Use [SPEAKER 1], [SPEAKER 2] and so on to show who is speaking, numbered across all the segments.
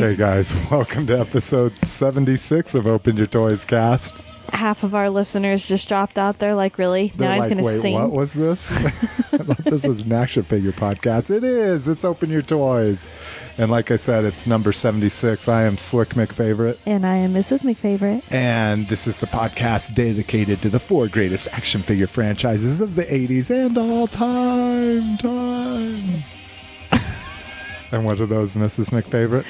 [SPEAKER 1] hey guys, welcome to episode 76 of Open Your Toys Cast.
[SPEAKER 2] Half of our listeners just dropped out there, like, really?
[SPEAKER 1] They're
[SPEAKER 2] now he's going to
[SPEAKER 1] wait,
[SPEAKER 2] sing.
[SPEAKER 1] what was this? I thought this was an action figure podcast. It is. It's Open Your Toys. And like I said, it's number 76. I am Slick McFavorite.
[SPEAKER 2] and I am Mrs. McFavorite.
[SPEAKER 1] And this is the podcast dedicated to the four greatest action figure franchises of the 80s and all time. Time. And what are those, Mrs. McFavorite?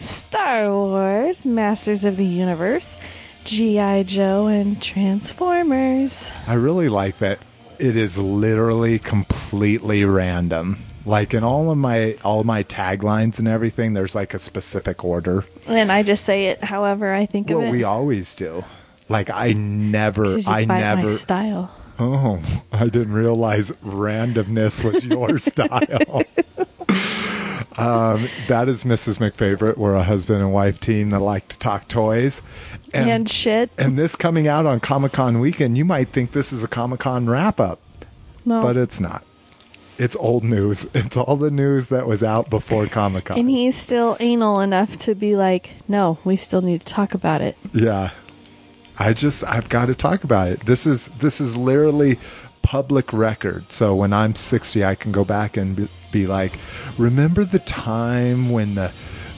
[SPEAKER 2] Star Wars, Masters of the Universe, G.I. Joe, and Transformers.
[SPEAKER 1] I really like that it is literally completely random. Like in all of my all of my taglines and everything, there's like a specific order.
[SPEAKER 2] And I just say it however I think
[SPEAKER 1] Well,
[SPEAKER 2] of it.
[SPEAKER 1] we always do. Like I never, I never.
[SPEAKER 2] style.
[SPEAKER 1] Oh, I didn't realize randomness was your style. Um, that is Mrs. McFavorite. We're a husband and wife team that like to talk toys.
[SPEAKER 2] And, shit.
[SPEAKER 1] and this coming out on Comic Con weekend, you might think this is a Comic Con wrap up,
[SPEAKER 2] No.
[SPEAKER 1] but it's not. It's old news. It's all the news that was out before Comic Con.
[SPEAKER 2] and he's still anal enough to be like, no, we still need to talk about it.
[SPEAKER 1] Yeah. I just I've got to talk about it. This is this is literally public record. So when I'm 60 I can go back and be, be like, "Remember the time when the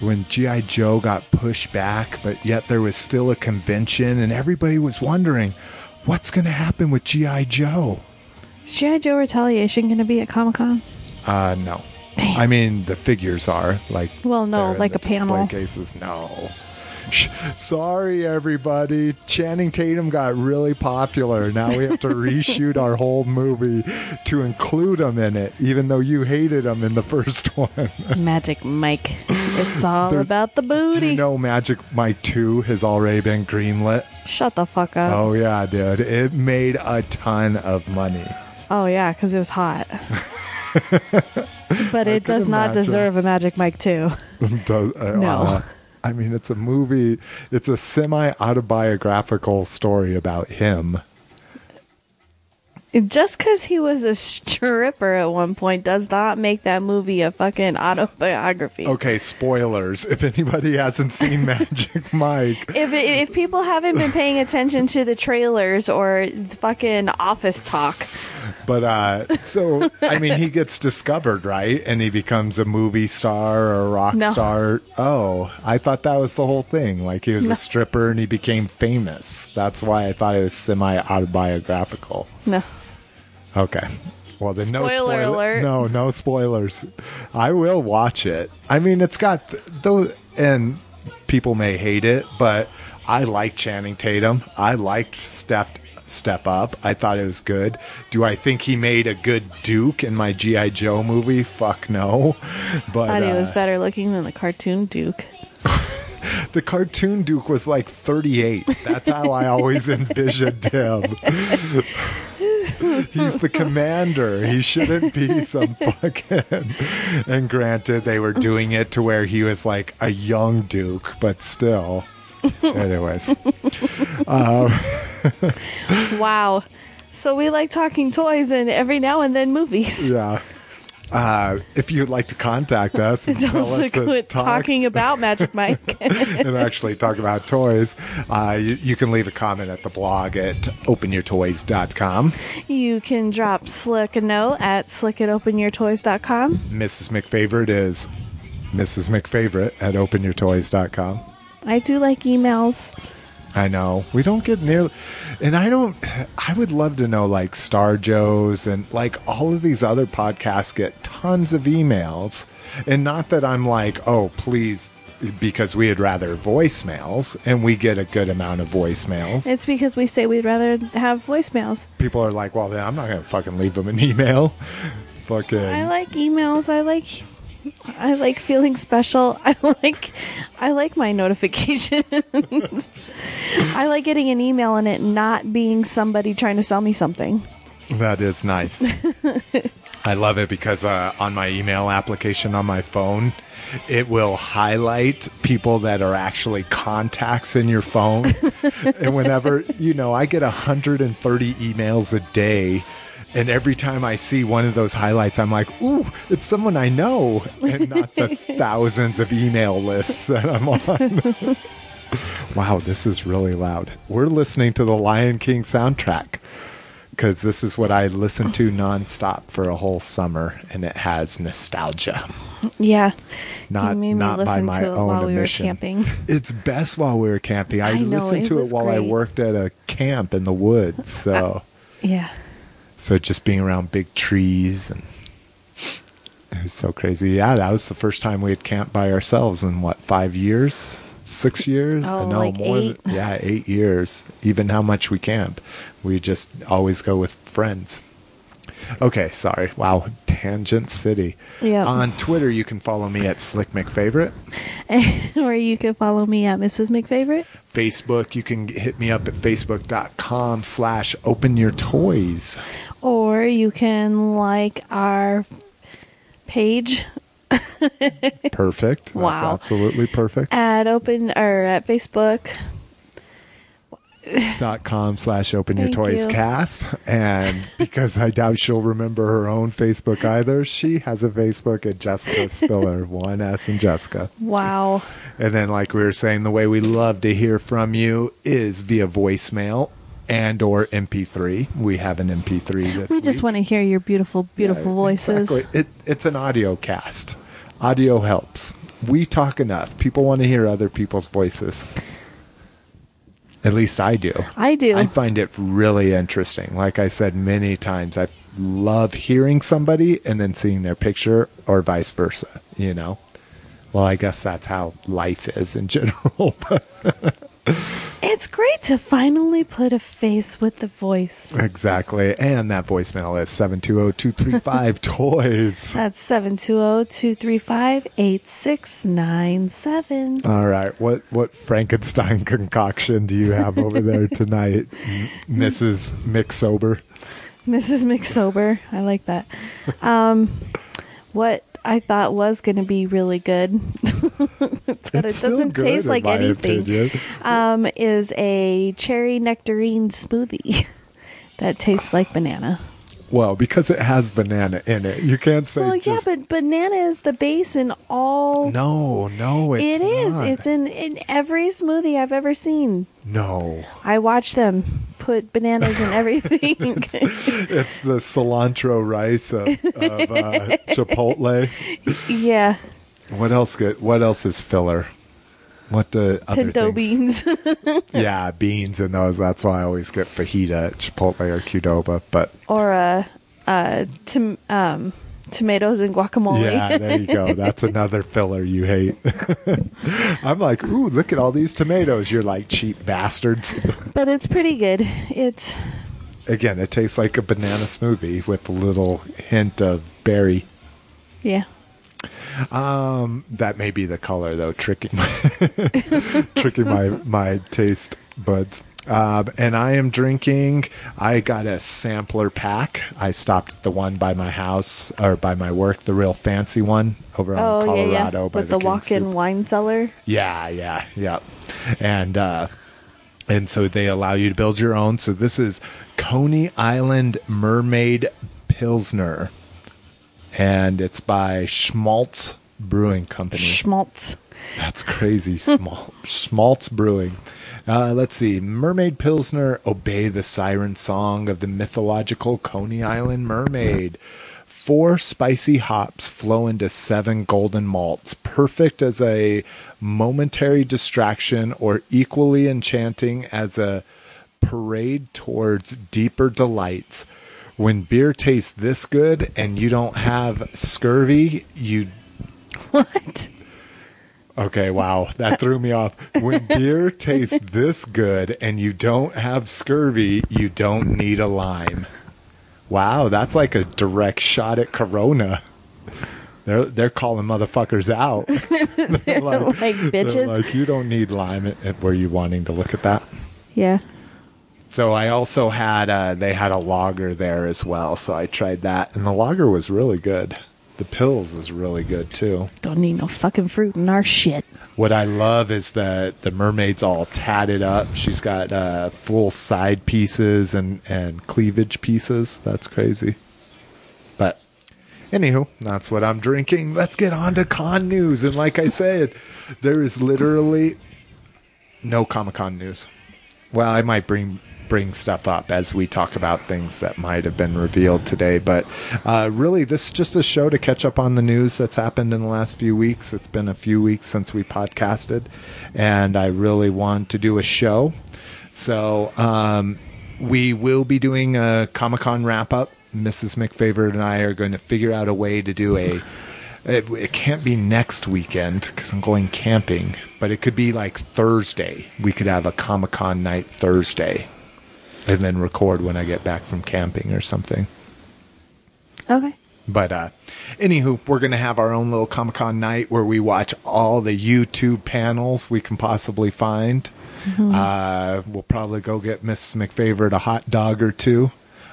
[SPEAKER 1] when GI Joe got pushed back, but yet there was still a convention and everybody was wondering what's going to happen with GI Joe?"
[SPEAKER 2] Is G.I. Joe Retaliation going to be at Comic Con?
[SPEAKER 1] Uh no.
[SPEAKER 2] Damn.
[SPEAKER 1] I mean, the figures are like
[SPEAKER 2] Well, no, like
[SPEAKER 1] the
[SPEAKER 2] a panel.
[SPEAKER 1] cases. No. Sorry, everybody. Channing Tatum got really popular. Now we have to reshoot our whole movie to include him in it, even though you hated him in the first one.
[SPEAKER 2] Magic Mike. It's all
[SPEAKER 1] There's-
[SPEAKER 2] about the
[SPEAKER 1] Do
[SPEAKER 2] booty.
[SPEAKER 1] you know Magic Mike 2 has already been greenlit?
[SPEAKER 2] Shut the fuck up.
[SPEAKER 1] Oh, yeah, dude. It made a ton of money.
[SPEAKER 2] Oh yeah, because it was hot. but it does not
[SPEAKER 1] imagine.
[SPEAKER 2] deserve a Magic Mike too.
[SPEAKER 1] Does- uh,
[SPEAKER 2] No.
[SPEAKER 1] uh, I mean, it's a movie, it's a semi autobiographical story about him.
[SPEAKER 2] Just because he was a stripper at one point does not make that movie a fucking autobiography.
[SPEAKER 1] Okay, spoilers. If anybody hasn't seen Magic Mike,
[SPEAKER 2] If if people haven't been paying attention to the trailers or fucking Office Talk,
[SPEAKER 1] but uh so I mean he gets discovered, right? And he becomes a movie star or a rock
[SPEAKER 2] No.
[SPEAKER 1] star. Oh, I thought that was the whole thing. Like he was a stripper and he became famous. That's why I thought it was semi autobiographical.
[SPEAKER 2] no.
[SPEAKER 1] Okay. Well, then no
[SPEAKER 2] Spoiler
[SPEAKER 1] spoiler.
[SPEAKER 2] alert.
[SPEAKER 1] No, no spoilers. I will watch it. I mean, it's got th- those, and people may hate it, but I like Channing Tatum. I liked Step Step Up. I thought it was good. Do I think he made a good Duke in my GI Joe movie? Fuck no. But
[SPEAKER 2] Thought he was
[SPEAKER 1] uh,
[SPEAKER 2] better looking than the cartoon Duke.
[SPEAKER 1] the cartoon Duke was like 38. That's how I always envisioned him. He's the commander. He shouldn't be some fucking. And granted, they were doing it to where he was like a young Duke, but still. Anyways,
[SPEAKER 2] Wow. So we like talking toys and every now and then movies.
[SPEAKER 1] yeah. Uh, if you'd like to contact us and tell
[SPEAKER 2] Also
[SPEAKER 1] us to
[SPEAKER 2] quit
[SPEAKER 1] talk
[SPEAKER 2] talking about Magic Mike.
[SPEAKER 1] and actually talk about toys, uh, you, you can leave a comment at the blog at openyourtoys.com.
[SPEAKER 2] You can drop Slick a note at slick at openyourtoys.com.
[SPEAKER 1] Mrs. McFavorite is Mrs. McFavorite at openyourtoys.com.
[SPEAKER 2] I do like emails.
[SPEAKER 1] I know. We don't get near and I don't I would love to know like Star Joe's and like all of these other podcasts get tons of emails. And not that I'm like, oh please because we'd rather voicemails and we get a good amount of voicemails.
[SPEAKER 2] It's because we say we'd rather have voicemails.
[SPEAKER 1] People are like, well then I'm not gonna fucking leave them an email. Fucking
[SPEAKER 2] I like emails. I like I like feeling special. I like I like my notifications. I like getting an email and it not being somebody trying to sell me something.
[SPEAKER 1] That is nice. I love it because uh, on my email application on my phone, it will highlight people that are actually contacts in your phone. and whenever, you know, I get 130 emails a day. And every time I see one of those highlights, I'm like, ooh, it's someone I know, and not the thousands of email lists that I'm on. wow, this is really loud. We're listening to the Lion King soundtrack because this is what I listened to nonstop for a whole summer, and it has nostalgia.
[SPEAKER 2] Yeah.
[SPEAKER 1] Not
[SPEAKER 2] you made me
[SPEAKER 1] not by my
[SPEAKER 2] to it
[SPEAKER 1] own
[SPEAKER 2] while we were
[SPEAKER 1] admission.
[SPEAKER 2] camping.
[SPEAKER 1] It's best while we were camping. I,
[SPEAKER 2] I know,
[SPEAKER 1] listened
[SPEAKER 2] it
[SPEAKER 1] to it
[SPEAKER 2] was
[SPEAKER 1] while I worked at a camp in the woods. So,
[SPEAKER 2] Yeah.
[SPEAKER 1] So just being around big trees and it was so crazy. Yeah, that was the first time we had camped by ourselves in what five years, six years?
[SPEAKER 2] Oh,
[SPEAKER 1] no,
[SPEAKER 2] like
[SPEAKER 1] more.
[SPEAKER 2] eight?
[SPEAKER 1] Than, yeah, eight years. Even how much we camp, we just always go with friends. Okay, sorry. Wow, Tangent City.
[SPEAKER 2] Yep.
[SPEAKER 1] On Twitter, you can follow me at Slick McFavorite.
[SPEAKER 2] or you can follow me at Mrs. McFavorite.
[SPEAKER 1] Facebook, you can hit me up at facebook.com slash open your toys.
[SPEAKER 2] Or you can like our page
[SPEAKER 1] Perfect. That's
[SPEAKER 2] Wow.
[SPEAKER 1] absolutely perfect.
[SPEAKER 2] at open or at Facebook.
[SPEAKER 1] Dot com slash open your toys
[SPEAKER 2] you.
[SPEAKER 1] cast. And because I doubt she'll remember her own Facebook either, she has a Facebook at Jessica Spiller, one S in Jessica.
[SPEAKER 2] Wow.
[SPEAKER 1] And then, like we were saying, the way we love to hear from you is via voicemail and or MP3. We have an MP3 this
[SPEAKER 2] We just
[SPEAKER 1] week.
[SPEAKER 2] want to hear your beautiful, beautiful
[SPEAKER 1] Yeah,
[SPEAKER 2] voices.
[SPEAKER 1] Exactly. It, it's an audio cast. Audio helps. We talk enough. People want to hear other people's voices. At least I do.
[SPEAKER 2] I do.
[SPEAKER 1] I find it really interesting. Like I said many times, I love hearing somebody and then seeing their picture or vice versa, you know? Well, I guess that's how life is in general.
[SPEAKER 2] It's great to finally put a face with the voice.
[SPEAKER 1] exactly. And that voicemail is 720 235 toys.
[SPEAKER 2] That's oh, 720-235-8697.
[SPEAKER 1] All right. What what Frankenstein concoction do you have over there tonight, Mrs. Mixober?
[SPEAKER 2] Mrs. McSober. I like that. Um, what I thought was going to be really good, but it
[SPEAKER 1] It's still
[SPEAKER 2] doesn't
[SPEAKER 1] good,
[SPEAKER 2] taste like anything, um, is a cherry nectarine smoothie that tastes like banana.
[SPEAKER 1] Well, because it has banana in it, you can't say.
[SPEAKER 2] Well, yeah, but banana is the base in all.
[SPEAKER 1] no, no, it's
[SPEAKER 2] it is. It's in, in every smoothie I've ever seen.
[SPEAKER 1] no.
[SPEAKER 2] I watch them put bananas in everything.
[SPEAKER 1] It's the cilantro rice of, of uh, Chipotle.
[SPEAKER 2] yeah,
[SPEAKER 1] What else? Get what else is filler? What the other
[SPEAKER 2] pinto
[SPEAKER 1] things?
[SPEAKER 2] beans
[SPEAKER 1] Yeah, beans in those. That's why I always get fajita at Chipotle or Qdoba. But
[SPEAKER 2] or uh, uh, tom- um, tomatoes and guacamole.
[SPEAKER 1] Yeah, there you go. That's another filler you hate. I'm like, ooh, look at all these tomatoes. You're like cheap bastards.
[SPEAKER 2] but it's pretty good. It's
[SPEAKER 1] Again, it tastes like a banana smoothie with a little hint of berry.
[SPEAKER 2] yeah.
[SPEAKER 1] Um, that may be the color though, tricking my tricking my my taste buds. Um, and I am drinking. I got a sampler pack. I stopped at the one by my house or by my work, the real fancy one over on
[SPEAKER 2] Oh yeah,
[SPEAKER 1] Colorado
[SPEAKER 2] yeah.
[SPEAKER 1] by
[SPEAKER 2] With
[SPEAKER 1] the,
[SPEAKER 2] the, walk-in
[SPEAKER 1] Soup.
[SPEAKER 2] wine cellar.
[SPEAKER 1] Yeah, yeah, yeah. And uh and so they allow you to build your own. So this is Coney Island Mermaid Pilsner. And it's by Schmaltz Brewing Company.
[SPEAKER 2] Schmaltz.
[SPEAKER 1] That's crazy. Small Schmaltz Brewing. Uh, let's see. Mermaid Pilsner, obey the siren song of the mythological Coney Island mermaid. Four spicy hops flow into seven golden malts, perfect as a momentary distraction or equally enchanting as a parade towards deeper delights. When beer tastes this good and you don't have scurvy, you
[SPEAKER 2] What?
[SPEAKER 1] Okay, wow, that threw me off. When beer tastes this good and you don't have scurvy, you don't need a lime. Wow, that's like a direct shot at Corona. They're they're calling motherfuckers out. They're
[SPEAKER 2] like
[SPEAKER 1] they're
[SPEAKER 2] bitches.
[SPEAKER 1] like you don't need lime. And Were you wanting to look at that?
[SPEAKER 2] yeah.
[SPEAKER 1] So I also had uh, they had a lager there as well. So I tried that, and the lager was really good. The pills is really good too.
[SPEAKER 2] Don't need no fucking fruit in our shit.
[SPEAKER 1] What I love is that the mermaid's all tatted up. She's got uh, full side pieces and, and cleavage pieces. That's crazy. But anywho, that's what I'm drinking. Let's get on to con news. And like I said, there is literally no Comic Con news. Well, I might bring bring stuff up as we talk about things that might have been revealed today. But uh, really, this is just a show to catch up on the news that's happened in the last few weeks. It's been a few weeks since we podcasted, and I really want to do a show. So um, we will be doing a Comic Con wrap up. Mrs. McFavorite and I are going to figure out a way to do a. It, it can't be next weekend because I'm going camping, but it could be like Thursday. We could have a Comic Con night Thursday and then record when I get back from camping or something.
[SPEAKER 2] Okay.
[SPEAKER 1] But uh, anywho, we're going to have our own little Comic Con night where we watch all the YouTube panels we can possibly find. Uh, we'll probably go get Miss McFavorite a hot dog or two.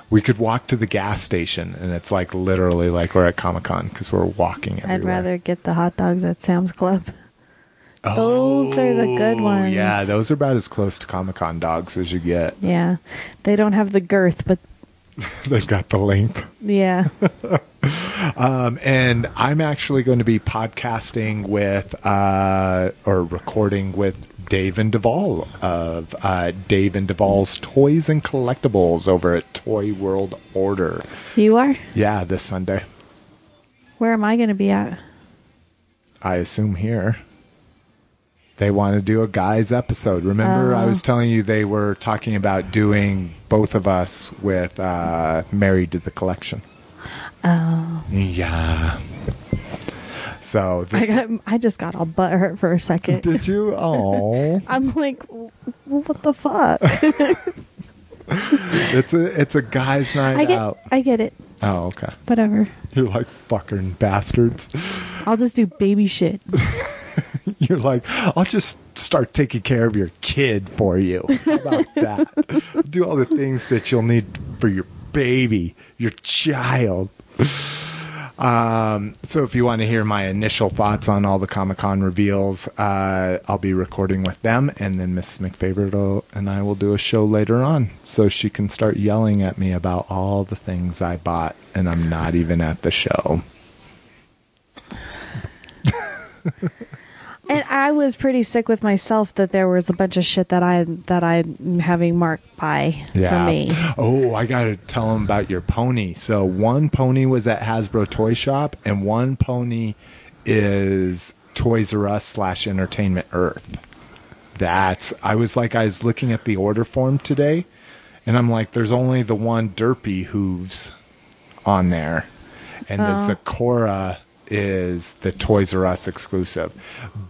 [SPEAKER 1] We could walk to the gas station, and it's like literally like we're at Comic Con because we're walking everywhere.
[SPEAKER 2] I'd rather get the hot dogs at Sam's Club. Those are the good
[SPEAKER 1] Oh,
[SPEAKER 2] ones.
[SPEAKER 1] Yeah, those are about as close to Comic Con dogs as you get.
[SPEAKER 2] Yeah. They don't have the girth, but
[SPEAKER 1] They've got the length.
[SPEAKER 2] yeah.
[SPEAKER 1] Um, and I'm actually going to be podcasting with uh, or recording with Dave and Duvall of uh, Dave and Duvall's Toys and Collectibles over at Toy World Order.
[SPEAKER 2] You are?
[SPEAKER 1] Yeah, this Sunday.
[SPEAKER 2] Where am I going to be at?
[SPEAKER 1] I assume here. They want to do a guys episode. Remember, I
[SPEAKER 2] Oh.
[SPEAKER 1] was telling you they were talking about doing both of us with uh, Married to the Collection.
[SPEAKER 2] Oh.
[SPEAKER 1] Yeah. So
[SPEAKER 2] I, got, I just got all butthurt for a second.
[SPEAKER 1] Did you? Oh.
[SPEAKER 2] I'm like, what the fuck?
[SPEAKER 1] It's a it's a guys' night
[SPEAKER 2] I get,
[SPEAKER 1] out.
[SPEAKER 2] I get it.
[SPEAKER 1] Oh, okay.
[SPEAKER 2] Whatever.
[SPEAKER 1] You're like fucking bastards.
[SPEAKER 2] I'll just do baby shit.
[SPEAKER 1] You're like, I'll just start taking care of your kid for you. How about that? Do all the things that you'll need for your baby, your child. Um, so if you want to hear my initial thoughts on all the Comic Con reveals, uh, I'll be recording with them, and then Miss McFavorite and I will do a show later on, so she can start yelling at me about all the things I bought, and I'm not even at the show.
[SPEAKER 2] And I was pretty sick with myself that there was a bunch of shit that I that I'm having marked by for me.
[SPEAKER 1] Oh, I got to tell them about your pony. So one pony was at Hasbro Toy Shop, and one pony is Toys R Us slash Entertainment Earth. That's. I was like, I was looking at the order form today, and I'm like, there's only the one Derpy Hooves on there, and the
[SPEAKER 2] Oh.
[SPEAKER 1] Zecora is the Toys R Us exclusive.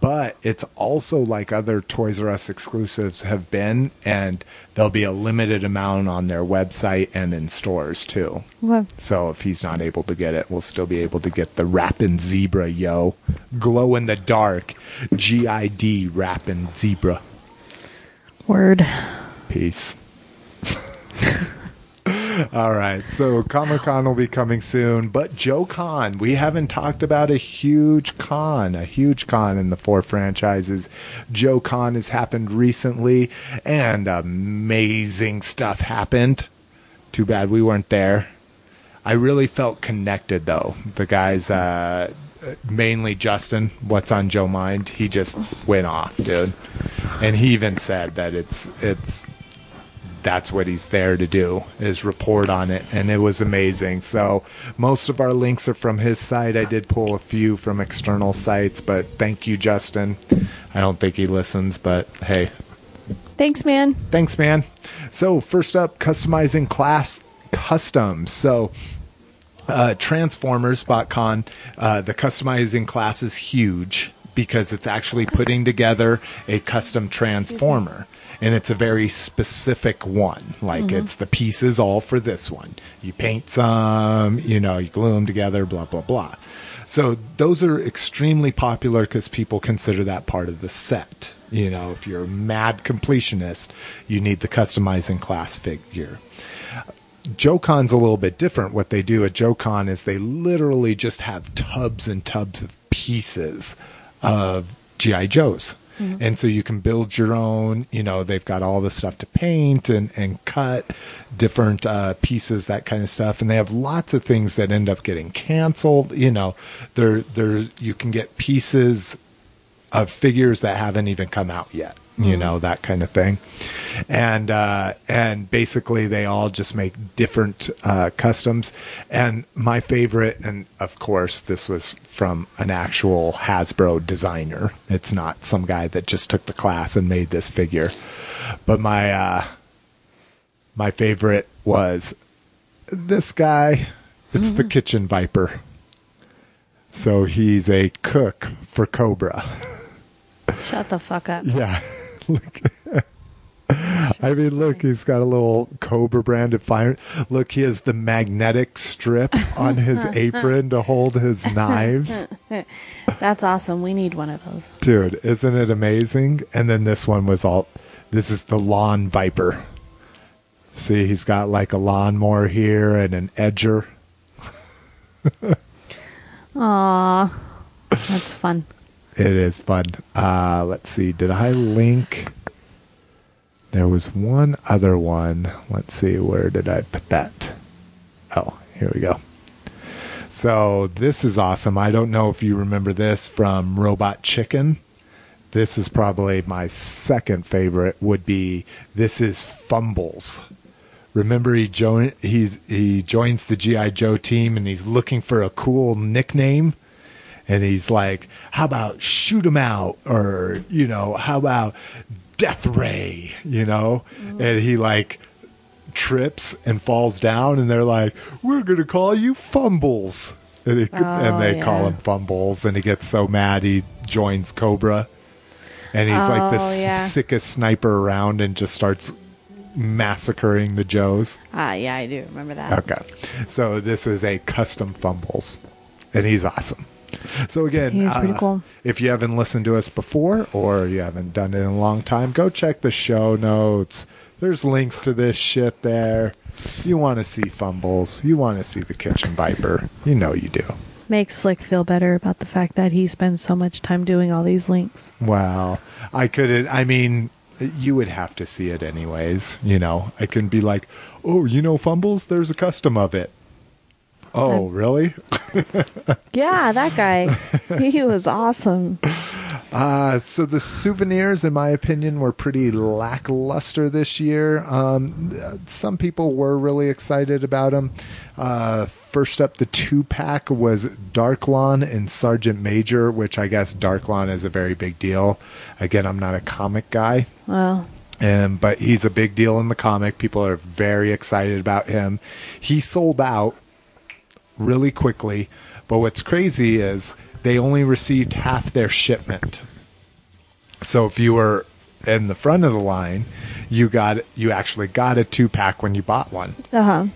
[SPEAKER 1] But it's also like other Toys R Us exclusives have been, and there'll be a limited amount on their website and in stores too. So if he's not able to get it, we'll still be able to get the Rappin' Zebra, yo. Glow in the dark. GID Rappin' Zebra.
[SPEAKER 2] word.
[SPEAKER 1] Peace. All right. So Comic Con will be coming soon, but Joe Con, we haven't talked about a huge con, a huge con in the four franchises. Joe Con has happened recently, and amazing stuff happened. Too bad we weren't there. I really felt connected though. The guys, uh, mainly Justin, what's on Joe Mind, he just went off, dude. And he even said that it's it's that's what he's there to do is report on it. And it was amazing. So most of our links are from his site. I did pull a few from external sites but thank you justin. I don't think he listens but hey.
[SPEAKER 2] Thanks, man.
[SPEAKER 1] thanks man. So first up customizing class customs. So uh, Transformers.con, uh, the customizing class is huge because it's actually putting together a custom transformer. And it's a very specific one. Like mm-hmm. it's the pieces all for this one. You paint some, you know, you glue them together, blah, blah, blah. So those are extremely popular because people consider that part of the set. You know, if you're a mad completionist, you need the customizing class figure JoeCon's a little bit different. What they do at JoeCon is they literally just have tubs and tubs of pieces of GI Joes. And so you can build your own, you know, they've got all the stuff to paint and, and cut different uh, pieces, that kind of stuff. And they have lots of things that end up getting canceled. You know, there, there, you can get pieces of figures that haven't even come out yet you know that kind of thing. And uh, and basically they all just make different uh, customs. And my favorite and of course this was from an actual hasbro designer. It's not some guy that just took the class and made this figure. But my uh, my favorite was this guy. It's the kitchen viper. So he's a cook for cobra
[SPEAKER 2] Shut the fuck up.
[SPEAKER 1] Yeah. look. I mean, look, he's got a little Cobra branded fire. Look, he has the magnetic strip on his apron to hold his knives.
[SPEAKER 2] That's awesome. We need one of those.
[SPEAKER 1] Dude, isn't it amazing? And then this one was all this is the lawn viper. See, he's got like a lawnmower here and an edger.
[SPEAKER 2] Aw, that's fun.
[SPEAKER 1] It is fun. Uh, let's see. Did I link? There was one other one. Let's see. Where did I put that? Oh, here we go. So this is awesome. I don't know if you remember this from Robot Chicken. This is probably my second favorite. Would be this is Fumbles. Remember he join he's he joins the GI Joe team and he's looking for a cool nickname and he's like, "How about shoot him out?" or you know, "How about Death Ray?" You know, and he like trips and falls down, and they're like, "We're gonna call you Fumbles," and, he, and they call him Fumbles, and he gets so mad he joins Cobra, and he's like the
[SPEAKER 2] Oh, yeah.
[SPEAKER 1] sickest sniper around, and just starts massacring the Joes.
[SPEAKER 2] Ah, yeah, I do remember that.
[SPEAKER 1] Okay. So this is a custom fumbles, and he's awesome. So again, uh,
[SPEAKER 2] cool.
[SPEAKER 1] if you haven't listened to us before or you haven't done it in a long time, go check the show notes. There's links to this shit there. You want to see fumbles. You want to see the kitchen viper. You know you do.
[SPEAKER 2] Makes Slick feel better about the fact that he spends so much time doing all these links.
[SPEAKER 1] Well, I couldn't. I mean, you would have to see it anyways. You know, I can be like, oh, you know, fumbles. There's a custom of it. Oh, really?
[SPEAKER 2] Yeah, that guy. he was awesome.
[SPEAKER 1] Uh, so the souvenirs, in my opinion, were pretty lackluster this year. Um, some people were really excited about them. Uh, first up, the two pack was Darklon and Sergeant Major, which I guess Darklon is a very big deal. Again, I'm not a comic guy.
[SPEAKER 2] Well,
[SPEAKER 1] Um, but he's a big deal in the comic. People are very excited about him. He sold out really quickly, but what's crazy is they only received half their shipment. So if you were in the front of the line, you got you actually got a two pack when you bought one.
[SPEAKER 2] uh huh.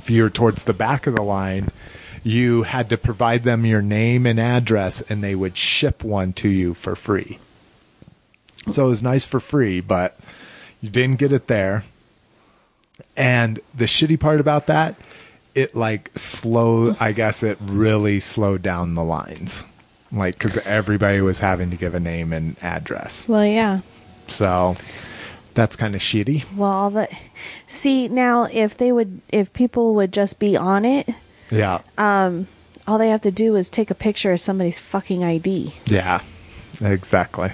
[SPEAKER 1] If you were towards the back of the line, you had to provide them your name and address, and they would ship one to you for free. So it was nice for free, but you didn't get it there. And the shitty part about that, it like slow. I guess it really slowed down the lines, like because everybody was having to give a name and address.
[SPEAKER 2] Well, yeah.
[SPEAKER 1] So that's kind of shitty.
[SPEAKER 2] Well, all the see now, if they would, if people would just be on it,
[SPEAKER 1] Yeah.
[SPEAKER 2] Um, all they have to do is take a picture of somebody's fucking ID.
[SPEAKER 1] Yeah, exactly.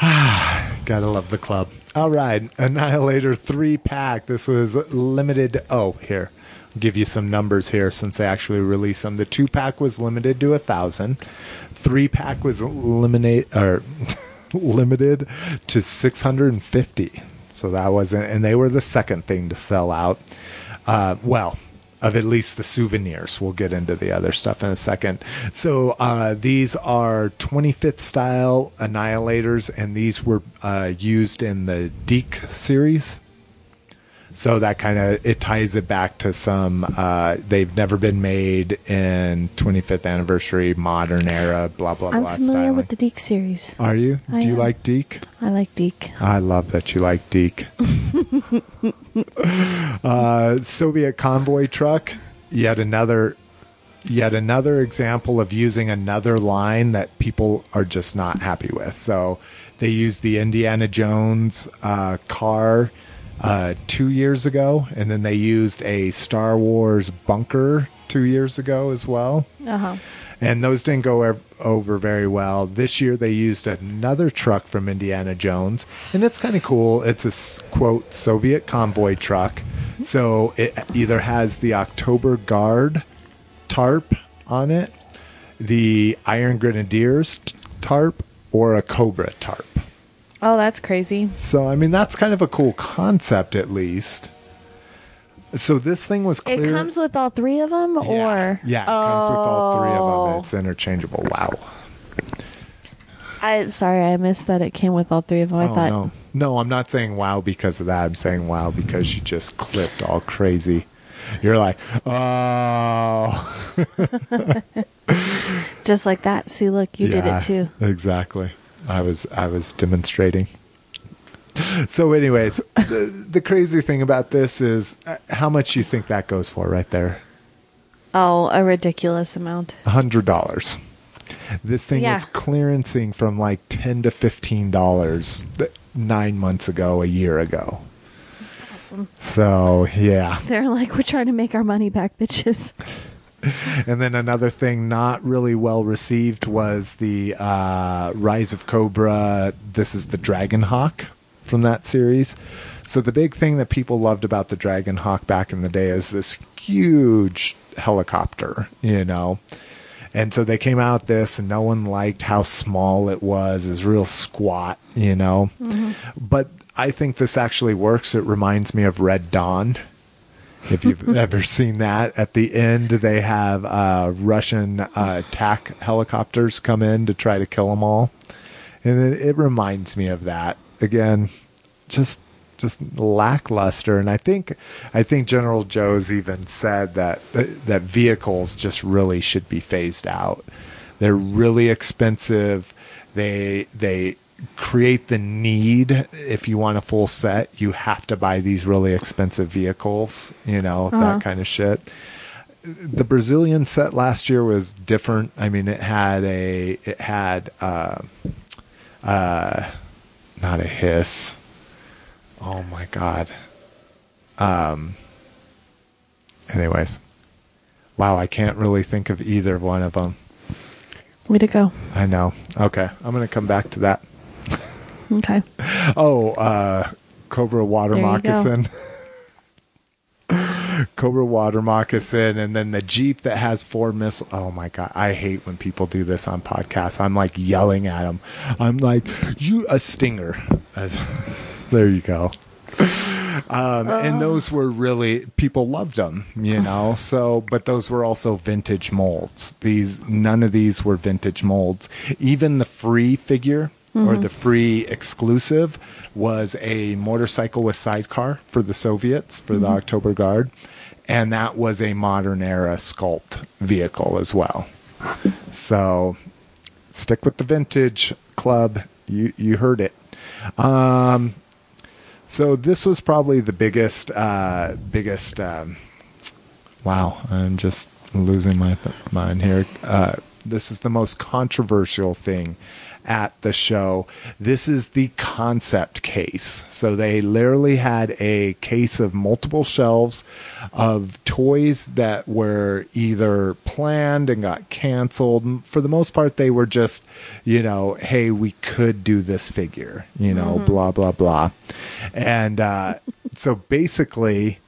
[SPEAKER 1] Gotta love the club. All right, Annihilator 3 pack. This was limited. Oh, here. I'll give you some numbers here since they actually released them. The 2 pack was limited to a 1,000. 3 pack was eliminate, or limited to 650. So that wasn't, and they were the second thing to sell out. Uh, well, of at least the souvenirs. We'll get into the other stuff in a second. So uh, these are 25th style annihilators, and these were uh, used in the Deke series. So that kind of it ties it back to some. Uh, they've never been made in 25th anniversary modern era. Blah blah blah.
[SPEAKER 2] I'm familiar
[SPEAKER 1] styling.
[SPEAKER 2] with the Deke series.
[SPEAKER 1] Are you?
[SPEAKER 2] I
[SPEAKER 1] Do you
[SPEAKER 2] am.
[SPEAKER 1] like Deke?
[SPEAKER 2] I like Deke.
[SPEAKER 1] I love that you like Deke. uh, Soviet convoy truck. Yet another, yet another example of using another line that people are just not happy with. So they use the Indiana Jones uh, car uh, two years ago, and then they used a Star Wars bunker two years ago as well
[SPEAKER 2] Uh huh.
[SPEAKER 1] and those didn't go ev- over very well. This year they used another truck from Indiana Jones, and it's kind of cool. It's a quote Soviet convoy truck, so it either has the October Guard tarp on it, the Iron Grenadiers t- tarp, or a Cobra tarp.
[SPEAKER 2] Oh, that's crazy.
[SPEAKER 1] So I mean that's kind of a cool concept, at least. So this thing was clear.
[SPEAKER 2] It comes with all three of them,
[SPEAKER 1] yeah,
[SPEAKER 2] or
[SPEAKER 1] yeah, it comes with all three of
[SPEAKER 2] Oh.
[SPEAKER 1] them. It's interchangeable. Wow.
[SPEAKER 2] I sorry, I missed that it came with all three of them. I
[SPEAKER 1] oh,
[SPEAKER 2] thought
[SPEAKER 1] no. No, I'm not saying wow because of that. I'm saying wow because you just clipped all crazy. You're like, oh.
[SPEAKER 2] just like that. See, look, you did it too.
[SPEAKER 1] Exactly. I was I was demonstrating. So, anyways, the, the crazy thing about this is uh, how much you think that goes for right there.
[SPEAKER 2] Oh, a ridiculous amount.
[SPEAKER 1] A hundred dollars. This thing
[SPEAKER 2] Yeah.
[SPEAKER 1] was clearancing from like ten to fifteen dollars nine months ago, a year ago.
[SPEAKER 2] Awesome.
[SPEAKER 1] So yeah.
[SPEAKER 2] They're like, we're trying to make our money back, bitches.
[SPEAKER 1] And then another thing not really well received was the uh, Rise of Cobra. This is the Dragon Hawk from that series. So the big thing that people loved about the Dragon Hawk back in the day is this huge helicopter, you know. And so they came out this, and no one liked how small it was. It's real squat, you know. But I think this actually works. It reminds me of Red Dawn if you've ever seen that. At the end, they have uh, Russian uh, attack helicopters come in to try to kill them all, and it, it reminds me of that. Again, just just lackluster. And I think I think Generals Joe's even said that that vehicles just really should be phased out. They're really expensive. They they create the need. If you want a full set you have to buy these really expensive vehicles you know
[SPEAKER 2] Uh-huh.
[SPEAKER 1] that kind of shit. The brazilian set last year was different. I mean it had a it had uh uh not a hiss. Oh my god. Um anyways. Wow i can't really think of either one of them
[SPEAKER 2] Way to go.
[SPEAKER 1] i know. Okay i'm gonna come back to that
[SPEAKER 2] Okay.
[SPEAKER 1] Oh, uh, Cobra water moccasin. Cobra water moccasin, and then the Jeep that has four missiles. Oh my god, I hate when people do this on podcasts. I'm like yelling at them. I'm like, "You a stinger." there you go. Um, and those were really people loved them, you know. So, but those were also vintage molds. These none of these were vintage molds. Even the free figure or the free exclusive was a motorcycle with sidecar for the Soviets for the October Guard, and that was a modern era sculpt vehicle as well. So, stick with the vintage club. You you heard it. Um, so this was probably the biggest, uh, biggest. Um, wow, I'm just losing my th- mind here. Uh, this is the most controversial thing at the show. This is the concept case. So they literally had a case of multiple shelves of toys that were either planned and got canceled. For the most part, they were just, you know, hey, we could do this figure, you know, blah, blah, blah. And uh, so basically,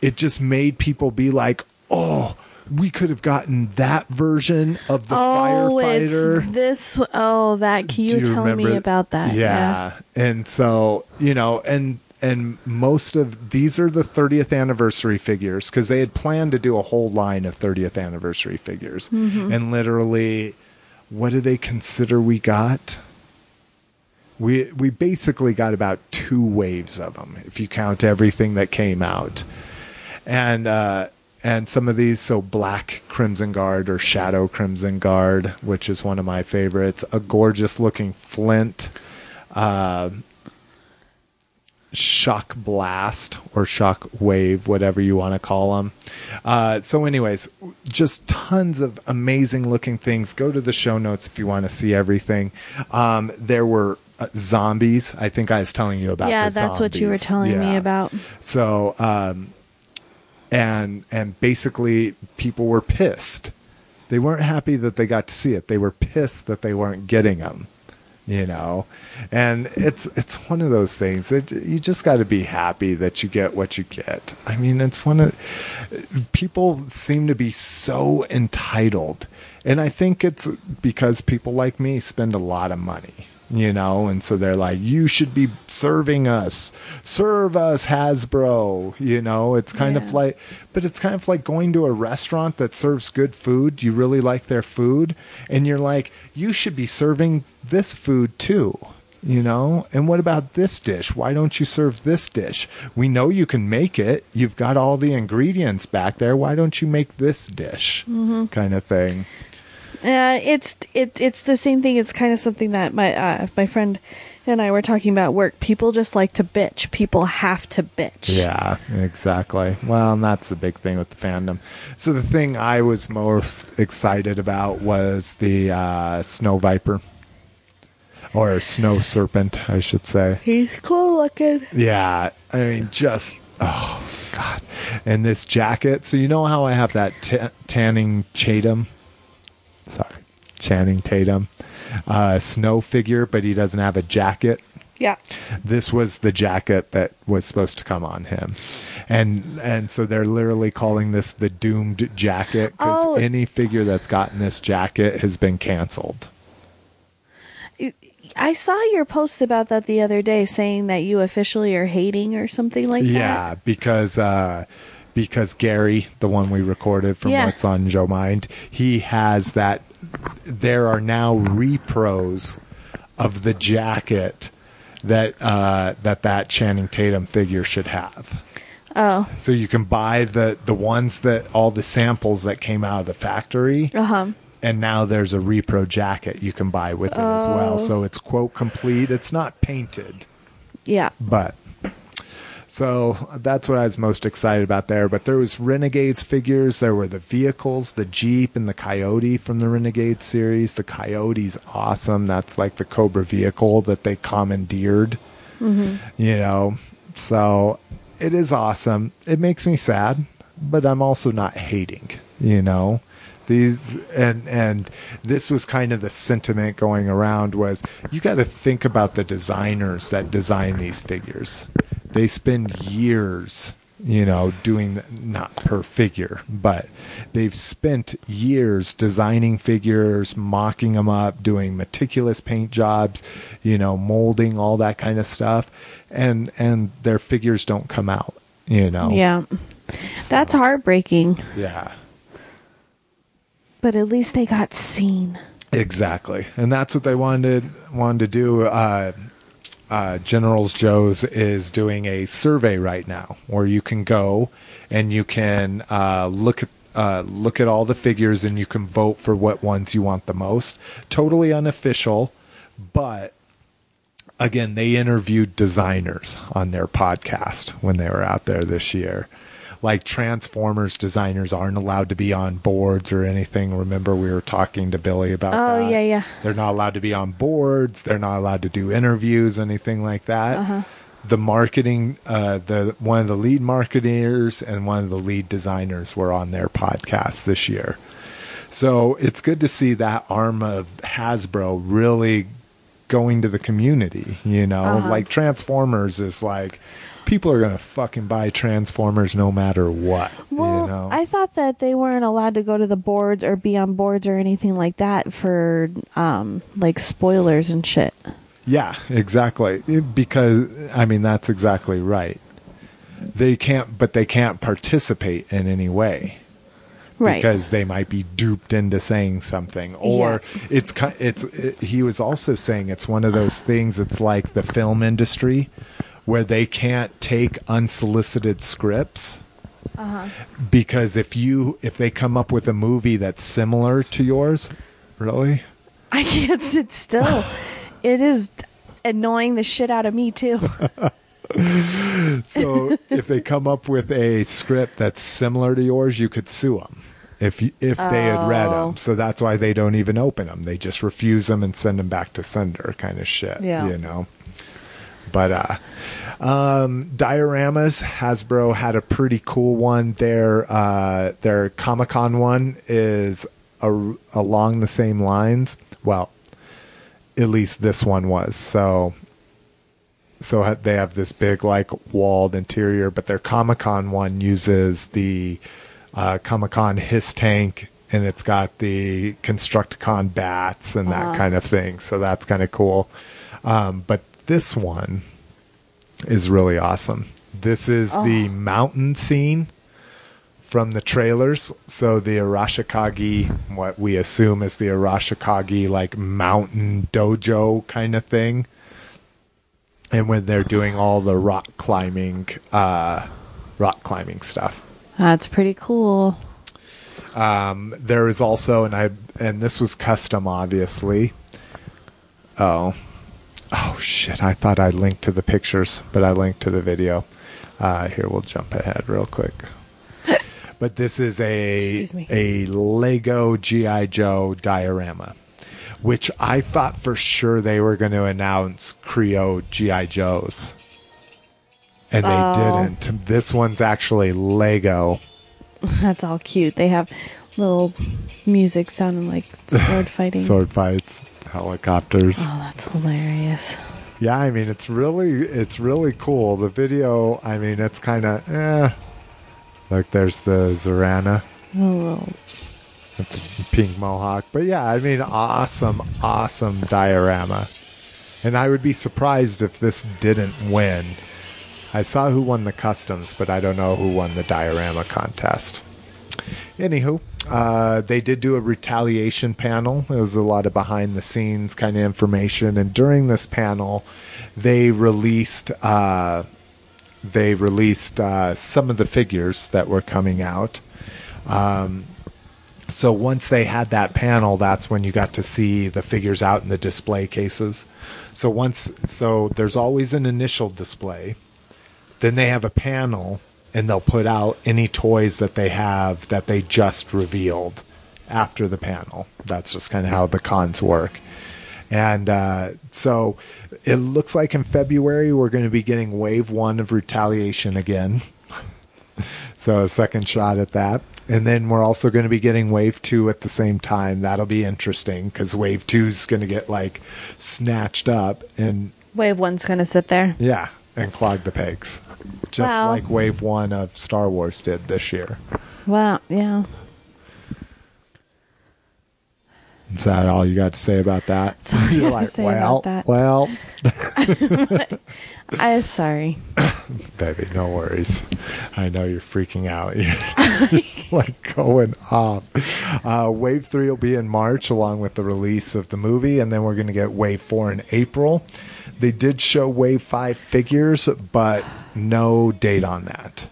[SPEAKER 1] it just made people be like, oh, we could have gotten that version of the
[SPEAKER 2] oh,
[SPEAKER 1] firefighter.
[SPEAKER 2] it's this. Oh, that. Can you,
[SPEAKER 1] Do
[SPEAKER 2] tell me about that?
[SPEAKER 1] Yeah. And so, you know, and and most of these are the 30th anniversary figures because they had planned to do a whole line of 30th anniversary figures.
[SPEAKER 2] Mm-hmm.
[SPEAKER 1] And literally, what do they consider we got? We we basically got about two waves of them if you count everything that came out, and uh, and some of these so Black Crimson Guard or Shadow Crimson Guard, which is one of my favorites. A gorgeous looking Flint. Uh, shock blast or shock wave, whatever you want to call them. Uh, so, anyways, just tons of amazing looking things. Go to the show notes if you want to see everything. Um, there were uh, zombies. I think I was telling you about.
[SPEAKER 2] yeah, that's what you were
[SPEAKER 1] zombies.
[SPEAKER 2] telling me about.
[SPEAKER 1] So, um, and and basically, people were pissed. They weren't happy that they got to see it. They were pissed that they weren't getting them. You know, and it's it's one of those things that you just got to be happy that you get what you get. I mean, it's one of people seem to be so entitled, and I think it's because people like me spend a lot of money you know and so they're like you should be serving us. Serve us hasbro you know? It's kind of like but it's kind of like going to a restaurant that serves good food. You really like their food and you're like you should be serving this food too you know? And what about this dish? Why don't you serve this dish? We know you can make it. You've got all the ingredients back there. Why don't you make this dish? Mm-hmm. Kind of thing
[SPEAKER 2] Yeah, it's it it's the same thing. It's kind of something that my uh, my friend and I were talking about work. People just like to bitch. People have to bitch.
[SPEAKER 1] Yeah, exactly. Well, and that's the big thing with the fandom. So the thing I was most excited about was the uh, Snow Viper. Or Snow Serpent, I should say.
[SPEAKER 2] He's cool looking.
[SPEAKER 1] Yeah, I mean, just oh god, and this jacket. So you know how I have that ta tanning Chatham, sorry, Channing Tatum, uh, snow figure, but he doesn't have a jacket
[SPEAKER 2] Yeah.
[SPEAKER 1] this was the jacket that was supposed to come on him and and so they're literally calling this the doomed jacket because
[SPEAKER 2] Oh.
[SPEAKER 1] any figure that's gotten this jacket has been canceled
[SPEAKER 2] I saw your post about that the other day, saying that you officially are hating or something like that.
[SPEAKER 1] yeah because uh because gary the one we recorded from
[SPEAKER 2] Yeah.
[SPEAKER 1] what's on joe mind he has that there are now repros of the jacket that uh that that channing tatum figure should have.
[SPEAKER 2] Oh.
[SPEAKER 1] So you can buy the the ones that all the samples that came out of the factory,
[SPEAKER 2] Uh huh.
[SPEAKER 1] and now there's a repro jacket you can buy with it as well.
[SPEAKER 2] Oh.
[SPEAKER 1] So it's quote complete. It's not painted,
[SPEAKER 2] Yeah.
[SPEAKER 1] but so that's what I was most excited about there. But there was Renegades figures. There were the vehicles, the Jeep and the Coyote from the Renegade series. The Coyote's awesome. That's like the Cobra vehicle that they commandeered. Mm-hmm. You know, so it is awesome. It makes me sad, but I'm also not hating. You know, these and and this was kind of the sentiment going around was you got to think about the designers that design these figures. They spend years you know, doing not per figure, but they've spent years designing figures, mocking them up, doing meticulous paint jobs, you know, molding all that kind of stuff, and and their figures don't come out, you know.
[SPEAKER 2] Yeah. That's heartbreaking,
[SPEAKER 1] Yeah.
[SPEAKER 2] but at least they got seen.
[SPEAKER 1] Exactly, and that's what they wanted wanted to do. Uh, uh, Generals Joe's is doing a survey right now, where you can go and you can uh, look at uh, look at all the figures and you can vote for what ones you want the most. Totally unofficial, but again, they interviewed designers on their podcast when they were out there this year. Like Transformers designers aren't allowed to be on boards or anything. Remember, we were talking to Billy about
[SPEAKER 2] Oh,
[SPEAKER 1] that.
[SPEAKER 2] yeah, yeah.
[SPEAKER 1] They're not allowed to be on boards. They're not allowed to do interviews, anything like that.
[SPEAKER 2] Uh-huh.
[SPEAKER 1] The marketing, uh, the one of the lead marketeers and one of the lead designers were on their podcast this year. So it's good to see that arm of Hasbro really going to the community. You know,
[SPEAKER 2] Uh-huh.
[SPEAKER 1] like Transformers is like people are gonna fucking buy Transformers no matter what.
[SPEAKER 2] Well,
[SPEAKER 1] you know,
[SPEAKER 2] I thought that they weren't allowed to go to the boards or be on boards or anything like that for um like spoilers and shit.
[SPEAKER 1] Yeah, exactly. Because I mean that's exactly right. They can't, but they can't participate in any way
[SPEAKER 2] Right.
[SPEAKER 1] because they might be duped into saying something or it's it's it, he was also saying it's one of those things it's like the film industry where they can't take unsolicited scripts uh-huh. because if you if they come up with a movie that's similar to yours really
[SPEAKER 2] I can't sit still. it is annoying the shit out of me too.
[SPEAKER 1] so if they come up with a script that's similar to yours you could sue them if if they had read
[SPEAKER 2] Oh.
[SPEAKER 1] them so that's why they don't even open them they just refuse them and send them back to sender kind of shit
[SPEAKER 2] Yeah.
[SPEAKER 1] you know but uh um dioramas hasbro had a pretty cool one. Their uh their comic-con one is a, along the same lines. Well at least this one was. So so they have this big like walled interior but their comic-con one uses the uh, comic-con HISS tank and it's got the constructicon bats and that kind of thing. So that's kind of cool. Um, but this one is really awesome this is the mountain scene from the trailers. So the Arashikage, what we assume is the Arashikage like mountain dojo kind of thing. And when they're doing all the rock climbing, uh, rock climbing stuff.
[SPEAKER 2] That's pretty cool.
[SPEAKER 1] Um, there is also, and I, and this was custom, obviously. Oh, oh shit! I thought I linked to the pictures, but I linked to the video. Uh, here, we'll jump ahead real quick. But this is a
[SPEAKER 2] Excuse me.
[SPEAKER 1] a Lego GI Joe diorama, which I thought for sure they were going to announce Kre-O GI Joes, and they
[SPEAKER 2] Oh.
[SPEAKER 1] didn't. This one's actually Lego.
[SPEAKER 2] That's all cute. They have little music sounding like sword fighting.
[SPEAKER 1] sword fights, helicopters.
[SPEAKER 2] Oh, that's hilarious.
[SPEAKER 1] Yeah, I mean it's really it's really cool. The video, I mean it's kind of eh. Like there's the
[SPEAKER 2] Zarana little
[SPEAKER 1] the pink mohawk, but yeah, I mean awesome, awesome diorama. And I would be surprised if this didn't win. I saw who won the customs, but I don't know who won the diorama contest. Anywho, uh, they did do a retaliation panel. There was a lot of behind the scenes kind of information, and during this panel, they released uh, they released uh, some of the figures that were coming out. Um, so once they had that panel, that's when you got to see the figures out in the display cases. So once, so there's always an initial display. Then they have a panel, and they'll put out any toys that they have that they just revealed after the panel. That's just kind of how the cons work. And uh, so it looks like in February we're going to be getting wave one of Retaliation again. so a second shot at that. And then we're also going to be getting wave two at the same time. That'll be interesting because wave two is going to get like snatched up and
[SPEAKER 2] wave one's gonna sit there.
[SPEAKER 1] yeah, and clog the pegs. Just
[SPEAKER 2] Wow.
[SPEAKER 1] like wave one of Star Wars did this year.
[SPEAKER 2] Wow. Yeah.
[SPEAKER 1] Is that all you got to say about that? You're like, well,
[SPEAKER 2] about that."
[SPEAKER 1] well,
[SPEAKER 2] I sorry.
[SPEAKER 1] baby, no worries. I know you're freaking out. You're like going off. Uh, wave three will be in March, along with the release of the movie, and then we're going to get wave four in April. They did show wave five figures, but no date on that.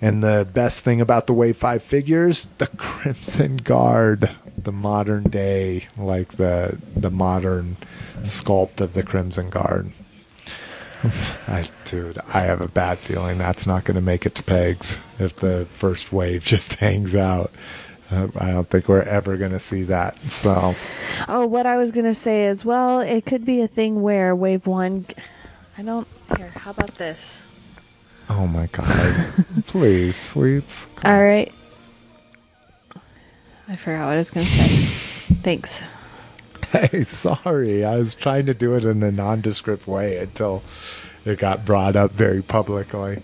[SPEAKER 1] And the best thing about the Wave 5 figures, the Crimson Guard, the modern day, like the the modern sculpt of the Crimson Guard. I, dude, I have a bad feeling that's not going to make it to pegs if the first wave just hangs out. Uh, I don't think we're ever going to see that. So,
[SPEAKER 2] Oh, what I was gonna say is, well, it could be a thing where wave one. I don't. Here, how about this?
[SPEAKER 1] oh my God. Please, sweets.
[SPEAKER 2] All right. I forgot what I was gonna say. Thanks.
[SPEAKER 1] Hey, sorry. I was trying to do it in a nondescript way until it got brought up very publicly.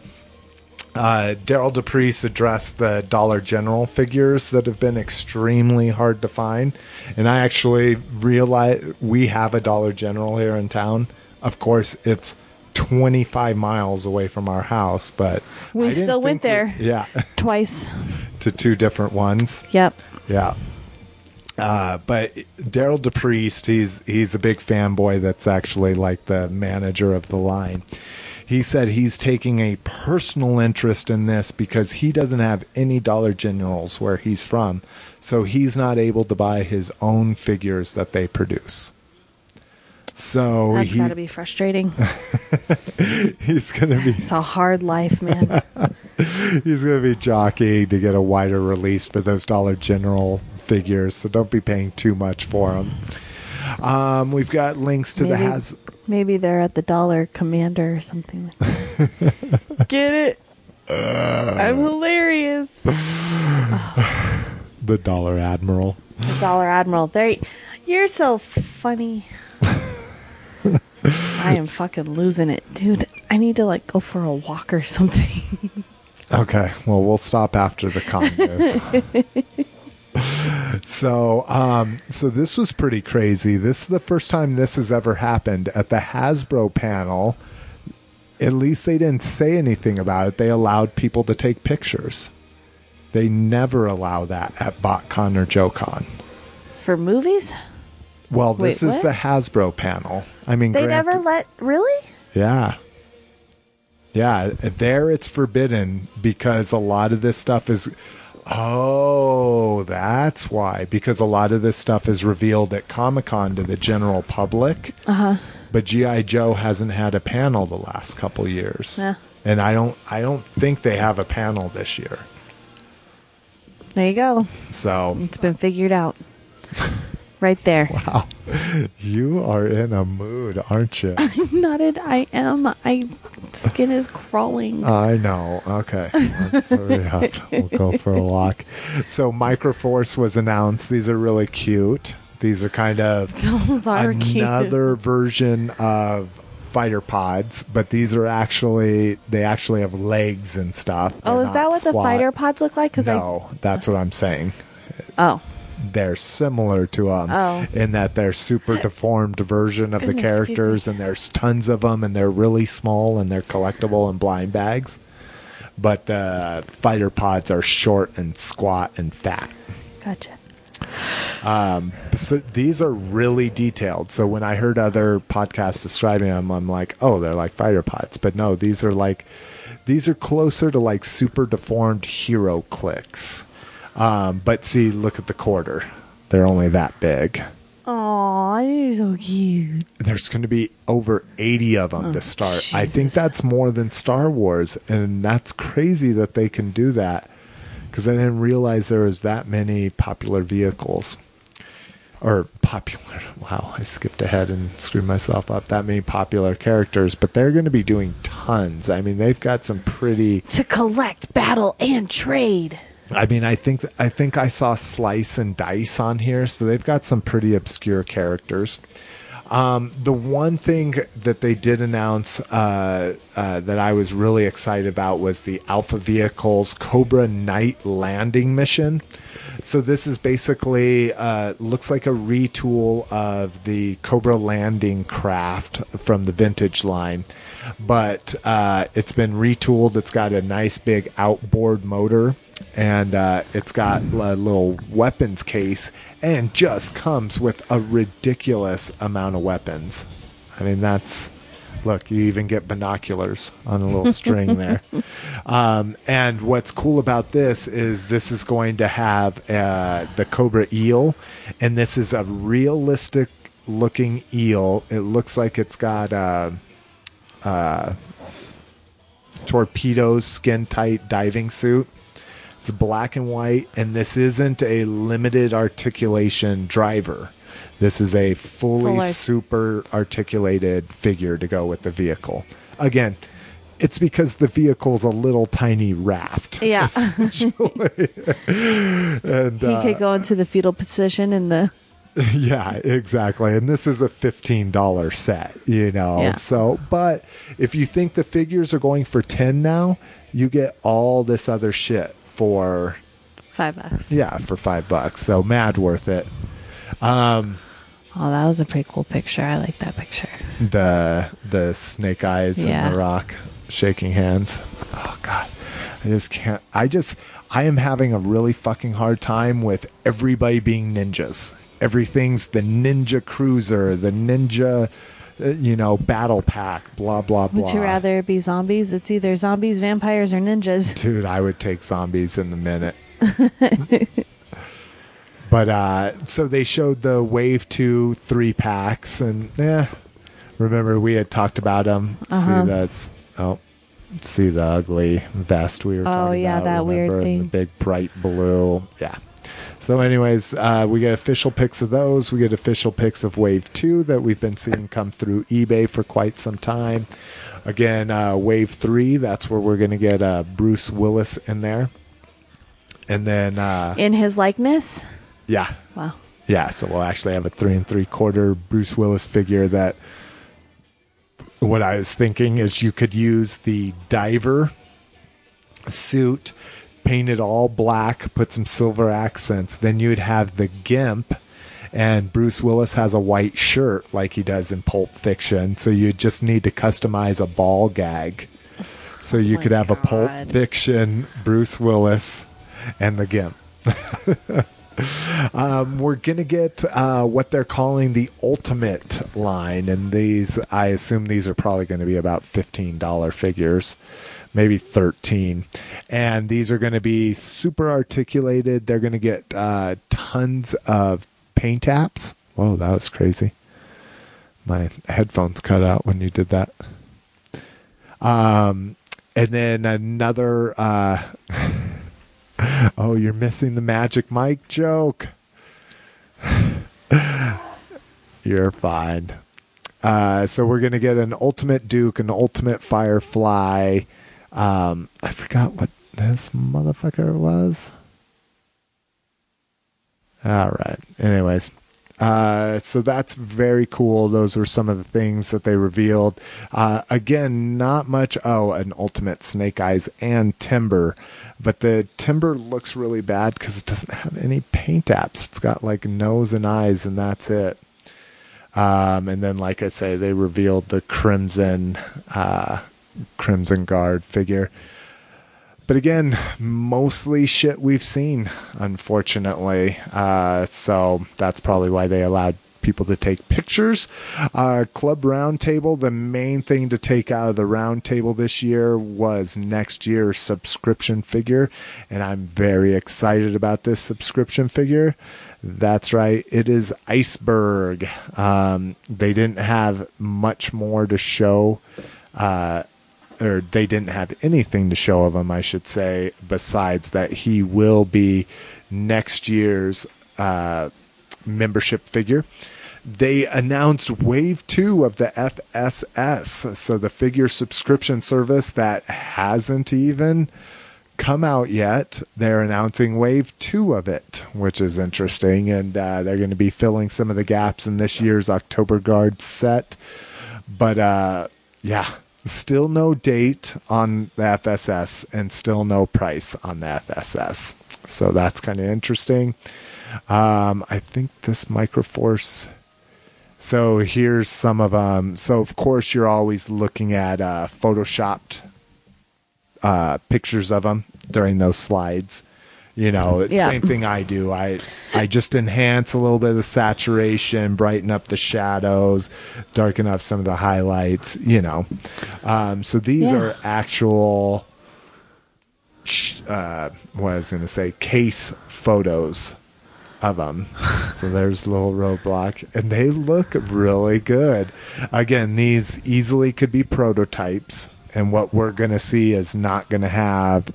[SPEAKER 1] Uh, Derryl DePriest addressed the Dollar General figures that have been extremely hard to find. And I actually realize we have a Dollar General here in town. Of course, it's 25 miles away from our house, but
[SPEAKER 2] We still went there.
[SPEAKER 1] yeah,
[SPEAKER 2] Twice.
[SPEAKER 1] to two different ones.
[SPEAKER 2] Yep.
[SPEAKER 1] Yeah. Uh, but Derryl DePriest, he's he's a big fanboy. That's actually like the manager of the line. He said he's taking a personal interest in this because he doesn't have any Dollar Generals where he's from, so he's not able to buy his own figures that they produce. So
[SPEAKER 2] That's
[SPEAKER 1] he,
[SPEAKER 2] got to be frustrating.
[SPEAKER 1] he's gonna be
[SPEAKER 2] It's a hard life, man.
[SPEAKER 1] he's gonna be jockeying to get a wider release for those Dollar General figures. So don't be paying too much for them. Um, we've got links to the has.
[SPEAKER 2] Maybe they're at the Dollar Commander or something. Get it? Uh. I'm hilarious.
[SPEAKER 1] the Dollar Admiral.
[SPEAKER 2] The Dollar Admiral. There, you're so funny. I am fucking losing it, dude. I need to like go for a walk or something.
[SPEAKER 1] Okay, well, we'll stop after the condos. So, um, so this was pretty crazy. This is the first time this has ever happened at the Hasbro panel. At least they didn't say anything about it. They allowed people to take pictures. They never allow that at BotCon or JoeCon.
[SPEAKER 2] For movies?
[SPEAKER 1] Well, this
[SPEAKER 2] Wait,
[SPEAKER 1] is the Hasbro panel. I mean,
[SPEAKER 2] They
[SPEAKER 1] granted-
[SPEAKER 2] never let. Really?
[SPEAKER 1] Yeah. Yeah, there it's forbidden because a lot of this stuff is Oh, that's why because a lot of this stuff is revealed at Comic-Con to the general public.
[SPEAKER 2] Uh huh.
[SPEAKER 1] But GI Joe hasn't had a panel the last couple years.
[SPEAKER 2] Yeah.
[SPEAKER 1] And I don't I don't think they have a panel this year.
[SPEAKER 2] There you go.
[SPEAKER 1] So,
[SPEAKER 2] It's been figured out. right there.
[SPEAKER 1] wow. You are in a mood, aren't you?
[SPEAKER 2] I'm Not it. I am. I skin is crawling.
[SPEAKER 1] I know. Okay. Let's hurry up. We'll go for a walk. So Microforce was announced. These are really cute. These are kind of
[SPEAKER 2] Those are cute.
[SPEAKER 1] another version of fighter pods, but these are actually they actually have legs and stuff.
[SPEAKER 2] Oh,
[SPEAKER 1] They're
[SPEAKER 2] is that what the fighter pods look like? Because
[SPEAKER 1] No, that's what I'm saying.
[SPEAKER 2] Oh.
[SPEAKER 1] They're similar to them
[SPEAKER 2] Oh.
[SPEAKER 1] in that they're super deformed version of the
[SPEAKER 2] Goodness,
[SPEAKER 1] characters, and there's tons of them, and they're really small, and they're collectible in blind bags. But the fighter pods are short and squat and fat.
[SPEAKER 2] Gotcha.
[SPEAKER 1] Um, so these are really detailed. So when I heard other podcasts describing them, I'm like, oh, they're like fighter pods. But no, these are like these are closer to like super deformed HeroClix. Um, but see, look at the quarter. They're only that big.
[SPEAKER 2] Aw, you're so cute.
[SPEAKER 1] There's going to be over 80 of them to start. I think
[SPEAKER 2] Oh,
[SPEAKER 1] that's more than Star Wars, and that's crazy that they can do that because I didn't realize there was that many popular vehicles. Or popular. Wow, I skipped ahead and screwed myself up. That many popular characters, but they're going to be doing tons. I mean, they've got some pretty.
[SPEAKER 2] To collect, battle, and trade.
[SPEAKER 1] I mean, I think I think I saw Slice and Dice on here, so they've got some pretty obscure characters. Um, the one thing that they did announce uh, uh, that I was really excited about was the Alpha Vehicles Cobra Night landing mission. So this is basically uh, looks like a retool of the Cobra landing craft from the vintage line, but uh, it's been retooled. It's got a nice big outboard motor and uh, it's got a little weapons case and just comes with a ridiculous amount of weapons. I mean, that's look, you even get binoculars on a little string there. Um, and what's cool about this is this is going to have uh, the Cobra eel, and this is a realistic looking eel. It looks like it's got. Uh, torpedoes skin tight diving suit. It's black and white, and this isn't a limited articulation driver. This is a fully
[SPEAKER 2] Full
[SPEAKER 1] super articulated figure to go with the vehicle. Again, it's because the vehicle's a little tiny raft.
[SPEAKER 2] Yeah.
[SPEAKER 1] and
[SPEAKER 2] He
[SPEAKER 1] uh,
[SPEAKER 2] could go into the fetal position in the.
[SPEAKER 1] yeah, exactly. And this is a $15 set, you know.
[SPEAKER 2] Yeah.
[SPEAKER 1] So, but if you think the figures are going for 10 now, you get all this other shit for
[SPEAKER 2] Five bucks.
[SPEAKER 1] yeah, for 5 bucks. So, mad worth it. Um
[SPEAKER 2] Oh, that was a pretty cool picture. I like that picture.
[SPEAKER 1] the the snake eyes
[SPEAKER 2] Yeah.
[SPEAKER 1] and the rock shaking hands. Oh god. I just can't I just I am having a really fucking hard time with everybody being ninjas. Everything's the ninja cruiser, the ninja uh, you know, battle pack, blah blah blah.
[SPEAKER 2] Would you rather be zombies? It's either zombies, vampires, or ninjas.
[SPEAKER 1] Dude, I would take zombies in a minute. but uh so they showed the Wave 2 3 packs and yeah. Remember we had talked about them.
[SPEAKER 2] Uh-huh.
[SPEAKER 1] See that's oh see the ugly vest we were
[SPEAKER 2] Oh,
[SPEAKER 1] talking
[SPEAKER 2] yeah,
[SPEAKER 1] about.
[SPEAKER 2] that weird
[SPEAKER 1] remember?
[SPEAKER 2] thing.
[SPEAKER 1] The big bright blue. Yeah. So anyways, uh, we get official pics of those. We get official pics of Wave 2 that we've been seeing come through eBay for quite some time. Again, uh, Wave 3, that's where we're going to get uh, Bruce Willis in there. And then, uh,
[SPEAKER 2] In his likeness?
[SPEAKER 1] yeah,
[SPEAKER 2] Wow.
[SPEAKER 1] yeah. So we'll actually have a three and three quarter Bruce Willis figure that. What I was thinking is you could use the diver suit, paint it all black, put some silver accents. Then you'd have the gimp, and Bruce Willis has a white shirt like he does in Pulp Fiction. So you just need to customize a ball gag. So you
[SPEAKER 2] my
[SPEAKER 1] could have a Pulp Fiction Bruce Willis and the gimp. Um, we're gonna get uh, what they're calling the ultimate line, and these I assume these are probably going to be about fifteen dollar figures, maybe thirteen, and these are going to be super articulated. They're going to get uh, tons of paint apps. Whoa, that was crazy. My headphones cut out when you did that. Um, and then another. Uh, Oh, you're missing the Magic Mike joke. you're fine. Uh, so we're gonna get an Ultimate Duke, an Ultimate Firefly. Um, I forgot what this motherfucker was. All right. Anyways, uh, so that's very cool. Those were some of the things that they revealed. Uh, again, not much. Oh, an Ultimate Snake Eyes and Timber, but the Timber looks really bad because it doesn't have any paint apps. It's got like nose and eyes, and that's it. Um, and then, like I say, they revealed the Crimson uh, Crimson Guard figure. But again, mostly shit we've seen, unfortunately. Uh, so that's probably why they allowed people to take pictures. Uh, Club Roundtable, the main thing to take out of the roundtable this year was next year's subscription figure. And I'm very excited about this subscription figure. That's right, it is Iceberg. Um, they didn't have much more to show. Uh, or they didn't have anything to show of him, I should say, besides that he will be next year's uh, membership figure. They announced Wave 2 of the FSS, so the figure subscription service that hasn't even come out yet. They're announcing Wave 2 of it, which is interesting, and uh, they're going to be filling some of the gaps in this year's October Guard set. But uh, yeah, still no date on the FSS and still no price on the FSS. So that's kind of interesting. Um, I think this Microforce. So here's some of them. So of course you're always looking at uh, photoshopped uh, pictures of them during those slides. You know, it's
[SPEAKER 2] Yeah.
[SPEAKER 1] same thing I do. I I just enhance a little bit of the saturation, brighten up the shadows, darken up some of the highlights. You know, um, so these
[SPEAKER 2] Yeah.
[SPEAKER 1] are actual. Uh, what I was going to say, case photos of them. so there's little roadblock, and they look really good. Again, these easily could be prototypes, and what we're going to see is not going to have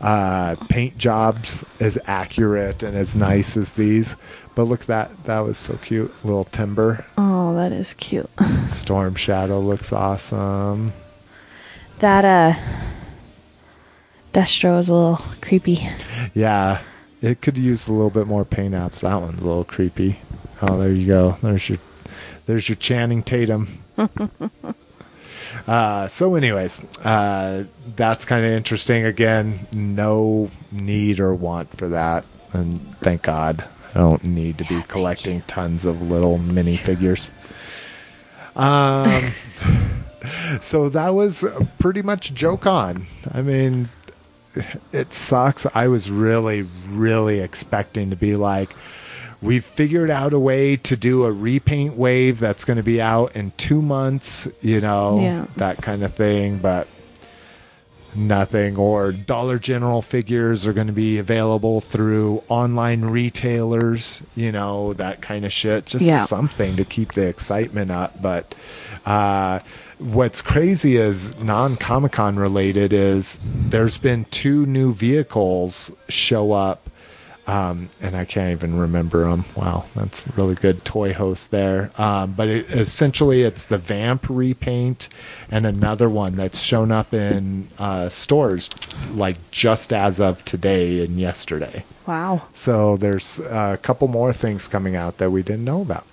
[SPEAKER 1] uh, paint jobs as accurate and as nice as these. But look, that that was so cute. Little timber,
[SPEAKER 2] Oh, that is cute.
[SPEAKER 1] storm shadow looks awesome.
[SPEAKER 2] That uh Destro is a little creepy.
[SPEAKER 1] Yeah, it could use a little bit more paint apps. That one's a little creepy. Oh, there you go. There's your there's your Channing Tatum. uh, so, anyways, uh, that's kind of interesting. Again, no need or want for that, and thank God, I don't need to be collecting tons of little mini figures. Um, so that was pretty much JoeCon. I mean, it sucks. I was really, really expecting to be like, we've figured out a way to do a repaint wave that's going to be out in two months, you know,
[SPEAKER 2] Yeah.
[SPEAKER 1] that kind of thing. But nothing. Or Dollar General figures are going to be available through online retailers, you know, that kind of shit. Just
[SPEAKER 2] Yeah.
[SPEAKER 1] something to keep the excitement up. But uh, what's crazy is non Comic Con related is there's been two new vehicles show up. Um, and I can't even remember them. Wow, that's really good toy host there. Um, but it, essentially, it's the Vamp repaint and another one that's shown up in uh, stores like just as of today and yesterday.
[SPEAKER 2] Wow.
[SPEAKER 1] So there's a couple more things coming out that we didn't know about.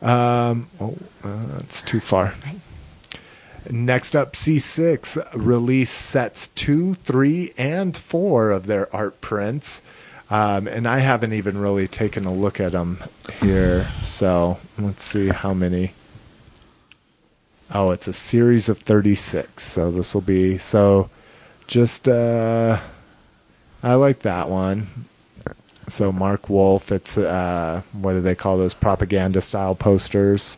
[SPEAKER 1] Um, oh, uh, that's too far. Next up, C6 release sets two, three, and four of their art prints. Um, and I haven't even really taken a look at them here. So let's see how many. Oh, it's a series of 36. So this will be. So just. Uh, I like that one. So Mark Wolf, it's uh, what do they call those propaganda style posters?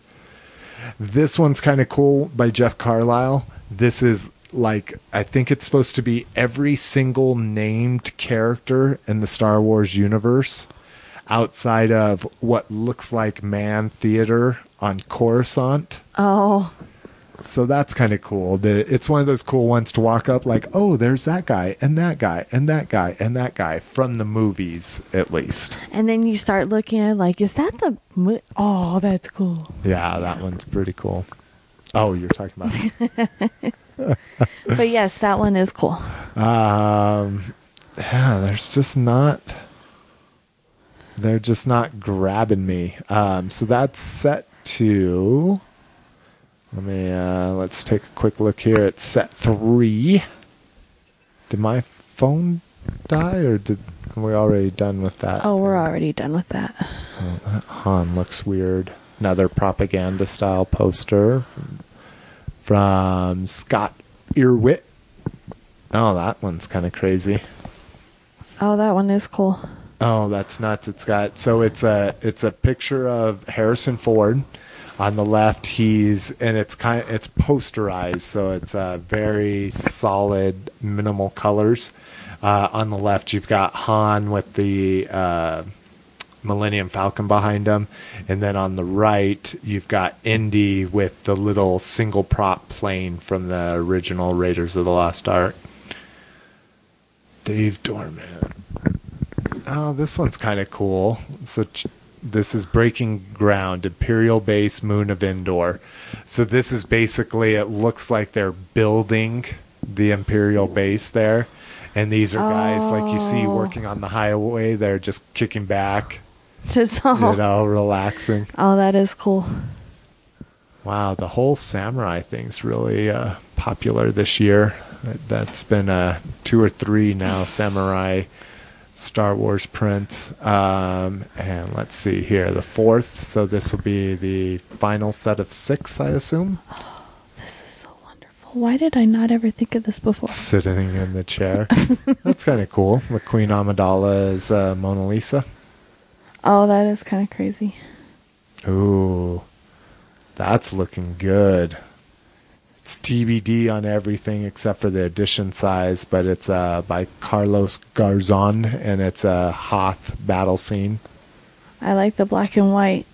[SPEAKER 1] This one's kind of cool by Jeff Carlisle. This is like I think it's supposed to be every single named character in the Star Wars universe outside of what looks like Man Theater on Coruscant.
[SPEAKER 2] Oh,
[SPEAKER 1] So that's kind of cool. The, it's one of those cool ones to walk up like, oh, there's that guy and that guy and that guy and that guy from the movies, at least.
[SPEAKER 2] and then you start looking at like, is that the? Mo- oh, that's cool.
[SPEAKER 1] Yeah, that one's pretty cool. Oh, you're talking about.
[SPEAKER 2] But yes, that one is cool.
[SPEAKER 1] um, yeah, there's just not. They're just not grabbing me. Um, so that's set to. Let me. Uh, let's take a quick look here. It's set three. Did my phone die, or did we're already done with that?
[SPEAKER 2] Oh, we're already done with that.
[SPEAKER 1] Han looks weird. Another propaganda style poster from, Scott Erwert. Oh, that one's kind of crazy.
[SPEAKER 2] Oh, that one is cool.
[SPEAKER 1] Oh, that's nuts. It's got so it's a it's a picture of Harrison Ford on the left. He's and it's kind of it's posterized, so it's uh, very solid, minimal colors. Uh, on the left, you've got Han with the uh, Millennium Falcon behind him, and then on the right, you've got Indy with the little single prop plane from the original Raiders of the Lost Ark. Dave Dorman. Oh, this one's kind of cool. So this is Breaking Ground, Imperial Base, Moon of Endor. So this is basically it looks like they're building the Imperial base there. And these are guys like you see
[SPEAKER 2] Oh.
[SPEAKER 1] working on the highway. They're just kicking back,
[SPEAKER 2] Just all,
[SPEAKER 1] you know, relaxing.
[SPEAKER 2] oh, that is cool.
[SPEAKER 1] Wow, the whole samurai thing's really uh, popular this year. That- That's been uh, two or three now samurai Star Wars prints. Um, and let's see here, the fourth. So this will be the final set of six, I assume.
[SPEAKER 2] This is so wonderful. Why did I not ever think of this before?
[SPEAKER 1] Sitting in the chair. That's kind of cool. The Queen Amidala is uh, Mona Lisa.
[SPEAKER 2] Oh, that is kind of crazy.
[SPEAKER 1] Ooh, that's looking good. It's TBD on everything except for the edition size, but it's uh, by Carlos Garzon and it's a Hoth battle scene.
[SPEAKER 2] I like the black and white.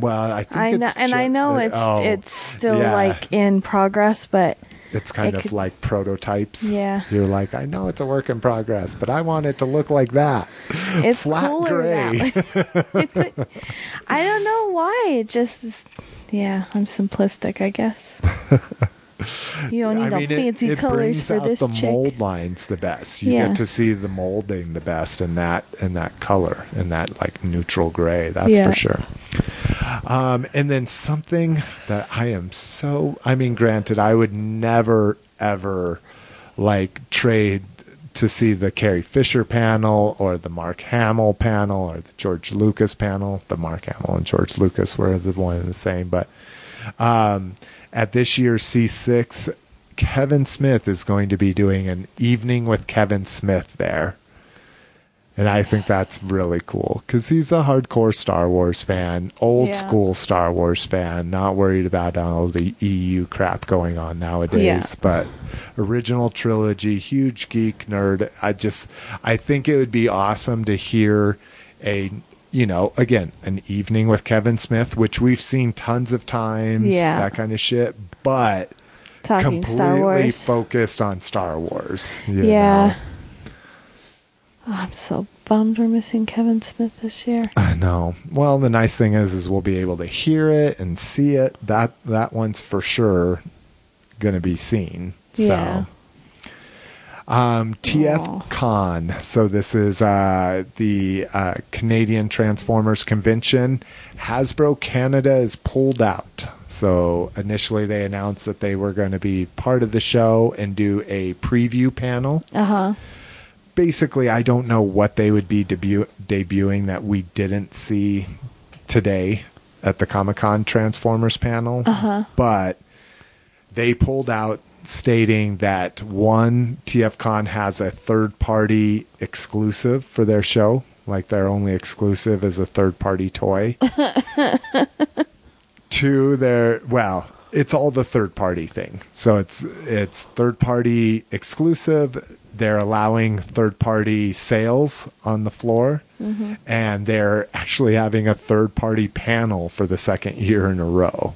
[SPEAKER 1] Well, I think
[SPEAKER 2] I
[SPEAKER 1] it's
[SPEAKER 2] know, and I know
[SPEAKER 1] uh,
[SPEAKER 2] it's
[SPEAKER 1] oh,
[SPEAKER 2] it's still
[SPEAKER 1] yeah.
[SPEAKER 2] like in progress, but
[SPEAKER 1] it's kind of
[SPEAKER 2] could-
[SPEAKER 1] like prototypes.
[SPEAKER 2] Yeah.
[SPEAKER 1] you're like, I know it's a work in progress, but I want it to look like that.
[SPEAKER 2] it's
[SPEAKER 1] Flat
[SPEAKER 2] cooler
[SPEAKER 1] gray.
[SPEAKER 2] that. I don't know why. It just, is- yeah, I'm simplistic, I guess. You don't need
[SPEAKER 1] I
[SPEAKER 2] all
[SPEAKER 1] mean, it,
[SPEAKER 2] fancy
[SPEAKER 1] it
[SPEAKER 2] colors
[SPEAKER 1] brings
[SPEAKER 2] for
[SPEAKER 1] out
[SPEAKER 2] this
[SPEAKER 1] the
[SPEAKER 2] chick.
[SPEAKER 1] mold lines the best. You
[SPEAKER 2] Yeah.
[SPEAKER 1] get to see the molding the best in that in that color in that like neutral gray. That's
[SPEAKER 2] Yeah.
[SPEAKER 1] for sure. Um, and then something that I am so I mean, granted, I would never ever like trade to see the Carrie Fisher panel or the Mark Hamill panel or the George Lucas panel. The Mark Hamill and George Lucas were the one and the same, but um, at this year's C6, Kevin Smith is going to be doing an evening with Kevin Smith there. And I think that's really cool because he's a hardcore Star Wars fan, old
[SPEAKER 2] Yeah.
[SPEAKER 1] school Star Wars fan, not worried about all the EU crap going on nowadays.
[SPEAKER 2] Yeah.
[SPEAKER 1] But original trilogy, huge geek nerd. I just, I think it would be awesome to hear a, you know, again, an evening with Kevin Smith, which we've seen tons of times,
[SPEAKER 2] Yeah.
[SPEAKER 1] that kind of shit. But
[SPEAKER 2] Talking
[SPEAKER 1] completely focused on Star Wars. you
[SPEAKER 2] yeah.
[SPEAKER 1] know?
[SPEAKER 2] Oh, I'm so bummed we're missing Kevin Smith this year.
[SPEAKER 1] I know. Well, the nice thing is, is we'll be able to hear it and see it. That that one's for sure going to be seen.
[SPEAKER 2] Yeah.
[SPEAKER 1] So, um, TF Con. So this is uh, the uh, Canadian Transformers Convention. Hasbro Canada is pulled out. So initially they announced that they were going to be part of the show and do a preview panel
[SPEAKER 2] Uh huh.
[SPEAKER 1] basically I don't know what they would be debut- debuting that we didn't see today at the Comic Con Transformers panel.
[SPEAKER 2] Uh-huh.
[SPEAKER 1] But they pulled out stating that one TFCon has a third party exclusive for their show. Like their only exclusive is a third party toy. Two, their well, it's all the third party thing. So it's it's third party exclusive. They're allowing third party sales on the floor, mm-hmm. and they're actually having a third party panel for the second year in a row.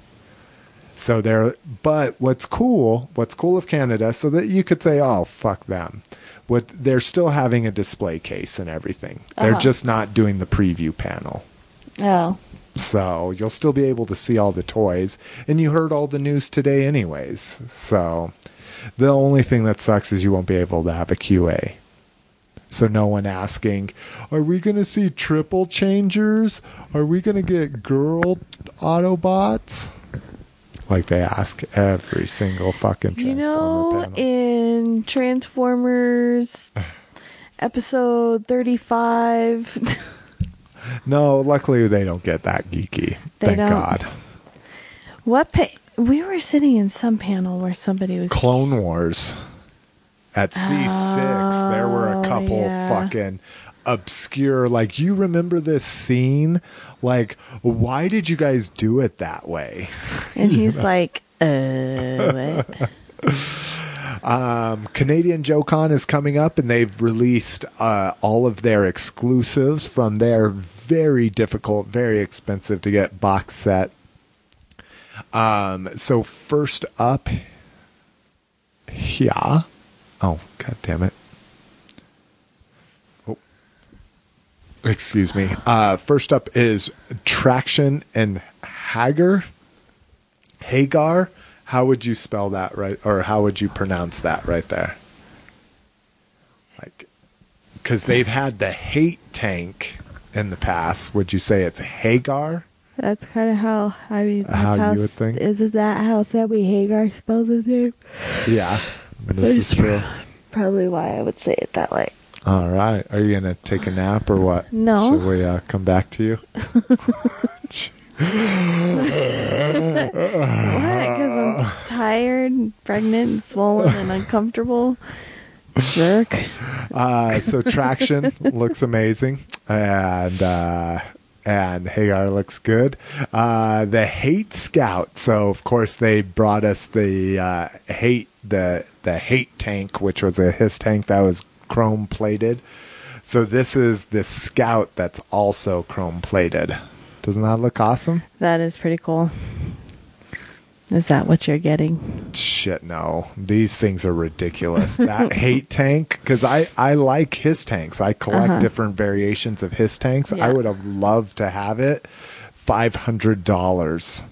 [SPEAKER 1] So they're, but what's cool, what's cool of Canada, so that you could say, oh, fuck them. What they're still having a display case and everything. They're
[SPEAKER 2] Uh-huh.
[SPEAKER 1] just not doing the preview panel.
[SPEAKER 2] Oh.
[SPEAKER 1] So you'll still be able to see all the toys. And you heard all the news today, anyways. So the only thing that sucks is you won't be able to have a QA. So no one asking, are we going to see triple changers? Are we going to get girl Autobots? Like they ask every single fucking
[SPEAKER 2] You
[SPEAKER 1] Transformer
[SPEAKER 2] know,
[SPEAKER 1] panel.
[SPEAKER 2] in Transformers episode 35,
[SPEAKER 1] no, luckily they don't get that geeky.
[SPEAKER 2] They
[SPEAKER 1] Thank
[SPEAKER 2] don't.
[SPEAKER 1] God.
[SPEAKER 2] what pa- we were sitting in some panel where somebody was
[SPEAKER 1] Clone Wars at C6, there were a
[SPEAKER 2] Oh,
[SPEAKER 1] couple
[SPEAKER 2] yeah.
[SPEAKER 1] fucking obscure. Like you remember this scene? Like why did you guys do it that way?
[SPEAKER 2] And he's like, uh, what?
[SPEAKER 1] um canadian joe con is coming up and they've released uh all of their exclusives from their very difficult very expensive to get box set. Um so first up yeah oh god damn it excuse me uh first up is traction and hagar hagar how would you spell that right or how would you pronounce that right there like because they've had the hate tank in the past would you say it's hagar
[SPEAKER 2] That's kind of how I mean. That's
[SPEAKER 1] How you would think?
[SPEAKER 2] Is, is that how Sammy Hagar spelled his name?
[SPEAKER 1] yeah this is true
[SPEAKER 2] Probably why I would say it that way.
[SPEAKER 1] All right are you gonna take a nap or what
[SPEAKER 2] No.
[SPEAKER 1] should we uh, come back to you
[SPEAKER 2] What? Because I'm tired, and pregnant, and swollen, and uncomfortable. Jerk.
[SPEAKER 1] Uh, so traction looks amazing, and uh, and Hagar looks good. Uh, the hate scout. So of course they brought us the uh, hate the the hate tank, which was a HISS tank that was chrome plated. So this is the scout that's also chrome plated. Doesn't that look awesome?
[SPEAKER 2] That is pretty cool. Is that what you're getting?
[SPEAKER 1] Shit, no. These things are ridiculous. That hate tank, because I, I like HISS tanks. I collect
[SPEAKER 2] Uh-huh.
[SPEAKER 1] different variations of HISS tanks. I would have loved to have it. $500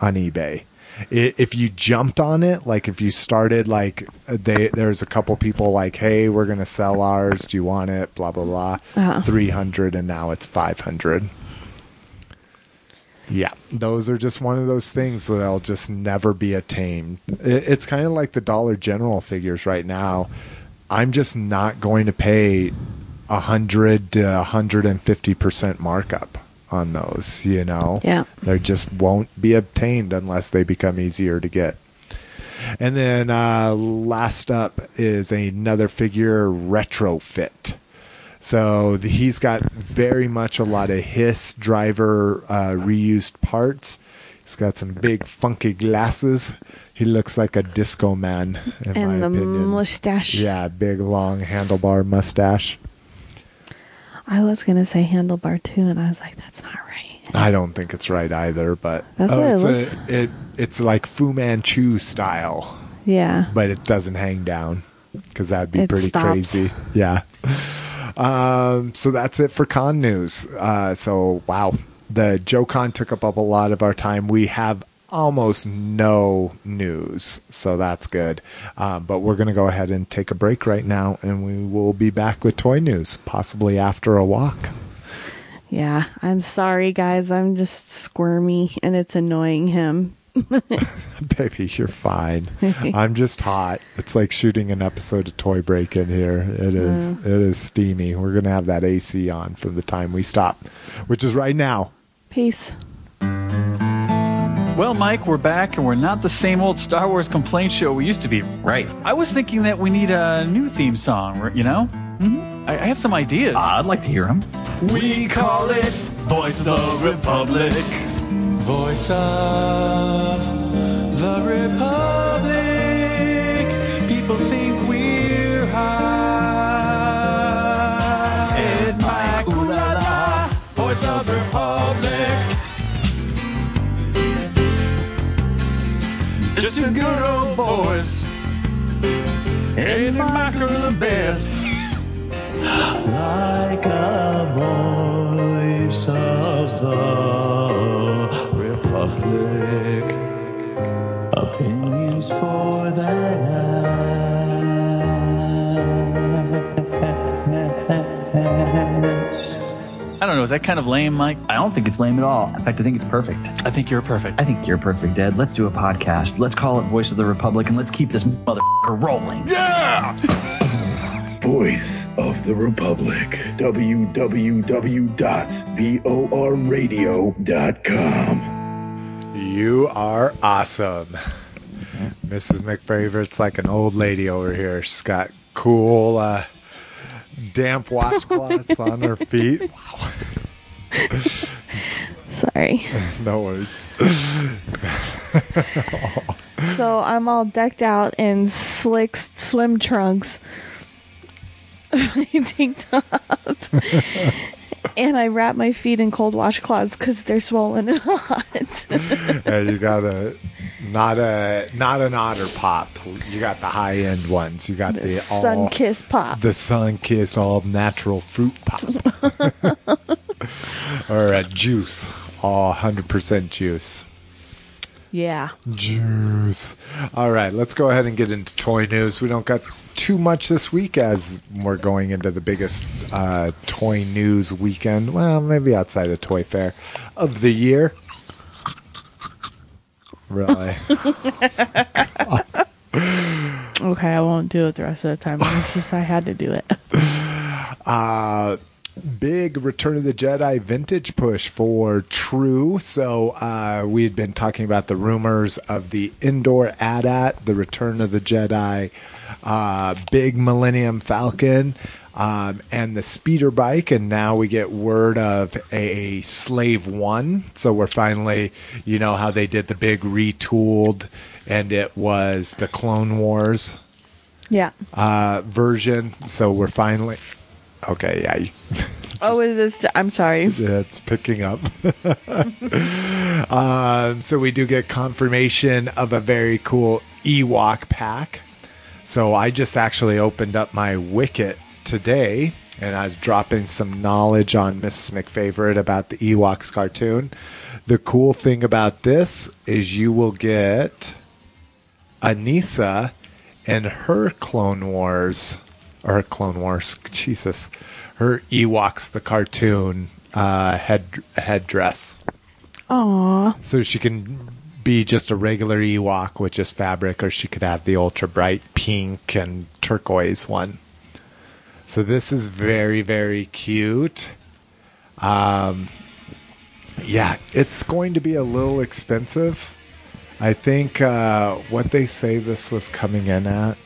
[SPEAKER 1] on eBay. If you jumped on it, like if you started, like they, there's a couple people like, hey, we're gonna sell ours. Do you want it? Blah blah blah.
[SPEAKER 2] Uh-huh.
[SPEAKER 1] Three hundred, and now it's five hundred. Yeah, those are just one of those things that'll just never be attained. It, it's kind of like the Dollar General figures right now. I'm just not going to pay a hundred to hundred and fifty percent markup on those. You know,
[SPEAKER 2] Yeah.
[SPEAKER 1] they just won't be obtained unless they become easier to get. And then uh, last up is another figure retrofit. So the, he's got very much a lot of Hiss driver uh, reused parts. He's got some big funky glasses. He looks like a disco man, in my
[SPEAKER 2] and the
[SPEAKER 1] opinion.
[SPEAKER 2] mustache.
[SPEAKER 1] Yeah, big long handlebar mustache.
[SPEAKER 2] I was gonna say handlebar too, and I was like, that's not right.
[SPEAKER 1] I don't think it's right either, but
[SPEAKER 2] That's what it
[SPEAKER 1] it's
[SPEAKER 2] looks-
[SPEAKER 1] a, it it's like Fu Manchu style,
[SPEAKER 2] Yeah.
[SPEAKER 1] but it doesn't hang down because that'd be
[SPEAKER 2] It
[SPEAKER 1] pretty
[SPEAKER 2] stops.
[SPEAKER 1] crazy. Yeah. Um, so that's it for con news. Uh, so wow, the Joe Con took up, up a lot of our time. We have almost no news, so that's good. Um, but we're gonna go ahead and take a break right now, and we will be back with toy news, possibly after a walk.
[SPEAKER 2] Yeah. I'm sorry, guys. I'm just squirmy, and it's annoying him.
[SPEAKER 1] Baby, you're fine. I'm just hot. It's like shooting an episode of Toy Break in here. It is it is steamy. We're gonna have that AC on from the time we stop, which is right now.
[SPEAKER 2] Peace.
[SPEAKER 3] Well, Mike, we're back, and we're not the same old Star Wars complaint show we used to be.
[SPEAKER 4] Right.
[SPEAKER 3] I was thinking that we need a new theme song, you know? Mm-hmm. I, I have some ideas.
[SPEAKER 4] Uh, I'd like to hear them.
[SPEAKER 3] we call it Voice of the Republic. Voice of the Republic. People think we're high. Good old voice. Ed Mike are the best.
[SPEAKER 5] like a voice of the republic. Opinions for that.
[SPEAKER 3] I don't know, is that kind of lame, Mike?
[SPEAKER 4] I don't think it's lame at all. In fact, I think it's perfect.
[SPEAKER 3] I think you're perfect.
[SPEAKER 4] I think you're perfect, Dad. Let's do a podcast. Let's call it Voice of the Republic, and let's keep this motherfucker rolling. Yeah!
[SPEAKER 6] Voice of the Republic. www.vorradio.com.
[SPEAKER 1] You are awesome, Mrs. McFavorite's like an old lady over here. She's got cool uh, damp washcloths on her feet. Wow,
[SPEAKER 2] Sorry.
[SPEAKER 1] no worries.
[SPEAKER 2] so I'm all decked out in slick swim trunks. top. And I wrap my feet in cold washcloths because they're swollen and hot.
[SPEAKER 1] and you got a not a not an otter pop. You got the high end ones. You got the, all Sun
[SPEAKER 2] kiss pop.
[SPEAKER 1] the sun kiss all natural fruit pop, or a juice, all hundred percent juice.
[SPEAKER 2] yeah.
[SPEAKER 1] Juice. All right, let's go ahead and get into toy news. We don't got too much this week as we're going into the biggest uh, toy news weekend. Well, maybe outside of Toy Fair of the year. Really?
[SPEAKER 2] Okay, I won't do it the rest of the time. It's just I had to do it.
[SPEAKER 1] uh, big Return of the Jedi vintage push for True. So uh, we had been talking about the rumors of the Endor AT-AT, the Return of the Jedi, uh, big Millennium Falcon. Um, and the speeder bike, and now we get word of a Slave One. So we're finally, you know, how they did the big retooled, and it was the Clone Wars
[SPEAKER 2] Yeah.
[SPEAKER 1] uh, version. So we're finally okay. Yeah, you,
[SPEAKER 2] Oh, is this? I'm sorry.
[SPEAKER 1] yeah, it's picking up. um, so we do get confirmation of a very cool Ewok pack. So I just actually opened up my Wicket today, and I was dropping some knowledge on Mrs. McFavorite about the Ewoks cartoon. The cool thing about this is you will get Kneesaa and her Clone Wars, or Clone Wars, Jesus, her Ewoks the cartoon uh, head headdress,
[SPEAKER 2] Aw.
[SPEAKER 1] so she can be just a regular Ewok with just fabric, or she could have the ultra bright pink and turquoise one. So this is very very cute. Um, yeah, it's going to be a little expensive. I think uh, what they say this was coming in at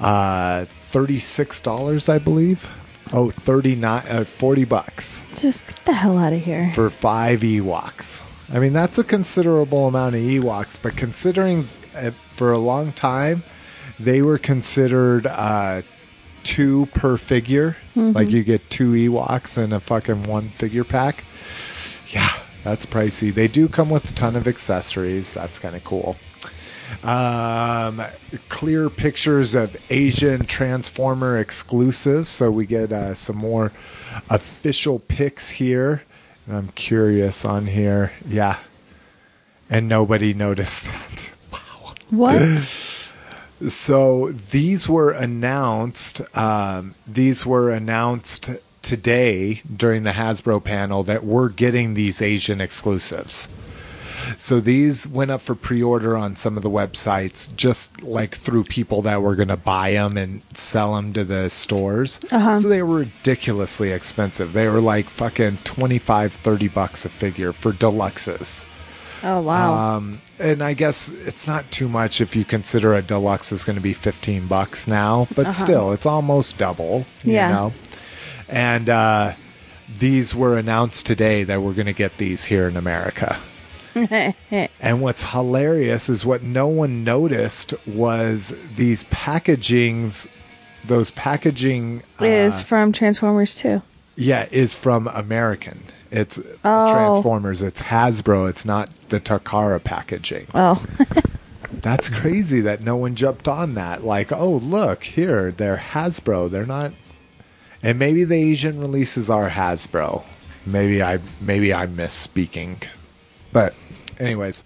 [SPEAKER 1] uh, $36, I believe. Oh, 39 uh, 40 bucks
[SPEAKER 2] Just get the hell out of here.
[SPEAKER 1] for 5 Ewoks. I mean, that's a considerable amount of Ewoks, but considering uh, for a long time they were considered uh, two per figure, like you get two Ewoks in a fucking one figure pack. Yeah, that's pricey. They do come with a ton of accessories. That's kind of cool. Um, clear pictures of Asian Transformer exclusives. So we get uh, some more official pics here. And I'm curious on here. Yeah. And nobody noticed that. Wow.
[SPEAKER 2] What?
[SPEAKER 1] So these were announced. Um, these were announced today during the Hasbro panel that we're getting these Asian exclusives. So these went up for pre-order on some of the websites, just like through people that were going to buy them and sell them to the stores. So they were ridiculously expensive. They were like fucking 25, 30 bucks a figure for deluxes.
[SPEAKER 2] Oh wow.
[SPEAKER 1] Um, and I guess it's not too much if you consider a deluxe is going to be 15 bucks now, but still, it's almost double, you
[SPEAKER 2] Yeah.
[SPEAKER 1] know? And uh, these were announced today that we're going to get these here in America. And what's hilarious is what no one noticed was these packagings, those packaging uh,
[SPEAKER 2] is from Transformers too.
[SPEAKER 1] yeah, is from American. It's
[SPEAKER 2] Oh.
[SPEAKER 1] Transformers. It's Hasbro. It's not the Takara packaging.
[SPEAKER 2] Oh.
[SPEAKER 1] That's crazy that no one jumped on that. Like, oh, look, here, they're Hasbro. They're not. And maybe the Asian releases are Hasbro. Maybe I maybe I'm misspeaking. But anyways,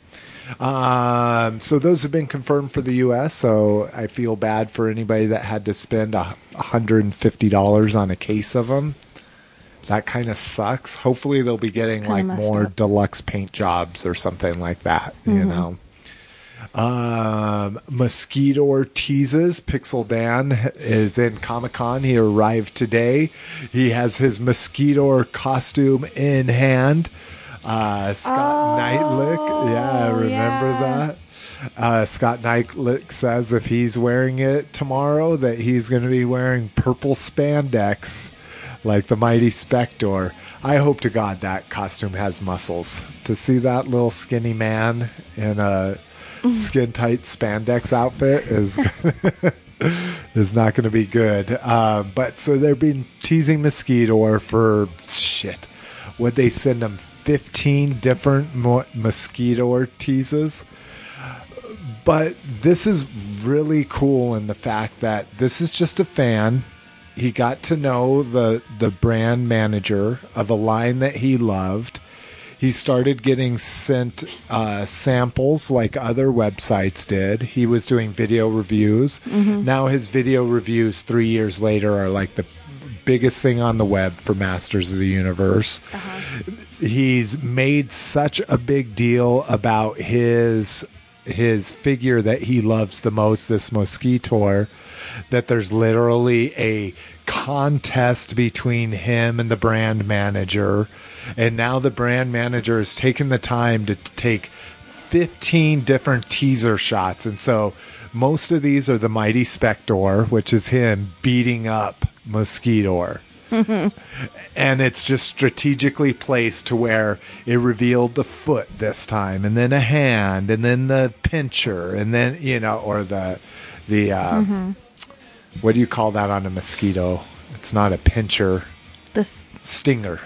[SPEAKER 1] um, so those have been confirmed for the U.S. So I feel bad for anybody that had to spend a hundred and fifty dollars on a case of them. That kind of sucks. Hopefully they'll be getting like more
[SPEAKER 2] up.
[SPEAKER 1] deluxe paint jobs or something like that. You know. Um, Mosquitor teases Pixel Dan is in Comic Con. He arrived today. He has his Mosquitor costume in hand. Uh, Scott oh, Neitlich. Yeah, remember
[SPEAKER 2] yeah.
[SPEAKER 1] that? Uh, Scott Neitlich says if he's wearing it tomorrow, that he's going to be wearing purple spandex like the mighty Spector. I hope to God that costume has muscles. To see that little skinny man in a mm-hmm. skin tight spandex outfit is. is not going to be good. Uh, but so they've been teasing Mosquitor for shit. Would they send him 15 different mo- mosquitor teasers. But this is really cool in the fact that this is just a fan. He got to know the the brand manager of a line that he loved. He started getting sent uh, samples like other websites did. He was doing video reviews. Mm-hmm. Now his video reviews three years later are like the biggest thing on the web for Masters of the Universe. Uh-huh he's made such a big deal about his his figure that he loves the most this mosquitor that there's literally a contest between him and the brand manager. And now the brand manager has taken the time to take 15 different teaser shots. And so most of these are the mighty spector which is him beating up mosquitor and it's just strategically placed to where it revealed the foot this time and then a hand and then the pincher and then you know or the the uh, what do you call that on a mosquito it's not a pincher
[SPEAKER 2] This.
[SPEAKER 1] stinger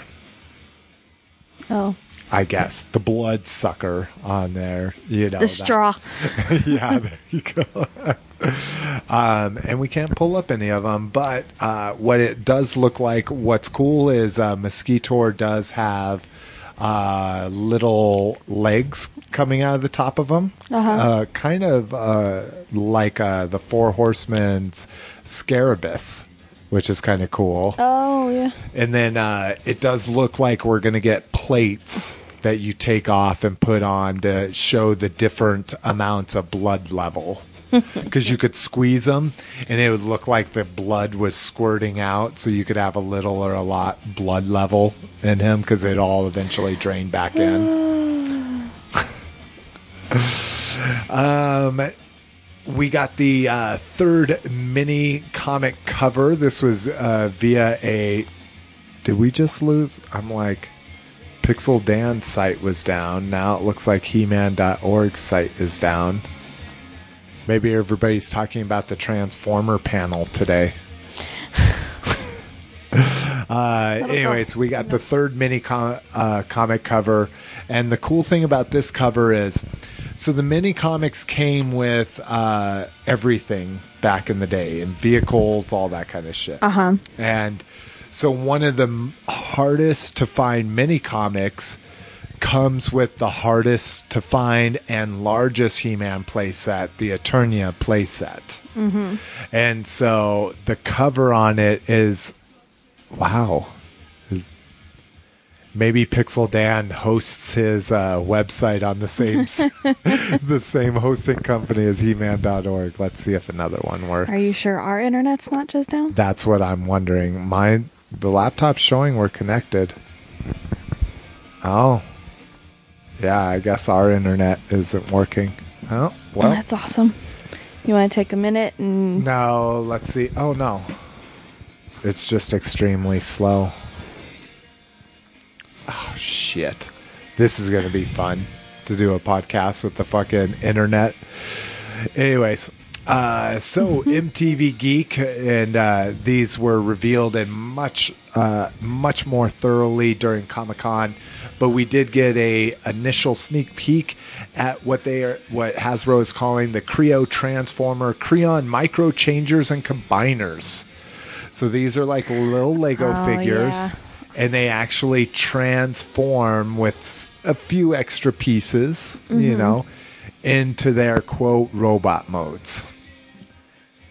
[SPEAKER 2] Oh.
[SPEAKER 1] i guess the blood sucker on there you know
[SPEAKER 2] The straw.
[SPEAKER 1] yeah, there you go. um, and we can't pull up any of them, but uh, what it does look like, what's cool is uh, does have uh, little legs coming out of the top of them, uh kind of uh, like uh, the Four Horsemen's Scarabus, which is kind of cool.
[SPEAKER 2] Oh yeah.
[SPEAKER 1] And then uh, it does look like we're going to get plates that you take off and put on to show the different amounts of blood level. because you could squeeze them and it would look like the blood was squirting out. So you could have a little or a lot blood level in him because it all eventually drained back in. um, we got the uh, third mini comic cover. This was uh, via a. Did we just lose? I'm like. Pixel Dan site was down. Now it looks like He-Man.org site is down. Maybe everybody's talking about the Transformer panel today. uh, anyways, we got the third mini com- uh, comic cover, and the cool thing about this cover is, so the mini comics came with uh, everything back in the day, and vehicles, all that kind of shit.
[SPEAKER 2] Uh huh.
[SPEAKER 1] And so one of the hardest to find mini comics comes with the hardest to find and largest He-Man playset, the Eternia playset. Mm-hmm. And so the cover on it is wow. Is maybe Pixel Dan hosts his uh, website on the same the same hosting company as He-Man.org. Let's see if another one works.
[SPEAKER 2] Are you sure our internet's not just down?
[SPEAKER 1] That's what I'm wondering. Mine, the laptop's showing we're connected. Oh, yeah. I guess our internet isn't working. Oh, well.
[SPEAKER 2] That's awesome. You want to take a minute and
[SPEAKER 1] No, let's see. Oh no, it's just extremely slow. Oh shit! This is gonna be fun to do a podcast with the fucking internet. Anyways, uh, so MTV Geek and uh, these were revealed in much, uh, much more thoroughly during Comic Con, but we did get a initial sneak peek at what they are, what Hasbro is calling the Kre-O Transformer Kreon Micro Changers and Combiners. So these are like little Lego
[SPEAKER 2] Oh,
[SPEAKER 1] figures.
[SPEAKER 2] yeah.
[SPEAKER 1] And they actually transform with a few extra pieces, you mm-hmm. know, into their quote robot modes.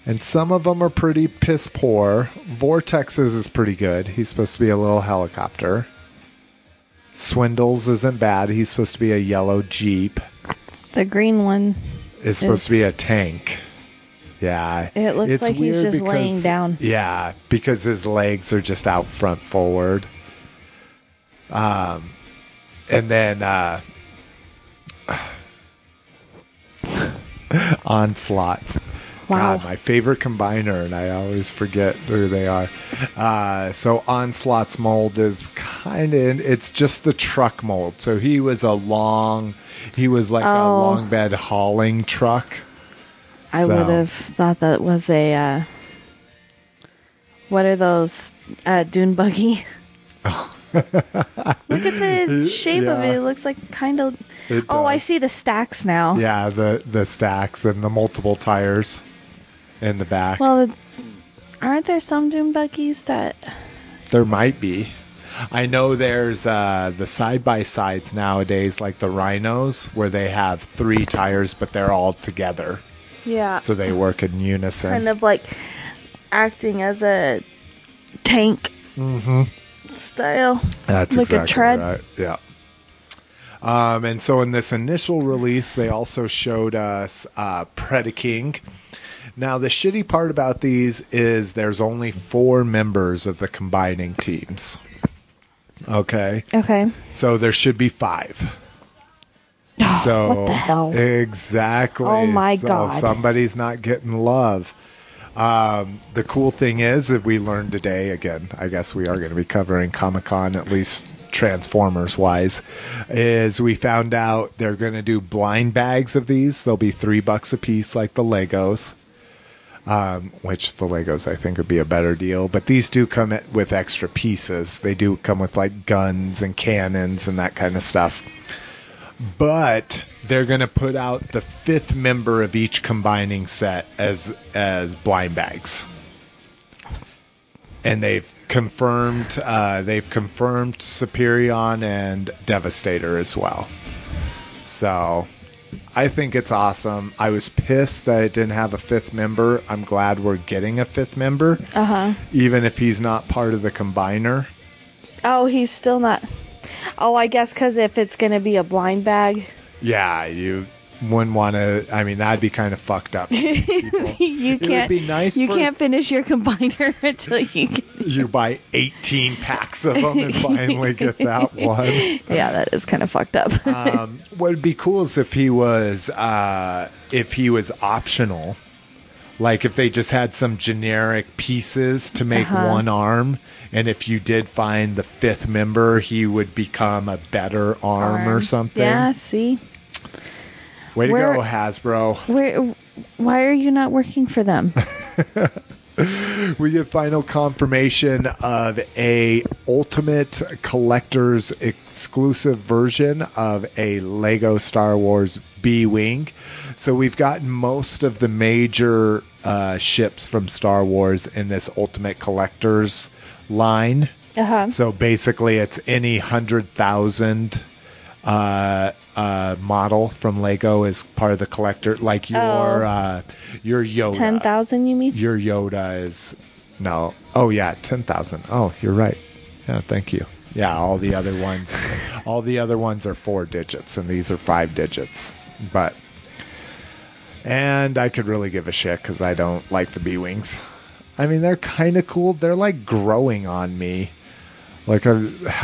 [SPEAKER 1] And some of them are pretty piss poor. Vortex's is pretty good. He's supposed to be a little helicopter. Swindles isn't bad. He's supposed to be a yellow Jeep.
[SPEAKER 2] the green one.
[SPEAKER 1] It's supposed
[SPEAKER 2] Is-
[SPEAKER 1] to be a tank. Yeah.
[SPEAKER 2] It looks
[SPEAKER 1] It's
[SPEAKER 2] like he's just laying down.
[SPEAKER 1] Yeah, because his legs are just out front forward. Um, and then uh, onslaughts.
[SPEAKER 2] Wow.
[SPEAKER 1] God, my favorite combiner, and I always forget who they are. Uh, so Onslaught's mold is kind of it's just the truck mold. So he was a long, he was like a
[SPEAKER 2] Oh.
[SPEAKER 1] long bed hauling truck.
[SPEAKER 2] I
[SPEAKER 1] So-
[SPEAKER 2] would have thought that was a. Uh, what are those? Uh, dune buggy. Look at the shape of it. It looks like kind of.
[SPEAKER 1] It
[SPEAKER 2] Oh, I see the stacks now.
[SPEAKER 1] Yeah, the the stacks and the multiple tires in the back.
[SPEAKER 2] Well, aren't there some dune buggies that?
[SPEAKER 1] There might be. I know there's uh, the side by sides nowadays, like the rhinos, where they have three tires, but they're all together,
[SPEAKER 2] Yeah.
[SPEAKER 1] so they work in unison.
[SPEAKER 2] kind of like acting as a tank style.
[SPEAKER 1] That's
[SPEAKER 2] like a
[SPEAKER 1] exactly
[SPEAKER 2] tread.
[SPEAKER 1] right. Yeah. Um, and so in this initial release, they also showed us uh, Predaking. Now, the shitty part about these is there's only four members of the combining teams. Okay.
[SPEAKER 2] Okay.
[SPEAKER 1] So there should be five. So
[SPEAKER 2] what the hell?
[SPEAKER 1] Exactly.
[SPEAKER 2] Oh my
[SPEAKER 1] So
[SPEAKER 2] God.
[SPEAKER 1] Somebody's not getting love. Um, the cool thing is that we learned today again. I guess we are going to be covering Comic Con at least Transformers wise. Is we found out they're going to do blind bags of these. They'll be three bucks a piece, like the Legos. Um, which the Legos I think would be a better deal, but these do come with extra pieces. They do come with like guns and cannons and that kind of stuff. But they're going to put out the fifth member of each combining set as as blind bags. And they've confirmed uh, they've confirmed superion and devastator as well. So i think it's awesome i was pissed that it didn't have a fifth member i'm glad we're getting a fifth member
[SPEAKER 2] Uh huh.
[SPEAKER 1] even if he's not part of the combiner
[SPEAKER 2] Oh, he's still not. Oh, I guess because if it's gonna be a blind bag.
[SPEAKER 1] Yeah, you wouldn't want to. I mean, that'd be kind of fucked up.
[SPEAKER 2] You can't
[SPEAKER 1] be nice
[SPEAKER 2] You
[SPEAKER 1] for-
[SPEAKER 2] can't finish your combiner until you get
[SPEAKER 1] you buy 18 packs of them and finally get that one.
[SPEAKER 2] Yeah, that is kind of fucked up.
[SPEAKER 1] Um, what would be cool is if he was uh, if he was optional. Like if they just had some generic pieces to make
[SPEAKER 2] Uh-huh.
[SPEAKER 1] one arm, and if you did find the fifth member, he would become a better arm, or something.
[SPEAKER 2] Yeah, see?
[SPEAKER 1] Way to
[SPEAKER 2] Where-
[SPEAKER 1] go, Hasbro.
[SPEAKER 2] Where why are you not working for them?
[SPEAKER 1] we get final confirmation of a ultimate collector's exclusive version of a lego star wars b-wing so we've gotten most of the major uh, ships from star wars in this ultimate collector's line
[SPEAKER 2] Uh-huh.
[SPEAKER 1] so basically it's any 100000 uh, uh, model from lego is part of the collector like your
[SPEAKER 2] Oh.
[SPEAKER 1] uh, your yoda
[SPEAKER 2] 10,000 you mean?
[SPEAKER 1] your Yoda is no. Oh yeah, ten thousand. Oh, you're right. Yeah, thank you. Yeah, all the other ones, all the other ones are four digits, and these are five digits. But, and I could really give a shit because I don't like the B wings. I mean, they're kind of cool. They're like growing on me. Like I,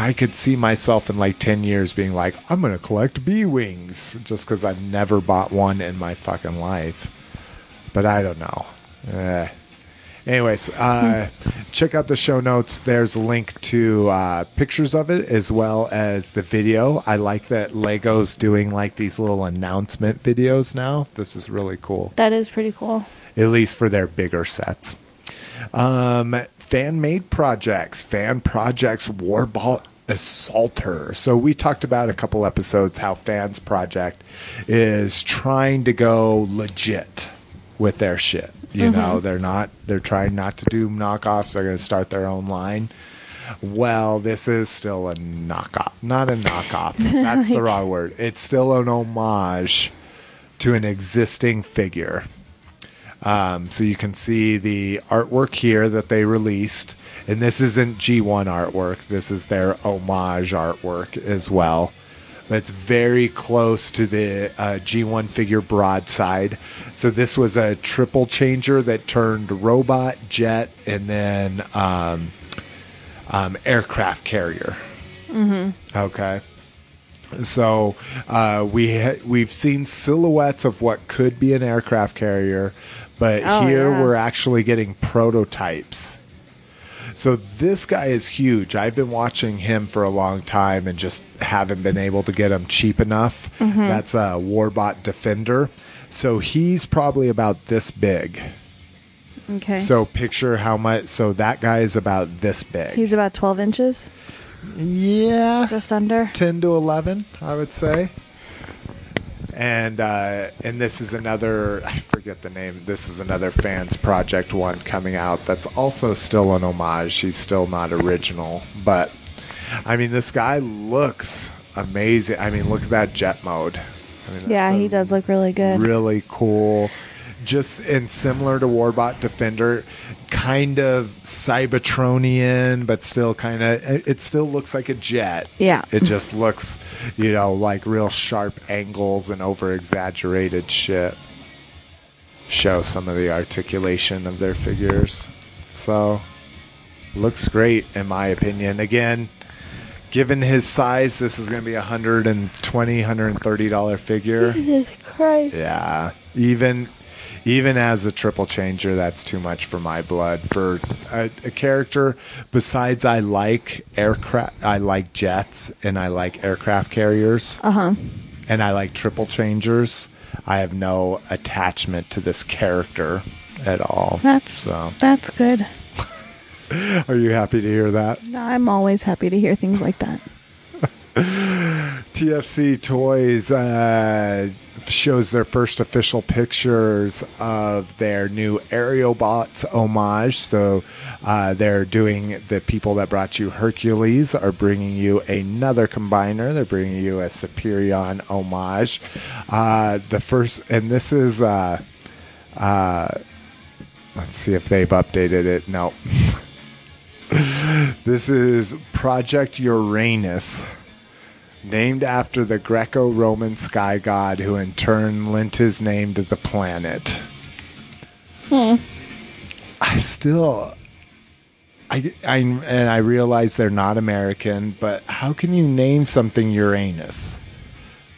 [SPEAKER 1] I could see myself in like ten years being like, I'm gonna collect B wings just because I've never bought one in my fucking life but I don't know. Eh. Anyways, uh, check out the show notes. There's a link to uh, pictures of it as well as the video. I like that Lego's doing like these little announcement videos now. This is really cool,
[SPEAKER 2] That is pretty cool.
[SPEAKER 1] at least for their bigger sets. Um, fan made projects, fan projects, Warbot Assaulter. So we talked about a couple episodes how Fans Project is trying to go legit with their shit. You mm-hmm. know, they're not they're trying not to do knockoffs. They're going to start their own line. Well, this is still a knockoff. Not a knockoff. That's the wrong word. It's still an homage to an existing figure. Um, so you can see the artwork here that they released, and this isn't G1 artwork. This is their homage artwork as well. It's very close to the uh, G1 figure broadside. So this was a triple changer that turned robot, jet, and then um, um, aircraft carrier. Okay. So uh, we ha- we've seen silhouettes of what could be an aircraft carrier, but
[SPEAKER 2] Oh,
[SPEAKER 1] here
[SPEAKER 2] yeah.
[SPEAKER 1] we're actually getting prototypes. So this guy is huge. I've been watching him for a long time and just haven't been able to get him cheap enough.
[SPEAKER 2] Mm-hmm.
[SPEAKER 1] That's a Warbot Defender. So he's probably about this big.
[SPEAKER 2] Okay.
[SPEAKER 1] So picture how much. So that guy is about this big.
[SPEAKER 2] He's about 12 inches,
[SPEAKER 1] yeah,
[SPEAKER 2] just under.
[SPEAKER 1] 10 to 11 i would say and uh, and this is another i forget the name this is another fans project one coming out that's also still an homage. He's still not original but i mean this guy looks amazing. I mean look at that jet mode. I mean,
[SPEAKER 2] Yeah, he does look really good.
[SPEAKER 1] really cool just and similar to warbot defender kind of cybertronian but still kind of it still looks like a jet.
[SPEAKER 2] Yeah.
[SPEAKER 1] it just looks you know like real sharp angles and over exaggerated shit show some of the articulation of their figures. So looks great in my opinion. Again given his size this is going to be a 120 130 dollar figure.
[SPEAKER 2] Jesus Christ.
[SPEAKER 1] yeah, even even as a triple changer, that's too much for my blood. For a, a character, besides I like aircraft, I like jets, and I like aircraft carriers,
[SPEAKER 2] Uh huh.
[SPEAKER 1] and I like triple changers. I have no attachment to this character at all.
[SPEAKER 2] That's
[SPEAKER 1] so.
[SPEAKER 2] that's good.
[SPEAKER 1] Are you happy to hear that?
[SPEAKER 2] I'm always happy to hear things like that.
[SPEAKER 1] TFC Toys uh, shows their first official pictures of their new Aerobots homage. So uh, they're doing the people that brought you Hercules are bringing you another combiner. They're bringing you a Superion homage. Uh, the first, and this is. Uh, uh, let's see if they've updated it. No. this is Project Uranus named after the Greco Roman sky god who in turn lent his name to the planet. Hmm. I still. I, I and I realize they're not American, but how can you name something Uranus?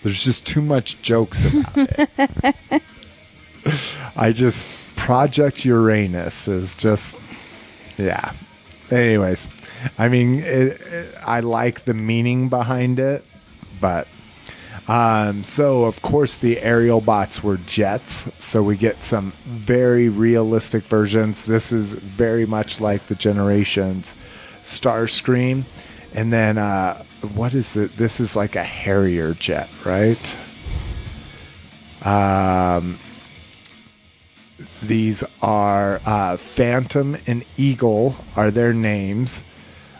[SPEAKER 1] There's just too much jokes about it. I just Project Uranus is just yeah. Anyways, I mean, it, it, I like the meaning behind it, but um, so of course the aerial bots were jets, so we get some very realistic versions. This is very much like the Generations Starscream, and then uh, what is it? This is like a Harrier jet, right? Um, these are uh, Phantom and Eagle are their names,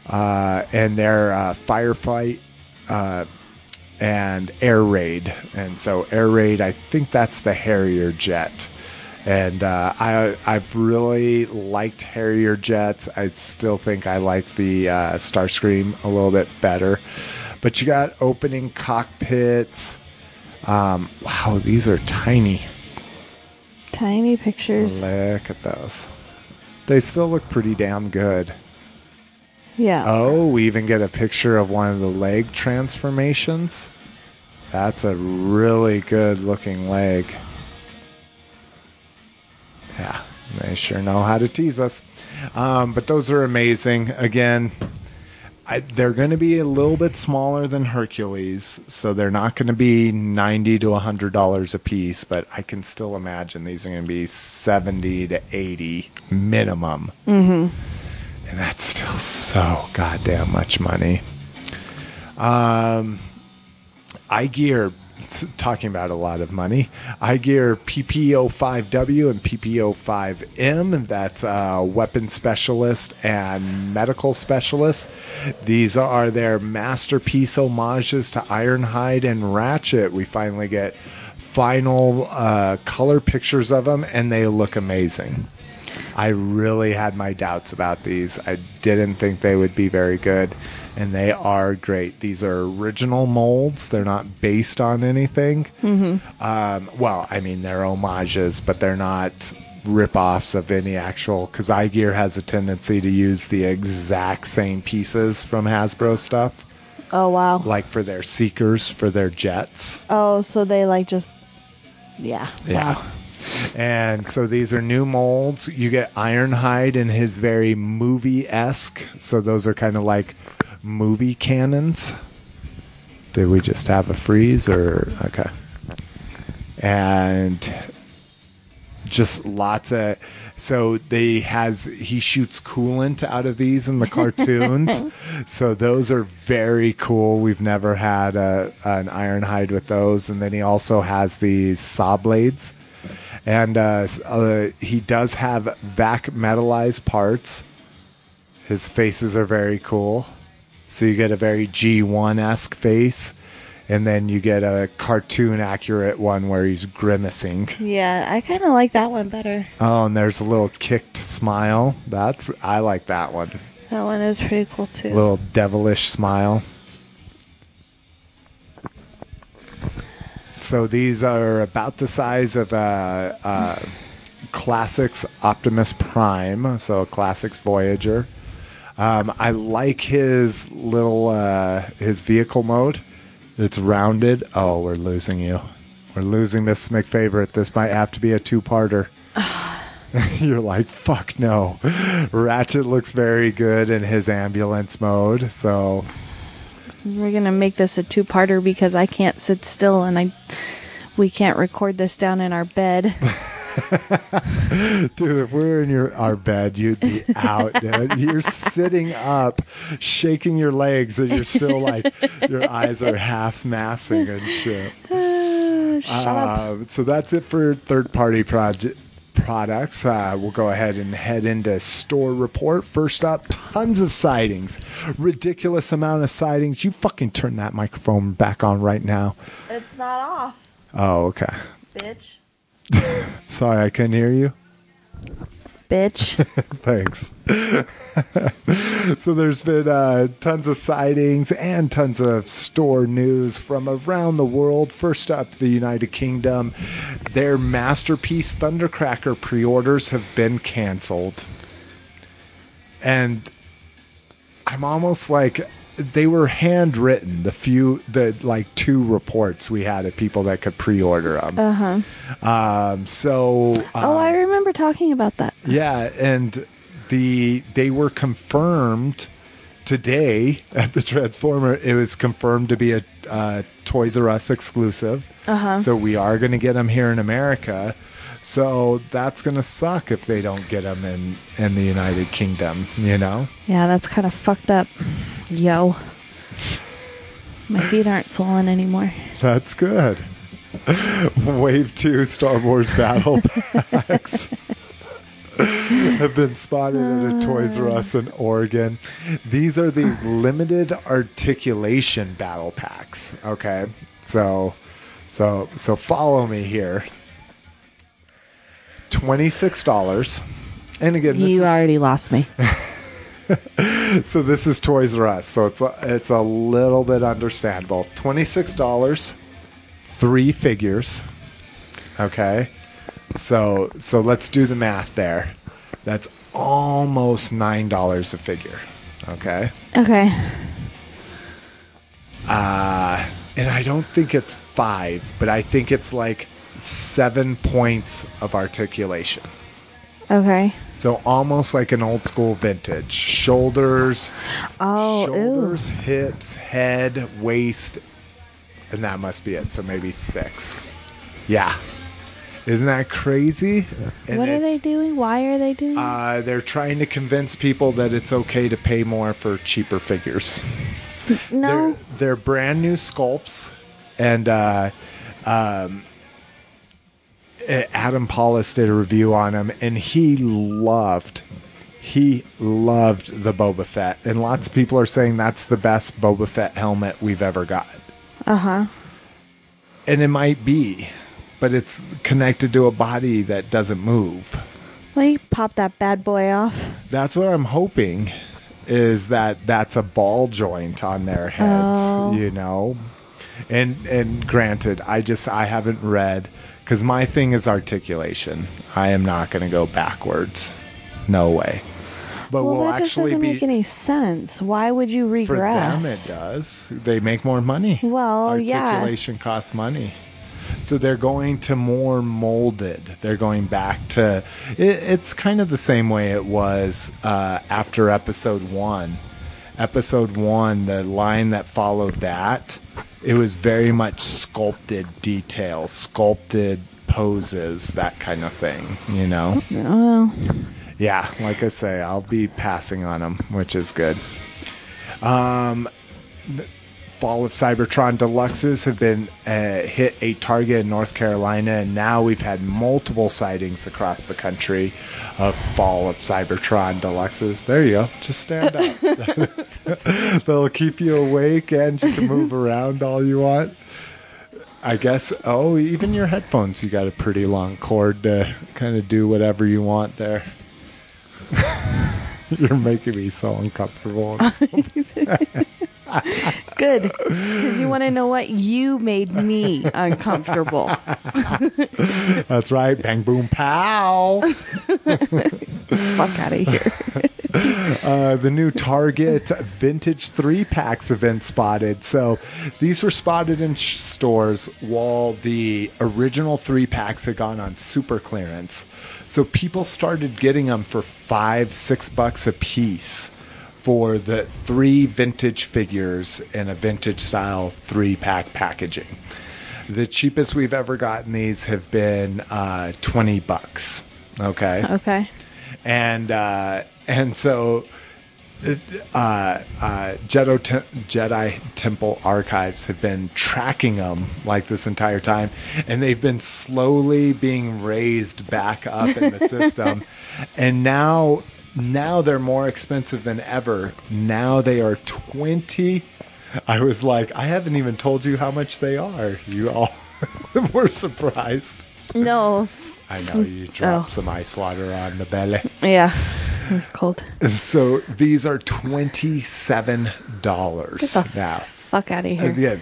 [SPEAKER 1] uh, and they're uh, firefight uh, and air raid. And so air raid, I think that's the Harrier jet. And uh, I I've really liked Harrier jets. I still think I like the uh, Starscream a little bit better. But you got opening cockpits. Um, wow, these are tiny.
[SPEAKER 2] Tiny pictures.
[SPEAKER 1] Look at those. They still look pretty damn good.
[SPEAKER 2] Yeah.
[SPEAKER 1] Oh, we even get a picture of one of the leg transformations. That's a really good looking leg. Yeah, they sure know how to tease us. Um, but those are amazing. Again, I, they're going to be a little bit smaller than Hercules, so they're not going to be ninety to hundred dollars a piece. But I can still imagine these are going to be seventy to eighty minimum, mm-hmm. And that's still so goddamn much money. Um, iGear, talking about a lot of money. iGear PP05W and PP05M. That's uh, weapon specialist and medical specialist. These are their masterpiece homages to Ironhide and Ratchet. We finally get final uh, color pictures of them, and they look amazing. I really had my doubts about these. I didn't think they would be very good, and they are great. These are original molds. They're not based on anything. Um, well, I mean, they're homages, but they're not rip-offs of any actual. Because iGear has a tendency to use the exact same pieces from Hasbro stuff,
[SPEAKER 2] oh wow.
[SPEAKER 1] like for their Seekers, for their jets.
[SPEAKER 2] Oh, so they like just. Yeah.
[SPEAKER 1] Yeah.
[SPEAKER 2] Wow.
[SPEAKER 1] And so these are new molds. You get Ironhide in his very movie esque. So those are kind of like movie cannons. Did we just have a freeze or okay? And just lots of so they has he shoots coolant out of these in the cartoons so those are very cool we've never had a, an ironhide with those and then he also has these saw blades and uh, uh, he does have vac metallized parts his faces are very cool so you get a very g1-esque face and then you get a cartoon accurate one where he's grimacing
[SPEAKER 2] Yeah, I kind of like that one better.
[SPEAKER 1] Oh, and there's a little kicked smile. That's I like that one.
[SPEAKER 2] That one is pretty cool too.
[SPEAKER 1] Little devilish smile. So these are about the size of a, uh Classics Optimus Prime, so a Classics Voyager. Um, I like his little uh, his vehicle mode. It's rounded. Oh, we're losing you. We're losing Miss McFavorite. This might have to be a two-parter. You're like, fuck no. Ratchet looks very good in his ambulance mode. So,
[SPEAKER 2] We're gonna make this a two-parter because I can't sit still and I we can't record this down in our bed.
[SPEAKER 1] dude, if we were in your our bed, you'd be out, dude. You're sitting up, shaking your legs, and you're still like, your eyes are half massing and shit.
[SPEAKER 2] Up.
[SPEAKER 1] Uh, so that's it for third party project products. Uh, we'll go ahead and head into store report. First up, tons of sightings, ridiculous amount of sightings. You fucking turn that microphone back on right now.
[SPEAKER 2] It's not off,
[SPEAKER 1] Oh, okay.
[SPEAKER 2] bitch.
[SPEAKER 1] Sorry, I couldn't hear you.
[SPEAKER 2] Bitch.
[SPEAKER 1] Thanks. so there's been uh, tons of sightings and tons of store news from around the world. First up, the United Kingdom. Their masterpiece Thundercracker pre-orders have been canceled, and I'm almost like they were handwritten. The few, the like two reports we had of people that could pre-order them.
[SPEAKER 2] Uh huh.
[SPEAKER 1] Um, so
[SPEAKER 2] oh, I remember talking about that.
[SPEAKER 1] yeah, and the they were confirmed today at the Transformer. It was confirmed to be a uh, Toys R Us exclusive.
[SPEAKER 2] Uh-huh.
[SPEAKER 1] So we are going to get them here in America. So that's going to suck if they don't get them in in the United Kingdom. You know.
[SPEAKER 2] Yeah, that's kind of fucked up. Yo. My feet aren't swollen anymore.
[SPEAKER 1] That's good. Wave two Star Wars battle packs have been spotted at a Toys R Us in Oregon. These are the limited articulation battle packs. Okay, so so so follow me here. Twenty six dollars, and again, this
[SPEAKER 2] You
[SPEAKER 1] is,
[SPEAKER 2] already lost me.
[SPEAKER 1] so this is Toys R Us, so it's a, it's a little bit understandable. Twenty six dollars, three figures. Okay, so so let's do the math there. That's almost nine dollars a figure. Okay,
[SPEAKER 2] Okay.
[SPEAKER 1] uh, and I don't think it's five, but I think it's like seven points of articulation.
[SPEAKER 2] Okay.
[SPEAKER 1] So almost like an old school vintage. Shoulders,
[SPEAKER 2] Oh,
[SPEAKER 1] shoulders, hips, head, waist, and that must be it. So maybe six. Yeah. Isn't that crazy? And
[SPEAKER 2] What are they doing? Why are they doing?
[SPEAKER 1] Uh, they're trying to convince people that it's okay to pay more for cheaper figures.
[SPEAKER 2] no.
[SPEAKER 1] They're, they're brand new sculpts, and uh, um, Adam Pawlus did a review on them, and he loved. He loved the Boba Fett, and lots of people are saying that's the best Boba Fett helmet we've ever got.
[SPEAKER 2] Uh huh.
[SPEAKER 1] And it might be, but it's connected to a body that doesn't move.
[SPEAKER 2] Well, you pop that bad boy off.
[SPEAKER 1] That's what I'm hoping is that that's a ball joint on their heads,
[SPEAKER 2] Oh.
[SPEAKER 1] you know. And and granted, I just I haven't read cuz my thing is articulation. I am not going to go backwards. No way. But
[SPEAKER 2] Well,
[SPEAKER 1] we'll
[SPEAKER 2] that just
[SPEAKER 1] actually
[SPEAKER 2] doesn't
[SPEAKER 1] be
[SPEAKER 2] make any sense. Why would you regress?
[SPEAKER 1] for them it does. They make more money.
[SPEAKER 2] Well, yeah.
[SPEAKER 1] articulation costs money. So they're going to more molded. They're going back to. It, it's kind of the same way it was uh, after episode one. Episode one, the line that followed that, it was very much sculpted details, sculpted poses, that kind of thing. You know.
[SPEAKER 2] Oh,
[SPEAKER 1] Yeah, like I say, I'll be passing on them, which is good. Um, Fall of Cybertron Deluxes have been uh, hit a target in North Carolina, and now we've had multiple sightings across the country of Fall of Cybertron Deluxes. There you go. Just stand up. They'll keep you awake, and you can move around all you want. I guess. Oh, even your headphones, you got a pretty long cord to kind of do whatever you want there. You're making me so uncomfortable.
[SPEAKER 2] Good. Because you want to know what? You made me uncomfortable.
[SPEAKER 1] That's right. Bang, boom, pow.
[SPEAKER 2] Fuck out of here.
[SPEAKER 1] Uh, the new Target Vintage three packs have been spotted. So these were spotted in sh- stores while the original three packs had gone on super clearance. So people started getting them for five, six bucks a piece for the three vintage figures in a vintage style three pack packaging. The cheapest we've ever gotten these have been uh, 20 bucks. Okay
[SPEAKER 2] Okay.
[SPEAKER 1] and uh, and so uh, uh, Jedi, Tem- Jedi Temple Archives have been tracking them like this entire time, and they've been slowly being raised back up in the system, and now now they're more expensive than ever. Now they are twenty. I was like, I haven't even told you how much they are. You all were surprised.
[SPEAKER 2] No.
[SPEAKER 1] I know you dropped
[SPEAKER 2] oh.
[SPEAKER 1] some ice water on the belly.
[SPEAKER 2] Yeah. It was cold.
[SPEAKER 1] So these are twenty seven dollars now.
[SPEAKER 2] Fuck out of here.
[SPEAKER 1] Again,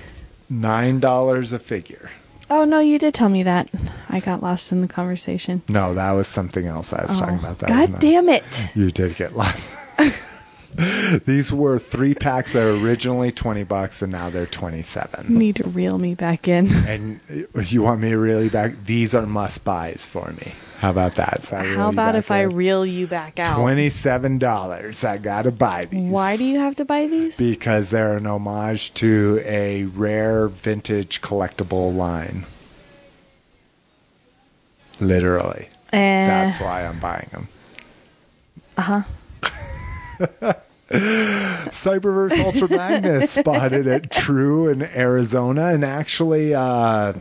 [SPEAKER 1] nine dollars a figure.
[SPEAKER 2] Oh no, you did tell me that. I got lost in the conversation.
[SPEAKER 1] No, that was something else I was talking
[SPEAKER 2] Oh,
[SPEAKER 1] about. That
[SPEAKER 2] God
[SPEAKER 1] not-
[SPEAKER 2] damn it!
[SPEAKER 1] You did get lost. These were three packs that were originally twenty bucks, and now they're 27.
[SPEAKER 2] You need to reel me back in.
[SPEAKER 1] And you want me to really back? These are must buys for me. How about that? That
[SPEAKER 2] How about if I reel you back out?
[SPEAKER 1] Twenty seven dollars. I gotta buy these.
[SPEAKER 2] Why do you have to buy these?
[SPEAKER 1] Because they're an homage to a rare vintage collectible line. Literally.
[SPEAKER 2] Eh,
[SPEAKER 1] That's why I'm buying them.
[SPEAKER 2] uh huh.
[SPEAKER 1] Cyberverse Ultra Magnus spotted at True in Arizona, and actually, uh,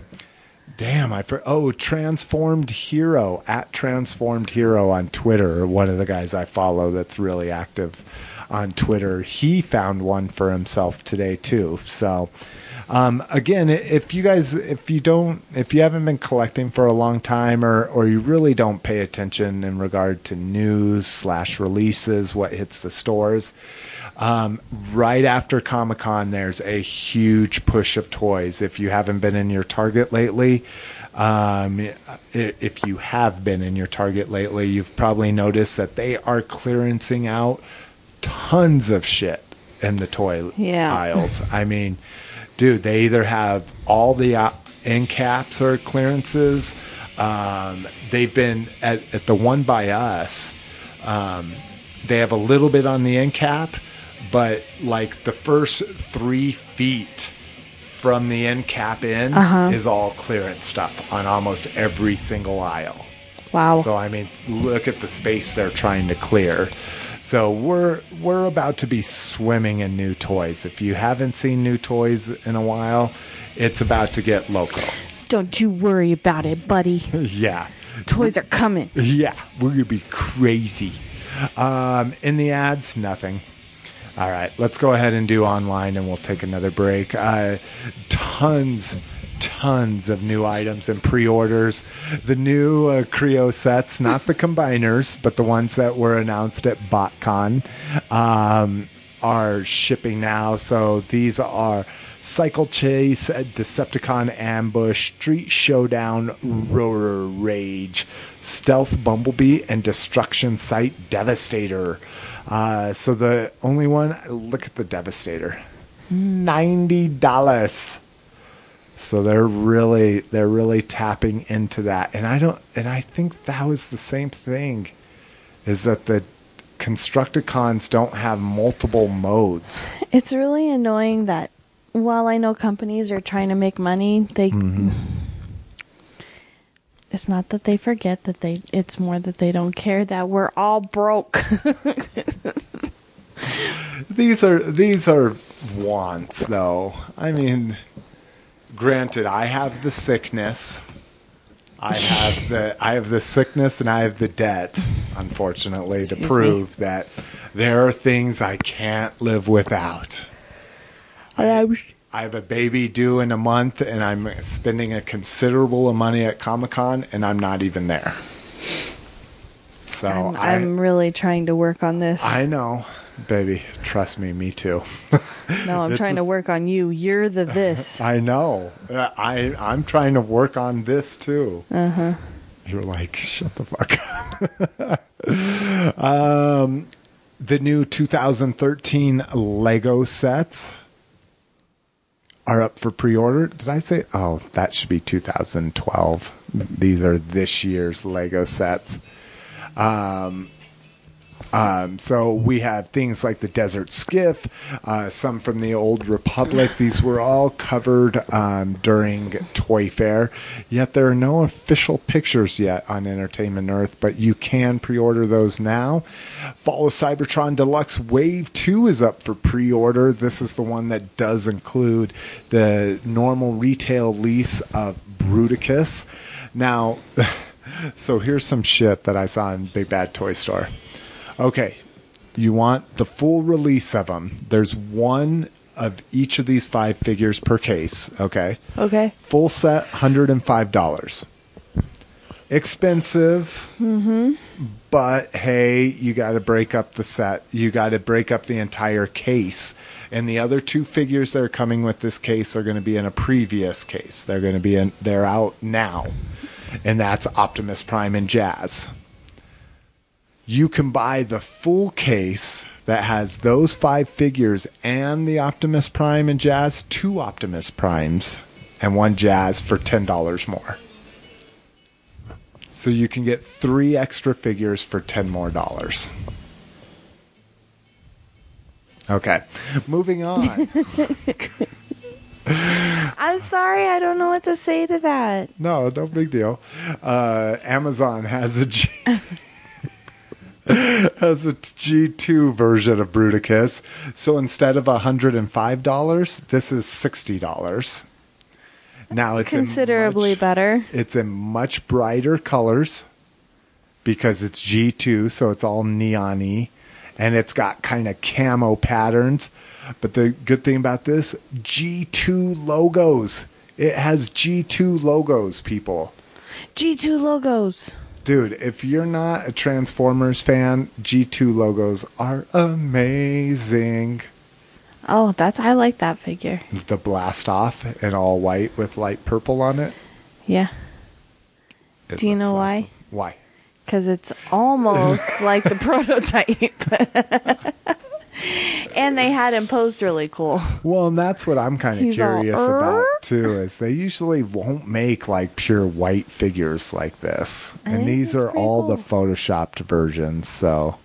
[SPEAKER 1] damn, I for oh Transformed Hero at Transformed Hero on Twitter. One of the guys I follow that's really active on Twitter. He found one for himself today too. So. Um, again, if you guys, if you don't, if you haven't been collecting for a long time, or or you really don't pay attention in regard to news slash releases, what hits the stores, um, right after Comic Con, there's a huge push of toys. If you haven't been in your Target lately, um, if you have been in your Target lately, you've probably noticed that they are clearancing out tons of shit in the toy
[SPEAKER 2] Yeah.
[SPEAKER 1] aisles. I mean, dude, they either have all the uh, end caps or clearances. Um, they've been at, at the one by us. Um, they have a little bit on the end cap, but like the first three feet from the end cap in
[SPEAKER 2] Uh-huh.
[SPEAKER 1] is all clearance stuff on almost every single aisle.
[SPEAKER 2] Wow.
[SPEAKER 1] So I mean, look at the space they're trying to clear. So we're we're about to be swimming in new toys. If you haven't seen new toys in a while, it's about to get loco.
[SPEAKER 2] Don't you worry about it, buddy.
[SPEAKER 1] yeah.
[SPEAKER 2] Toys are coming.
[SPEAKER 1] Yeah, we're gonna be crazy. Um, in the ads, nothing. All right, let's go ahead and do online, and we'll take another break. Uh, tons, tons of new items and pre-orders. The new uh, Kre-O sets, not the combiners, but the ones that were announced at BotCon, um, are shipping now. So these are Cycle Chase, Decepticon Ambush, Street Showdown, Rotor Rage, Stealth Bumblebee, and Destruction Site Devastator. Uh, so the only one, look at the Devastator, ninety dollars. So they're really they're really tapping into that, and I don't, and I think that was the same thing, is that the Constructicons don't have multiple modes.
[SPEAKER 2] It's really annoying that while I know companies are trying to make money, they mm-hmm. It's not that they forget that they it's more that they don't care that we're all broke.
[SPEAKER 1] These are these are wants though. I mean, granted, I have the sickness. I have the I have the sickness and I have the debt, unfortunately,
[SPEAKER 2] Excuse
[SPEAKER 1] to
[SPEAKER 2] me.
[SPEAKER 1] prove that there are things I can't live without. I have I have a baby due in a month and I'm spending a considerable of money at Comic Con and I'm not even there. So
[SPEAKER 2] I'm,
[SPEAKER 1] I
[SPEAKER 2] I'm really trying to work on this.
[SPEAKER 1] I know, baby. Trust me, me too.
[SPEAKER 2] no, I'm trying to work on you. You're the this.
[SPEAKER 1] I know. I I'm trying to work on this too.
[SPEAKER 2] Uh huh.
[SPEAKER 1] You're like, shut the fuck up. um, the new 2013 Lego sets are up for pre-order. Did I say? Oh, that should be 2012. These are this year's Lego sets. Um, um, so we have things like the Desert Skiff, uh, some from the Old Republic. These were all covered um, during Toy Fair. Yet there are no official pictures yet on Entertainment Earth, but you can pre-order those now. Fall of Cybertron Deluxe Wave 2 is up for pre-order. This is the one that does include the normal retail lease of Bruticus. Now, so here's some shit that I saw in Big Bad Toy Store. Okay, you want the full release of them. There's one of each of these five figures per case. Okay,
[SPEAKER 2] Okay.
[SPEAKER 1] full set, hundred and five dollars. expensive. Mm-hmm. But hey, you got to break up the set. You got to break up the entire case. And the other two figures that are coming with this case are going to be in a previous case. They're going to be in. They're out now, and that's Optimus Prime and Jazz. You can buy the full case that has those five figures and the Optimus Prime and Jazz, two Optimus Primes and one Jazz for ten dollars more. So you can get three extra figures for ten more dollars. Okay, moving on.
[SPEAKER 2] I'm sorry, I don't know what to say to that.
[SPEAKER 1] no, no big deal. Uh, Amazon has a G. has a G2 version of Bruticus. So instead of $105, this is $60. Now it's
[SPEAKER 2] Considerably
[SPEAKER 1] much-
[SPEAKER 2] better.
[SPEAKER 1] It's in much brighter colors because it's G2, so it's all neon-y, and it's got kind of camo patterns. But the good thing about this, G2 logos. It has G2 logos, people.
[SPEAKER 2] G2 logos.
[SPEAKER 1] Dude, if you're not a Transformers fan, G2 logos are amazing.
[SPEAKER 2] Oh, that's I like that figure.
[SPEAKER 1] The blast off in all white with light purple on it.
[SPEAKER 2] Yeah,
[SPEAKER 1] It
[SPEAKER 2] Do you know why?
[SPEAKER 1] Why?
[SPEAKER 2] because it's almost like the prototype. and they had him posed really cool.
[SPEAKER 1] Well, and that's what I'm kind of
[SPEAKER 2] He's all,
[SPEAKER 1] curious
[SPEAKER 2] "Er?"
[SPEAKER 1] about too. Is they usually won't make like pure white figures like this,
[SPEAKER 2] I
[SPEAKER 1] and these are all the photoshopped versions. So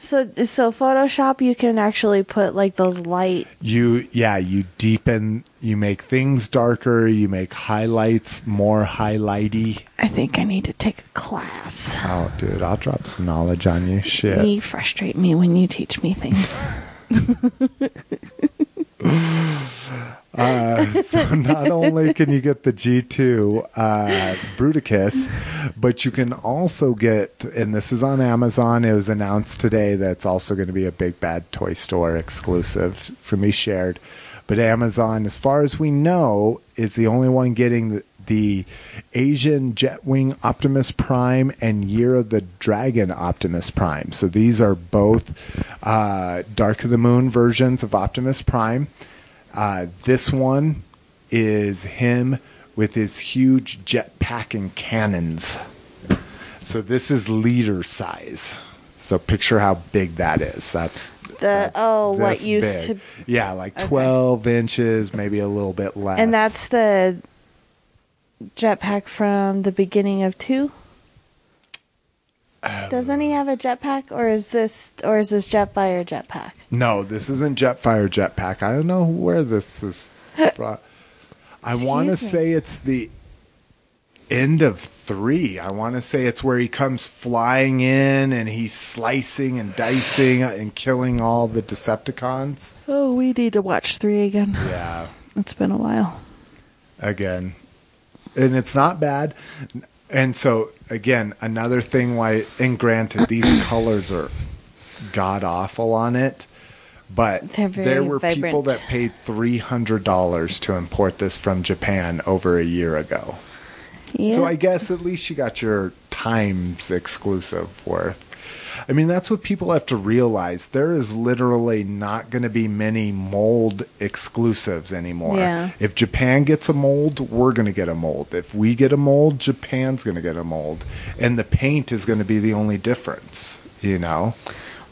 [SPEAKER 2] So, so Photoshop, you can actually put like those light.
[SPEAKER 1] you, yeah, you deepen, you make things darker, you make highlights more highlighty.
[SPEAKER 2] I think I need to take a class.
[SPEAKER 1] Oh, dude, I'll drop some knowledge on you. Shit.
[SPEAKER 2] You frustrate me when you teach me things.
[SPEAKER 1] so not only can you get the G2 uh, Bruticus, but you can also get, and this is on Amazon. It was announced today that it's also going to be a Big Bad Toy Store exclusive. It's going to be shared. But Amazon, as far as we know, is the only one getting the, the Asian Jetwing Optimus Prime and Year of the Dragon Optimus Prime. So these are both uh, Dark of the Moon versions of Optimus Prime. Uh, this one is him with his huge jetpack and cannons. So this is leader size. So picture how big that is. That's
[SPEAKER 2] The- oh, what used
[SPEAKER 1] big.
[SPEAKER 2] to-
[SPEAKER 1] yeah, like
[SPEAKER 2] Okay.
[SPEAKER 1] twelve inches, maybe a little bit less.
[SPEAKER 2] and that's the jetpack from the beginning of two. Doesn't he have a jetpack, or is this, or is this Jetfire jetpack?
[SPEAKER 1] no, this isn't Jetfire jetpack. I don't know where this is from. I want to
[SPEAKER 2] Excuse me.
[SPEAKER 1] say it's the end of three. I want to say it's where he comes flying in and he's slicing and dicing and killing all the Decepticons.
[SPEAKER 2] Oh, we need to watch three again.
[SPEAKER 1] Yeah,
[SPEAKER 2] It's been a while.
[SPEAKER 1] again, and it's not bad. And so again, another thing why, and granted, these colors are god awful on it. But there were
[SPEAKER 2] vibrant.
[SPEAKER 1] people that paid three hundred dollars to import this from Japan over a year ago.
[SPEAKER 2] Yeah.
[SPEAKER 1] So I guess at least you got your times exclusive worth. I mean, that's what people have to realize. There is literally not going to be many mold exclusives anymore.
[SPEAKER 2] Yeah.
[SPEAKER 1] If Japan gets a mold, we're going to get a mold. If we get a mold, Japan's going to get a mold. And the paint is going to be the only difference, you know?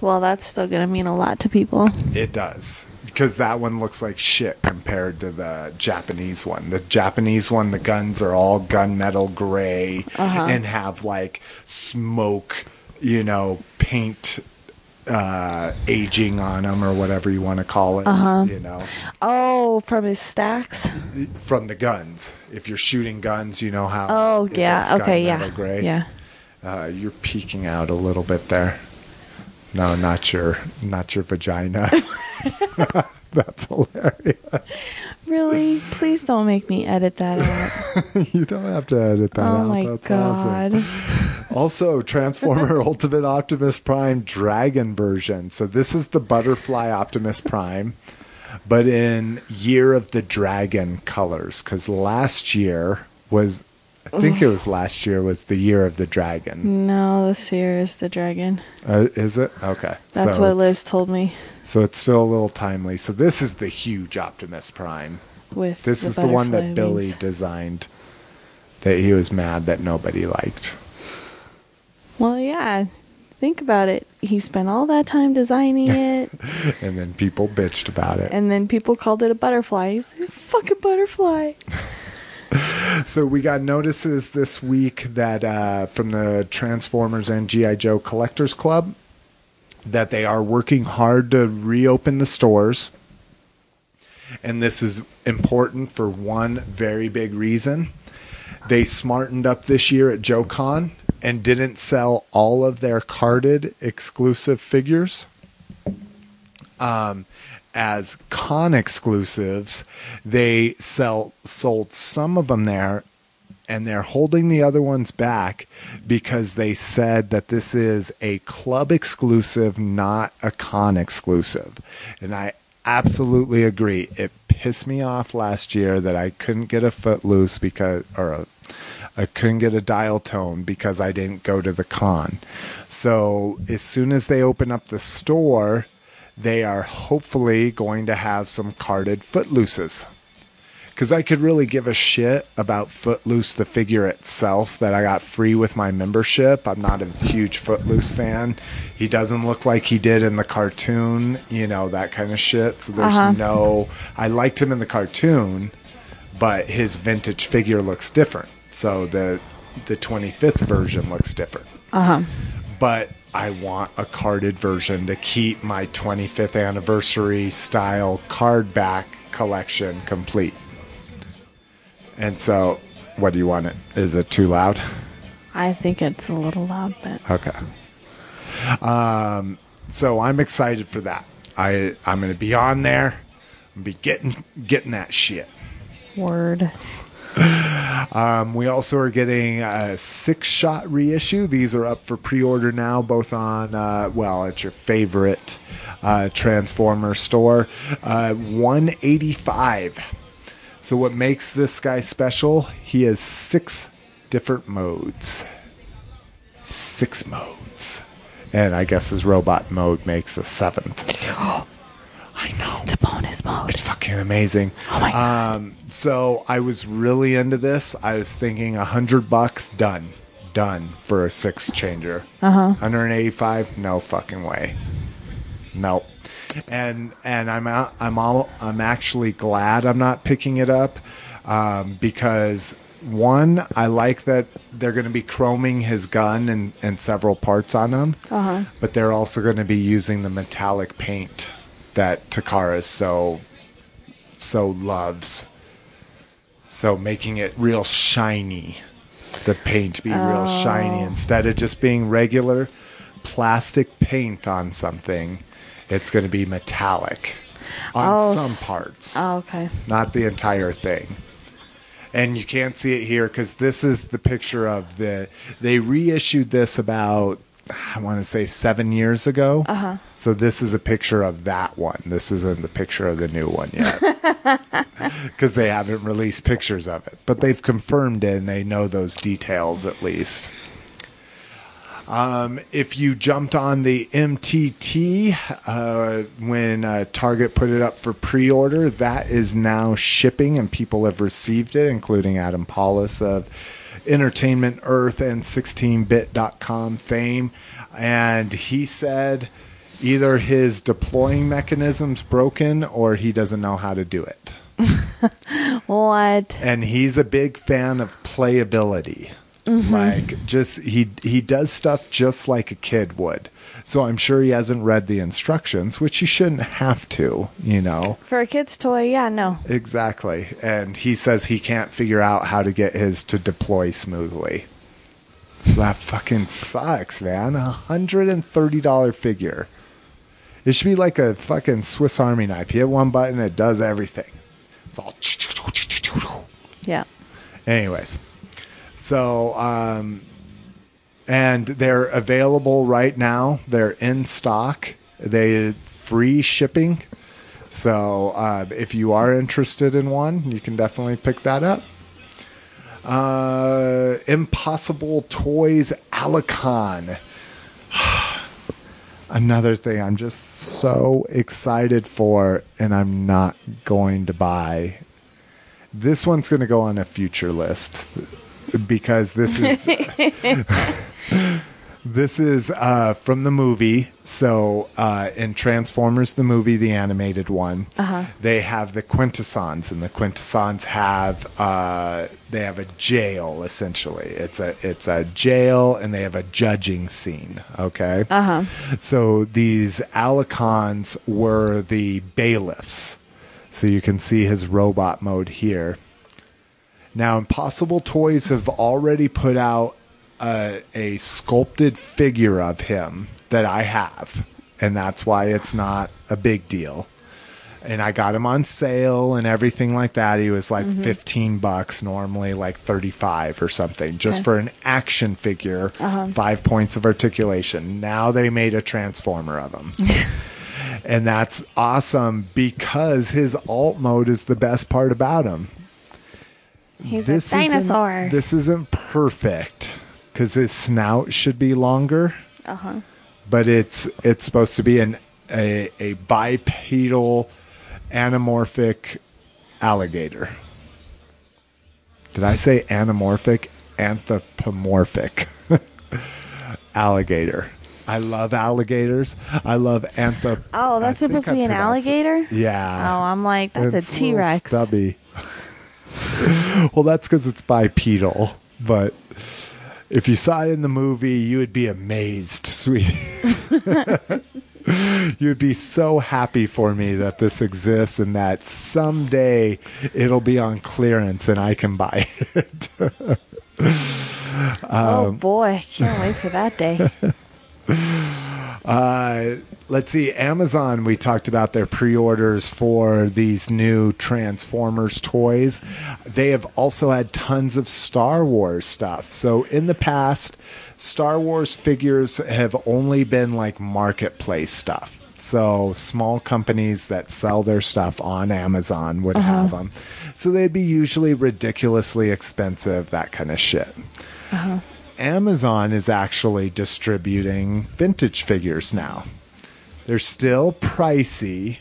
[SPEAKER 2] well, that's still going to mean a lot to people.
[SPEAKER 1] It does. Because that one looks like shit compared to the Japanese one. The Japanese one, the guns are all gunmetal gray uh-huh. and have like smoke, you know, paint uh, aging on them or whatever you want to call it. You know,
[SPEAKER 2] Oh, from his stacks.
[SPEAKER 1] from the guns. If you're shooting guns, you know how.
[SPEAKER 2] Oh, yeah. Okay, yeah.
[SPEAKER 1] Gray.
[SPEAKER 2] Yeah.
[SPEAKER 1] Uh, you're peeking out a little bit there. No, not your, not your vagina. That's hilarious.
[SPEAKER 2] Really? Please don't make me edit that out.
[SPEAKER 1] you don't have to edit that
[SPEAKER 2] oh
[SPEAKER 1] out.
[SPEAKER 2] my
[SPEAKER 1] That's
[SPEAKER 2] god.
[SPEAKER 1] awesome. Also, Transformer Ultimate Optimus Prime Dragon version. So this is the Butterfly Optimus Prime, but in Year of the Dragon colors. Because last year was I think it was last year was the year of the dragon.
[SPEAKER 2] No, this year is the dragon.
[SPEAKER 1] Uh, is it? Okay.
[SPEAKER 2] That's
[SPEAKER 1] So
[SPEAKER 2] what
[SPEAKER 1] it's-
[SPEAKER 2] Liz told me
[SPEAKER 1] So it's still a little timely. So this is the huge Optimus Prime.
[SPEAKER 2] with
[SPEAKER 1] This is the one that
[SPEAKER 2] butterfly
[SPEAKER 1] Billy
[SPEAKER 2] wings.
[SPEAKER 1] designed that he was mad that nobody liked.
[SPEAKER 2] Well, yeah. Think about it. He spent all that time designing it,
[SPEAKER 1] And then people bitched about it.
[SPEAKER 2] and then people called it a butterfly. He's like, fucking butterfly.
[SPEAKER 1] So we got notices this week that uh, from the Transformers and GI Joe Collectors Club that they are working hard to reopen the stores. And this is important for one very big reason. They smartened up this year at JoeCon and didn't sell all of their carded exclusive figures um, as con exclusives. They sell sold some of them there, and they're holding the other ones back because they said that this is a club exclusive, not a con exclusive. And I absolutely agree. It pissed me off last year that I couldn't get a footloose because or a I couldn't get a dial tone because I didn't go to the con. So as soon as they open up the store, they are hopefully going to have some carded footlooses. Because I could really give a shit about Footloose, the figure itself that I got free with my membership. I'm not a huge Footloose fan. He doesn't look like he did in the cartoon, you know, that kind of shit. So there's
[SPEAKER 2] Uh-huh.
[SPEAKER 1] no. I liked him in the cartoon, but his vintage figure looks different. So the the 25th version looks different.
[SPEAKER 2] Uh huh.
[SPEAKER 1] But I want a carded version to keep my 25th anniversary style card back collection complete. And so, what do you want it? Is it too loud?
[SPEAKER 2] I think it's a little loud, but
[SPEAKER 1] Okay. Um, so I'm excited for that. I I'm going to be on there. and be getting getting that shit.
[SPEAKER 2] word.
[SPEAKER 1] Um, we also are getting a six shot reissue. These are up for pre order now, both on, uh, well, at your favorite uh, Transformer store. Uh, 185. So, what makes this guy special? He has six different modes. Six modes. And I guess his robot mode makes a seventh. I know.
[SPEAKER 2] It's a bonus mode.
[SPEAKER 1] It's fucking amazing.
[SPEAKER 2] Oh my God.
[SPEAKER 1] Um, so I was really into this. I was thinking a hundred bucks, done, done for a six changer. Uh
[SPEAKER 2] Uh-huh.
[SPEAKER 1] huh. 185, no fucking way. Nope. And and I'm out, I'm all, I'm actually glad I'm not picking it up um, because one I like that they're going to be chroming his gun and, and several parts on him,
[SPEAKER 2] Uh-huh.
[SPEAKER 1] but they're also going to be using the metallic paint that Takara so so loves. So making it real shiny. The paint be real oh. shiny instead of just being regular plastic paint on something. It's going to be metallic on
[SPEAKER 2] Oh,
[SPEAKER 1] some parts,
[SPEAKER 2] Oh, okay.
[SPEAKER 1] not the entire thing. And you can't see it here because this is the picture of the. They reissued this about I want to say seven years ago. Uh-huh. So this is a picture of that one. This isn't the picture of the new one yet. Because they haven't released pictures of it. But they've confirmed it and they know those details at least. Um, if you jumped on the MTT uh, when uh, Target put it up for pre order, that is now shipping and people have received it, including Adam Pawlus of Entertainment Earth and 16bit.com fame. And he said either his deploying mechanism's broken or he doesn't know how to do it.
[SPEAKER 2] What?
[SPEAKER 1] and he's a big fan of playability. Mm-hmm. Like just he he does stuff just like a kid would. So I'm sure he hasn't read the instructions, which he shouldn't have to, you know.
[SPEAKER 2] For a kid's toy, yeah, no.
[SPEAKER 1] Exactly. And he says he can't figure out how to get his to deploy smoothly. That fucking sucks, man. A hundred and thirty dollar figure. It should be like a fucking Swiss Army knife. You hit one button, it does everything. It's all
[SPEAKER 2] Yeah.
[SPEAKER 1] Anyways, so um, and they're available right now. They're in stock. They free shipping. So uh, if you are interested in one, you can definitely pick that up. Uh, Impossible Toys Allicon. Another thing I'm just so excited for, and I'm not going to buy. This one's going to go on a future list because this is this is uh, from the movie. So uh, in Transformers, the movie, the animated one, they have the Quintessons, and the Quintessons have uh, they have a jail essentially. It's a it's a jail, and they have a judging scene. Okay. Uh huh. So these Allicons were the bailiffs. So you can see his robot mode here. Now, Impossible Toys have already put out a, a sculpted figure of him that I have, and that's why it's not a big deal. And I got him on sale and everything like that. He was like mm-hmm. 15 bucks, normally like 35 or something, just
[SPEAKER 2] Okay.
[SPEAKER 1] for an action figure, uh-huh. five points of articulation. Now they made a transformer of him. and that's awesome because his alt mode is the best part about him
[SPEAKER 2] He's
[SPEAKER 1] this
[SPEAKER 2] a dinosaur.
[SPEAKER 1] Isn't, this isn't perfect because his snout should be longer.
[SPEAKER 2] uh-huh.
[SPEAKER 1] But it's it's supposed to be an a, a bipedal anamorphic alligator. Did I say anamorphic? Anthropomorphic alligator. I love alligators. I love anthrop.
[SPEAKER 2] Oh, that's
[SPEAKER 1] I
[SPEAKER 2] supposed to be an
[SPEAKER 1] pronounced it-
[SPEAKER 2] alligator?
[SPEAKER 1] Yeah.
[SPEAKER 2] Oh, I'm like, that's
[SPEAKER 1] It's
[SPEAKER 2] a T Rex.
[SPEAKER 1] Stubby. well, that's because it's bipedal. But if you saw it in the movie, you would be amazed, sweetie. You'd be so happy for me that this exists and that someday it'll be on clearance and I can buy it.
[SPEAKER 2] oh
[SPEAKER 1] Um,
[SPEAKER 2] boy, can't wait for that day.
[SPEAKER 1] Uh, let's see, Amazon, we talked about their pre orders for these new Transformers toys. They have also had tons of Star Wars stuff. So in the past, Star Wars figures have only been like marketplace stuff. So small companies that sell their stuff on Amazon would have them. So they'd be usually ridiculously expensive, that kind of shit. Amazon is actually distributing vintage figures now. They're still pricey,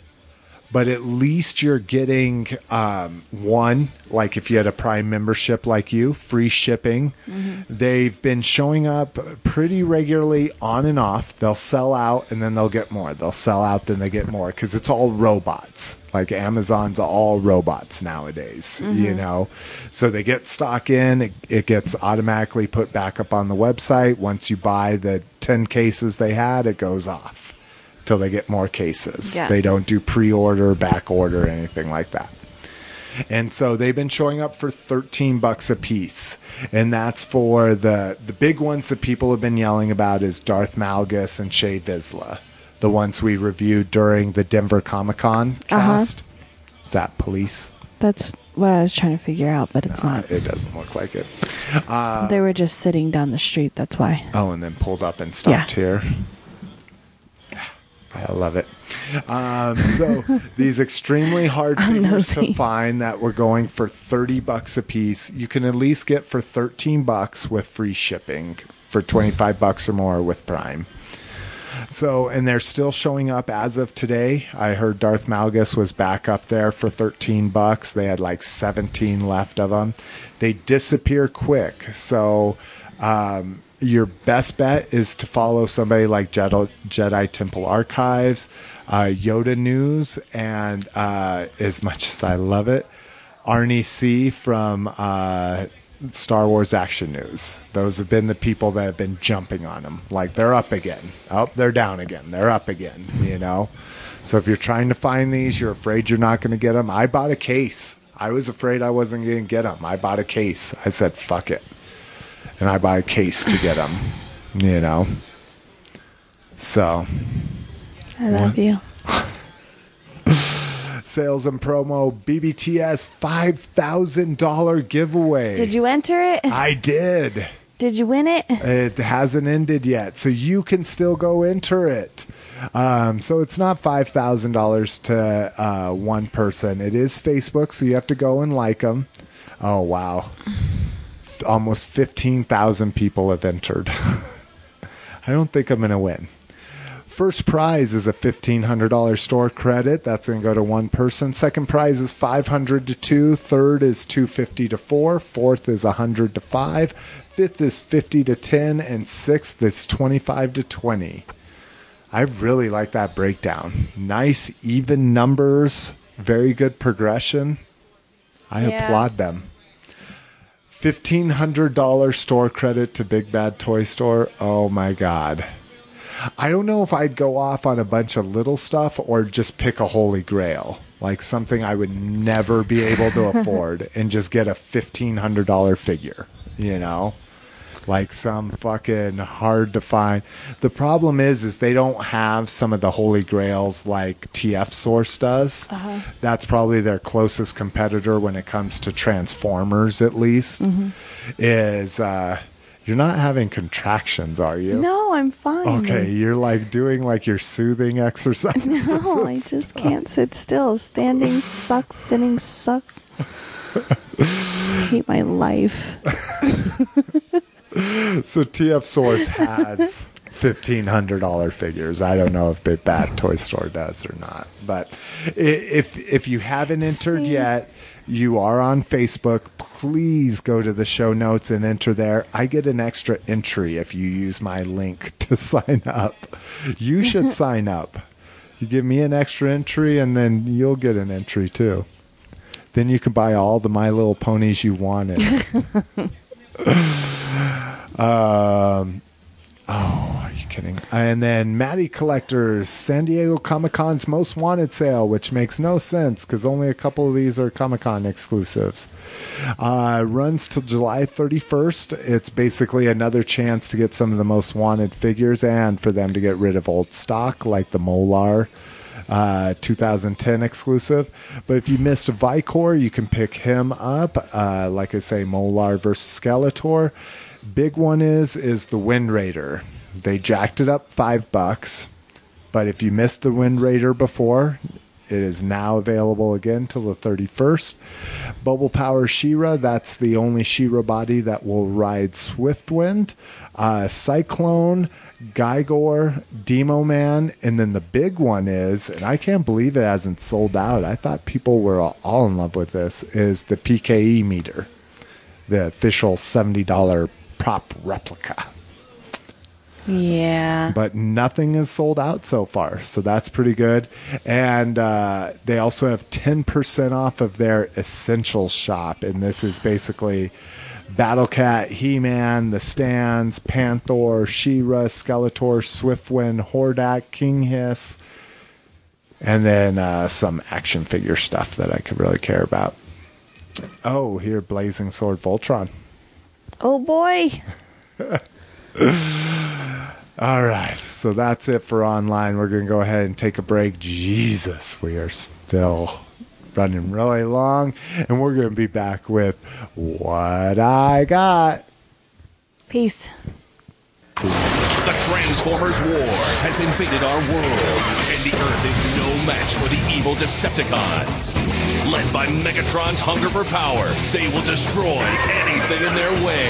[SPEAKER 1] but at least you're getting um, one, like if you had a Prime membership like you, free shipping. They've been showing up pretty regularly on and off. They'll sell out and then they'll get more. They'll sell out, then they get more because it's all robots. Like Amazon's all robots nowadays, you know? So they get stock in, it, it gets automatically put back up on the website. Once you buy the 10 cases they had, it goes off till they get more cases.
[SPEAKER 2] Yeah.
[SPEAKER 1] They don't do pre order, back order, anything like that. And so they've been showing up for 13 bucks a piece. And that's for the the big ones that people have been yelling about is Darth Malgus and Shae Vizla. The ones we reviewed during the Denver Comic Con cast. Is that police?
[SPEAKER 2] That's what I was trying to figure out, but it's
[SPEAKER 1] Uh,
[SPEAKER 2] not.
[SPEAKER 1] it doesn't look like it.
[SPEAKER 2] they were just sitting down the street. That's why.
[SPEAKER 1] Oh, and then pulled up and stopped here. I love it. Um, so these extremely hard figures to find that we're going for thirty bucks a piece. You can at least get for thirteen bucks with free shipping for twenty five bucks or more with Prime. So, and they're still showing up as of today. I heard Darth Malgus was back up there for 13 bucks. They had like 17 left of them. They disappear quick. So, um, your best bet is to follow somebody like Jedi, Jedi Temple Archives, uh, Yoda News, and uh, as much as I love it, Arnie C from uh, Star Wars Action News. Those have been the people that have been jumping on them. Like they're up again. Oh, they're down again. They're up again. You know. So if you're trying to find these, you're afraid you're not going to get them. I bought a case. I was afraid I wasn't going to get them. I bought a case. I said, "Fuck it," and I buy a case to get them. You know. So
[SPEAKER 2] I love you.
[SPEAKER 1] sales and promo BBTS five thousand dollar giveaway.
[SPEAKER 2] Did you enter it?
[SPEAKER 1] I did.
[SPEAKER 2] Did you win it?
[SPEAKER 1] It hasn't ended yet, so you can still go enter it. Um, so it's not five thousand dollars to uh, one person. It is Facebook, so you have to go and like them. Oh wow, almost 15,000 people have entered. I don't think I'm going to win. First prize is a $1,500 store credit. That's going to go to one person. Second prize is 500 to two. Third is 250 to four. Fourth is 100 to five. Fifth is 50 to 10. And sixth is 25 to 20. I really like that breakdown. Nice, even numbers. Very good progression. I
[SPEAKER 2] Yeah.
[SPEAKER 1] applaud them. $1,500 store credit to Big Bad Toy Store. Oh my God. I don't know if I'd go off on a bunch of little stuff or just pick a holy grail, like something I would never be able to afford and just get a $1,500 figure, you know? Like some fucking hard to find. The problem is, is they don't have some of the holy grails like TF Source does. That's probably their closest competitor when it comes to Transformers, at least. Is uh, you're not having contractions, are you?
[SPEAKER 2] No, I'm fine.
[SPEAKER 1] Okay, you're like doing like your soothing exercise.
[SPEAKER 2] No, I just can't sit still. Standing sucks. Sitting sucks. I hate my life.
[SPEAKER 1] so TF Source has fifteen hundred dollar figures. I don't know if Big Bad Toy Store does or not, but if if you haven't entered
[SPEAKER 2] See?
[SPEAKER 1] yet. You are on Facebook. Please go to the show notes and enter there. I get an extra entry if you use my link to sign up. You should sign up. You give me an extra entry, and then you'll get an entry too. Then you can buy all the My Little Ponies you wanted. Um, oh, are you kidding? And then Matty Collectors, San Diego Comic Con's most wanted sale, which makes no sense because only a couple of these are Comic Con exclusives. Uh, runs till July 31st. It's basically another chance to get some of the most wanted figures and for them to get rid of old stock like the Molar uh, 2010 exclusive. But if you missed Vikor, you can pick him up. Uh, like I say, Molar versus Skeletor. Big one is is the Wind Raider. They jacked it up five bucks, but if you missed the Wind Raider before, it is now available again till the 31st. Bubble Power She-Ra, that's the only She-Ra body that will ride Swiftwind. Uh, Cyclone, Gygor, Demo Man, and then the big one is, and I can't believe it hasn't sold out. I thought people were all in love with this, is the PKE meter, the official $70 prop replica
[SPEAKER 2] Yeah.
[SPEAKER 1] but nothing is sold out so far. So that's pretty good. And uh, they also have 10% off of their essential shop. And this is basically Battle Cat, He Man, The Stands, Panther, She-Ra, Skeletor, Swiftwind, Hordak, King Hiss, and then uh, some action figure stuff that I could really care about. Oh, here, Blazing Sword Voltron.
[SPEAKER 2] Oh boy.
[SPEAKER 1] All right, so that's it for online. We're going to go ahead and take a break. Jesus, we are still running really long, and we're going to be back with what I got.
[SPEAKER 2] Peace.
[SPEAKER 7] The Transformers War has invaded our world, and the Earth is no match for the evil Decepticons. Led by Megatron's hunger for power, they will destroy anything in their way.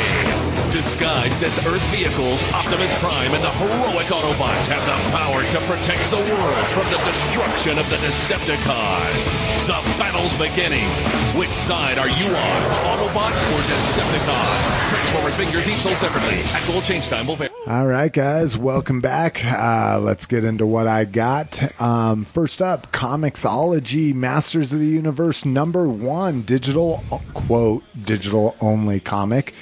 [SPEAKER 7] Disguised as Earth vehicles, Optimus Prime and the heroic Autobots have the power to protect the world from the destruction of the Decepticons. The battle's beginning. Which side are you on? Autobot or Decepticon? Transformers figures each sold separately. Actual change time will vary.
[SPEAKER 1] All right, guys, welcome back. Uh, let's get into what I got. Um, first up, Comixology Masters of the Universe number one digital quote digital only comic.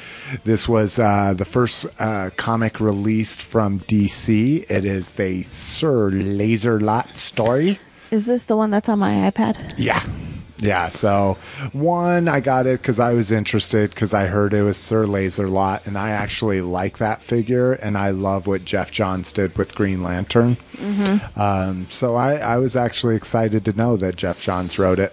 [SPEAKER 1] This was uh, the first uh, comic released from DC. It is the Sir Laser Lot story.
[SPEAKER 2] Is this the one that's on my iPad?
[SPEAKER 1] Yeah. Yeah, so one, I got it because I was interested because I heard it was Sir Laser Lot, and I actually like that figure, and I love what Geoff Johns did with Green Lantern. Um, so I, I was actually excited to know that Geoff Johns wrote it.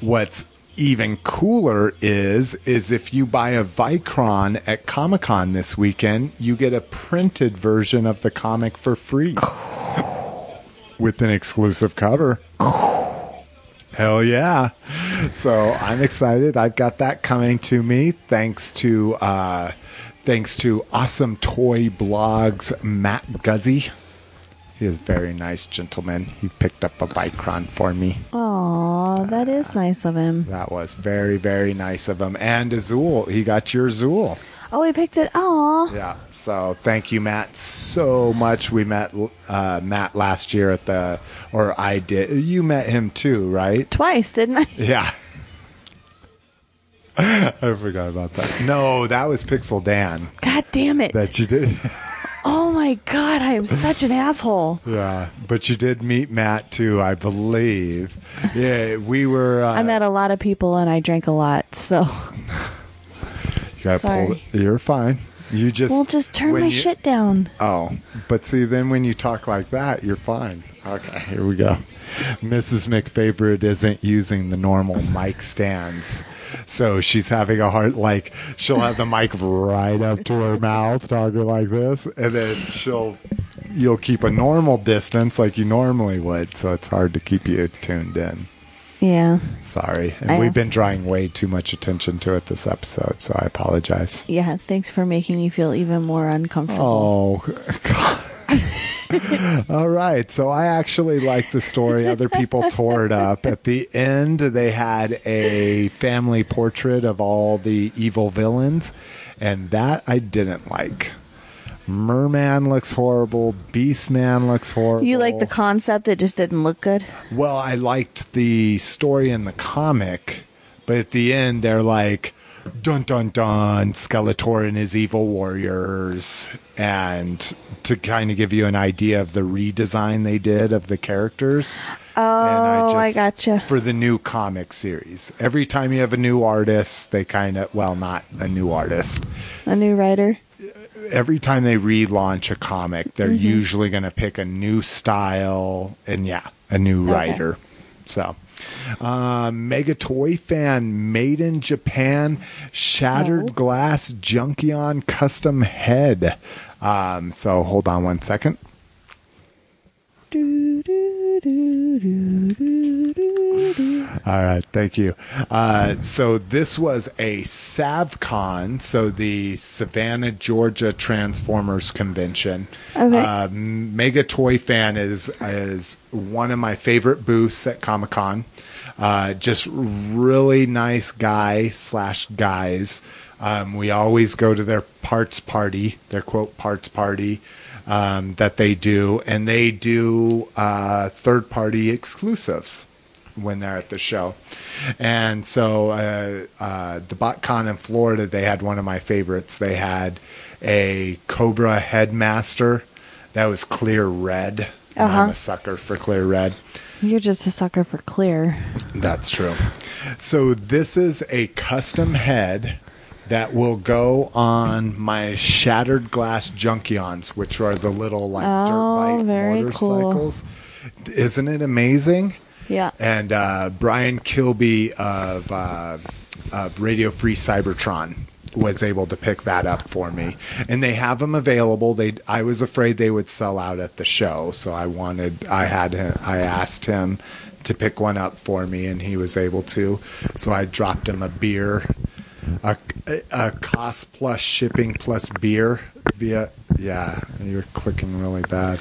[SPEAKER 1] What's even cooler is is if you buy a Vykron at Comic Con this weekend, you get a printed version of the comic for free with an exclusive cover. Hell yeah. so I'm excited. I've got that coming to me thanks to uh, thanks to Awesome Toy Blogs Matt Guzzi. He is a very nice gentleman. He picked up a Vykron for me.
[SPEAKER 2] Aw, that is nice of him.
[SPEAKER 1] That was very, very nice of him. And Azul, he got your Azul.
[SPEAKER 2] Oh, he picked it. Aw.
[SPEAKER 1] Yeah. So thank you, Matt, so much. We met uh, Matt last year at the, or I did. You met him too, right?
[SPEAKER 2] Twice, didn't I?
[SPEAKER 1] Yeah. I forgot about that. No, that was Pixel Dan
[SPEAKER 2] God damn it.
[SPEAKER 1] that you did.
[SPEAKER 2] oh my god, I am such an asshole.
[SPEAKER 1] yeah, but you did meet Matt too, I believe. Yeah, we were. Uh,
[SPEAKER 2] I met a lot of people and I drank a lot, so.
[SPEAKER 1] gotta
[SPEAKER 2] sorry.
[SPEAKER 1] Pull, it- you're fine. You just.
[SPEAKER 2] Well, just turn my
[SPEAKER 1] you-
[SPEAKER 2] shit down.
[SPEAKER 1] Oh, but see, then when you talk like that, you're fine. Okay, here we go. Mrs. McFavorite isn't using the normal mic stands, so she's having a hard like she'll have the mic right up to her mouth, talking like this, and then she'll you'll keep a normal distance like you normally would, so it's hard to keep you tuned in.
[SPEAKER 2] Yeah.
[SPEAKER 1] Sorry, and
[SPEAKER 2] I
[SPEAKER 1] we've been drawing way too much attention to it this episode, so I apologize.
[SPEAKER 2] Yeah, thanks for making me feel even more uncomfortable.
[SPEAKER 1] Oh, God. All right. So I actually like the story. Other people tore it up. At the end, they had a family portrait of all the evil villains, and that I didn't like. Merman looks horrible. Beastman looks horrible.
[SPEAKER 2] You like the concept, it just didn't look good?
[SPEAKER 1] Well, I liked the story in the comic, but at the end they're like, dun dun dun, Skeletor and his evil warriors, and to kind of give you an idea of the redesign they did of the characters.
[SPEAKER 2] Oh, I gotcha.
[SPEAKER 1] For the new comic series, every time you have a new artist, they kind of well, not a new artist.
[SPEAKER 2] A new writer?
[SPEAKER 1] Every time they relaunch a comic, they're
[SPEAKER 2] Mm-hmm.
[SPEAKER 1] usually going to pick a new style and yeah, a new
[SPEAKER 2] Okay.
[SPEAKER 1] writer. So, uh, Mega Toy Fan made in Japan, shattered
[SPEAKER 2] Oh.
[SPEAKER 1] glass Junkion custom head. Um, so hold on one second.
[SPEAKER 2] Do, do, do, do, do, do, do.
[SPEAKER 1] All right, thank you. Uh, so this was a SavCon, so the Savannah, Georgia Transformers Convention.
[SPEAKER 2] Okay.
[SPEAKER 1] Uh, Mega Toy Fan is is one of my favorite booths at Comic Con. Uh, just really nice guy slash guys. Um, we always go to their parts party, their quote parts party um, that they do, and they do uh, third party exclusives when they're at the show. And so uh, uh, the BotCon in Florida, they had one of my favorites. They had a Cobra Headmaster that was clear red. And I'm
[SPEAKER 2] Uh-huh.
[SPEAKER 1] a sucker for clear red.
[SPEAKER 2] You're just a sucker for clear.
[SPEAKER 1] That's true. So this is a custom head that will go on my shattered glass junkions, which are the little like
[SPEAKER 2] Oh,
[SPEAKER 1] dirt bike
[SPEAKER 2] very
[SPEAKER 1] motorcycles. Isn't it amazing?
[SPEAKER 2] Yeah.
[SPEAKER 1] and uh, Brian Kilby of uh, of Radio Free Cybertron was able to pick that up for me, and they have them available. They I was afraid they would sell out at the show, so I wanted I had him, I asked him to pick one up for me, and he was able to. So I dropped him a beer, a, a cost plus shipping plus beer via yeah. You're clicking really bad.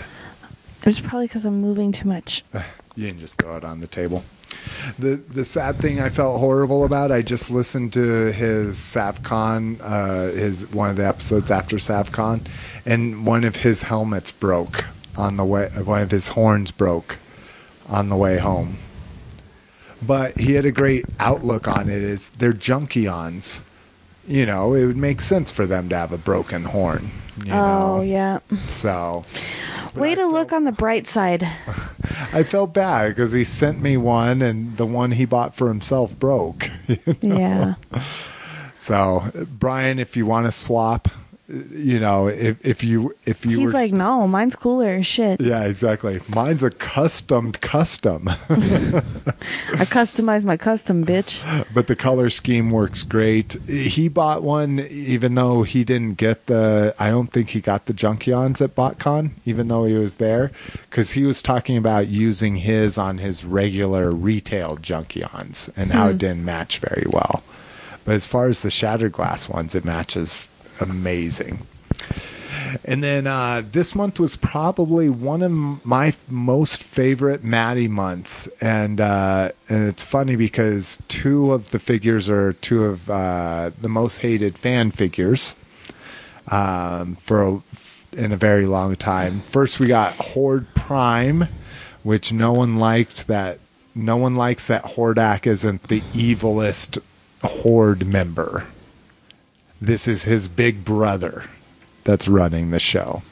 [SPEAKER 2] It was probably because I'm moving too much.
[SPEAKER 1] You can just throw it on the table. The the sad thing I felt horrible about, I just listened to his Savcon, uh, his one of the episodes after Savcon, and one of his helmets broke on the way. One of his horns broke on the way home. But he had a great outlook on it. Is they're junkions. You know, it would make sense for them to have a broken horn. You
[SPEAKER 2] oh,
[SPEAKER 1] know?
[SPEAKER 2] yeah.
[SPEAKER 1] So.
[SPEAKER 2] Way
[SPEAKER 1] I
[SPEAKER 2] to
[SPEAKER 1] felt-
[SPEAKER 2] look on the bright side.
[SPEAKER 1] I felt bad because he sent me one, and the one he bought for himself broke.
[SPEAKER 2] Yeah.
[SPEAKER 1] so, Brian, if you want to swap, you know, if if you if you
[SPEAKER 2] He's
[SPEAKER 1] were
[SPEAKER 2] like, no, mine's cooler as shit.
[SPEAKER 1] yeah, exactly. Mine's a customed custom.
[SPEAKER 2] I customize my custom, bitch.
[SPEAKER 1] but the color scheme works great. He bought one, even though he didn't get the. I don't think he got the Junkions at BotCon, even though he was there, because he was talking about using his on his regular retail Junkions and how it hmm. didn't match very well. But as far as the shattered glass ones, it matches amazing. And then uh, this month was probably one of my most favorite Matty months, and uh, and it's funny because two of the figures are two of uh, the most hated fan figures um, for a, in a very long time. First, we got Horde Prime, which no one liked. That no one likes that Hordak isn't the evilest Horde member. This is his big brother that's running the show.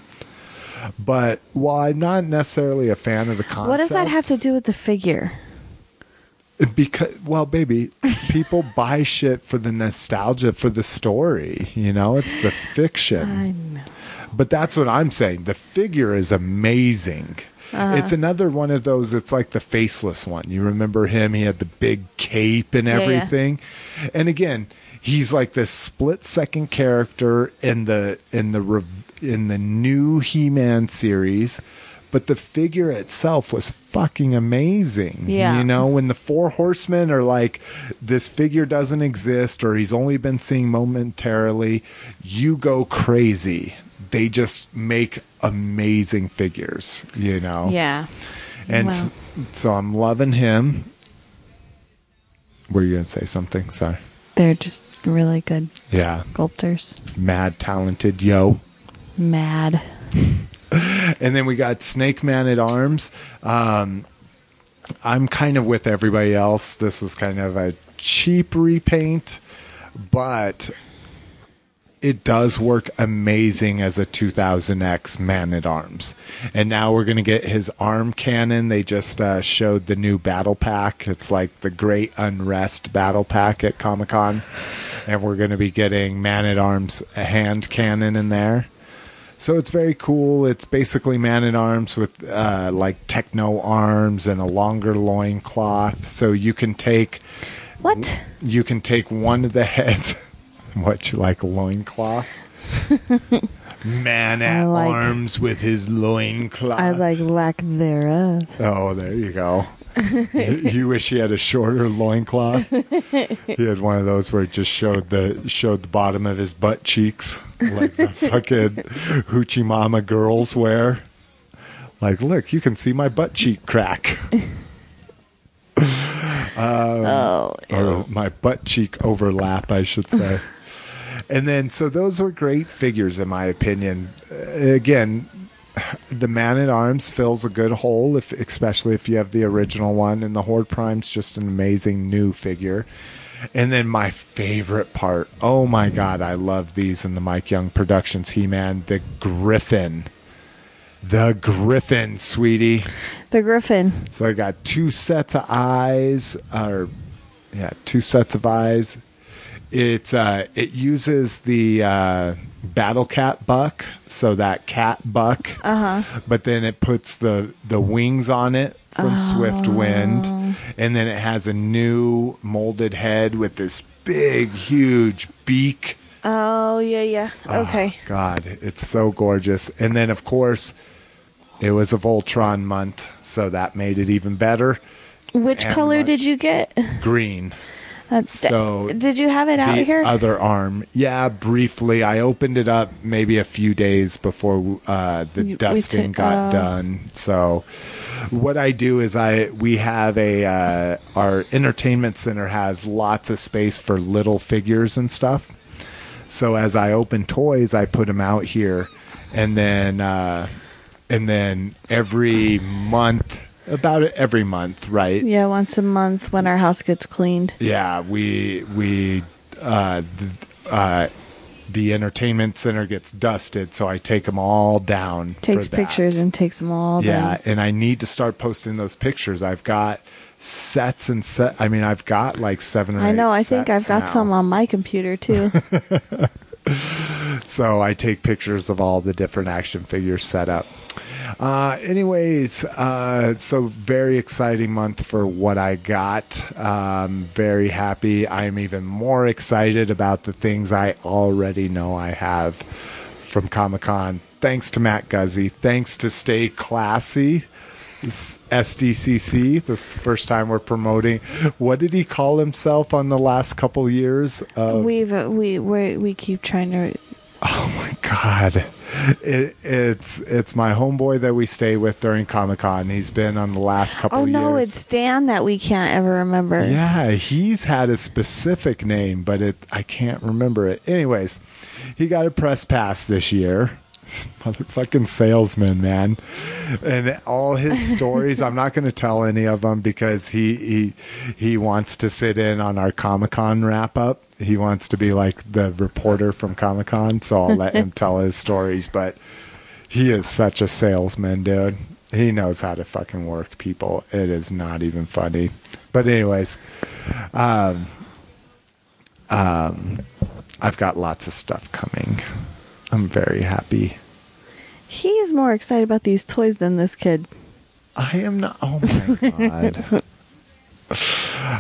[SPEAKER 1] But while I'm not necessarily a fan of the concept,
[SPEAKER 2] What does that have to do with the figure?
[SPEAKER 1] because well baby people buy shit for the nostalgia for the story you know it's the fiction
[SPEAKER 2] I know.
[SPEAKER 1] but that's what i'm saying the figure is amazing
[SPEAKER 2] Uh-huh.
[SPEAKER 1] it's another one of those it's like the faceless one you remember him he had the big cape and
[SPEAKER 2] Yeah, yeah.
[SPEAKER 1] everything and again he's like this split second character in the in the rev- in the new he-man series but the figure itself was fucking amazing
[SPEAKER 2] Yeah.
[SPEAKER 1] you know when the four horsemen are like this figure doesn't exist or he's only been seen momentarily you go crazy they just make amazing figures you know
[SPEAKER 2] Yeah.
[SPEAKER 1] and
[SPEAKER 2] Wow.
[SPEAKER 1] s- so i'm loving him were you gonna say something sorry
[SPEAKER 2] They're just really good
[SPEAKER 1] yeah
[SPEAKER 2] sculptors.
[SPEAKER 1] mad talented yo
[SPEAKER 2] Mad.
[SPEAKER 1] and then we got Snake Man at Arms. Um, I'm kind of with everybody else. This was kind of a cheap repaint, but it does work amazing as a 2000X Man at Arms. And now we're going to get his arm cannon. They just uh, showed the new battle pack. It's like the Great Unrest battle pack at Comic Con. And we're going to be getting Man at Arms hand cannon in there. So it's very cool. It's basically man at arms with uh, like techno arms and a longer loin cloth. So you can take
[SPEAKER 2] What?
[SPEAKER 1] you can take one of the heads. what you like loin cloth? man at
[SPEAKER 2] like-
[SPEAKER 1] arms with his loincloth.
[SPEAKER 2] I like lack thereof.
[SPEAKER 1] Oh, there you go. you, you wish he had a shorter loincloth. he had one of those where it just showed the showed the bottom of his butt cheeks, like the fucking hoochie mama girls wear. Like, look, you can see my butt cheek crack, um,
[SPEAKER 2] oh.
[SPEAKER 1] or my butt cheek overlap, I should say. And then, so those were great figures, in my opinion. Uh, again, the man at arms fills a good hole, if especially if you have the original one, and the Horde Prime's just an amazing new figure. And then my favorite part, oh my god, I love these in the Mike Young Productions He Man, the Griffin. The Griffin, sweetie.
[SPEAKER 2] The Griffin.
[SPEAKER 1] So I got two sets of eyes, or yeah, two sets of eyes. It uh, it uses the uh, Battle Cat buck, so that cat buck. Uh-huh. But then it puts the the wings on it from Swiftwind, and then it has a new molded head with this big, huge beak.
[SPEAKER 2] Oh yeah, yeah. Okay.
[SPEAKER 1] God, it's so gorgeous. And then, of course, it was a Voltron month, so that made it even better.
[SPEAKER 2] Which
[SPEAKER 1] and
[SPEAKER 2] color
[SPEAKER 1] much-
[SPEAKER 2] did you get?
[SPEAKER 1] Green.
[SPEAKER 2] That's
[SPEAKER 1] So,
[SPEAKER 2] did you have it out
[SPEAKER 1] the
[SPEAKER 2] here?
[SPEAKER 1] other arm. Yeah, briefly. I opened it up maybe a few days before uh, the
[SPEAKER 2] we
[SPEAKER 1] dusting
[SPEAKER 2] took-
[SPEAKER 1] got
[SPEAKER 2] oh.
[SPEAKER 1] done. So, what I do is I we have a uh, our entertainment center has lots of space for little figures and stuff. So as I open toys, I put them out here, and then uh, and then every month, about every month, right?
[SPEAKER 2] yeah, once a month when our house gets cleaned.
[SPEAKER 1] Yeah, we we uh, th- uh, the entertainment center gets dusted, so I take them all down.
[SPEAKER 2] Takes
[SPEAKER 1] for that.
[SPEAKER 2] pictures and takes them all
[SPEAKER 1] yeah,
[SPEAKER 2] down.
[SPEAKER 1] and I need to start posting those pictures. I've got sets and set. I mean, I've got like seven or
[SPEAKER 2] I know. I think I've got
[SPEAKER 1] now.
[SPEAKER 2] some on my computer too.
[SPEAKER 1] so I take pictures of all the different action figures set up. Uh, anyways, uh, so very exciting month for what I got. Um, very happy. I'm even more excited about the things I already know I have from Comic Con. Thanks to Matt Guzzi. Thanks to Stay Classy. SDCC. This is the first time we're promoting. What did he call himself on the last couple years? Of,
[SPEAKER 2] We've uh, we we we keep trying to.
[SPEAKER 1] Oh my god. It, it's it's my homeboy that we stay with during Comic Con. He's been on the last couple of
[SPEAKER 2] Oh no,
[SPEAKER 1] years.
[SPEAKER 2] it's Dan that we can't ever remember.
[SPEAKER 1] yeah, he's had a specific name, but it I can't remember it. Anyways, he got a press pass this year. Motherfucking salesman, man. And all his stories, I'm not going to tell any of them because he he he wants to sit in on our Comic Con wrap up. He wants to be like the reporter from Comic Con, so I'll let him tell his stories. But he is such a salesman, dude. He knows how to fucking work people. It is not even funny. But anyways, um, um, I've got lots of stuff coming. I'm very happy.
[SPEAKER 2] He's more excited about these toys than this kid.
[SPEAKER 1] I am not. Oh my god.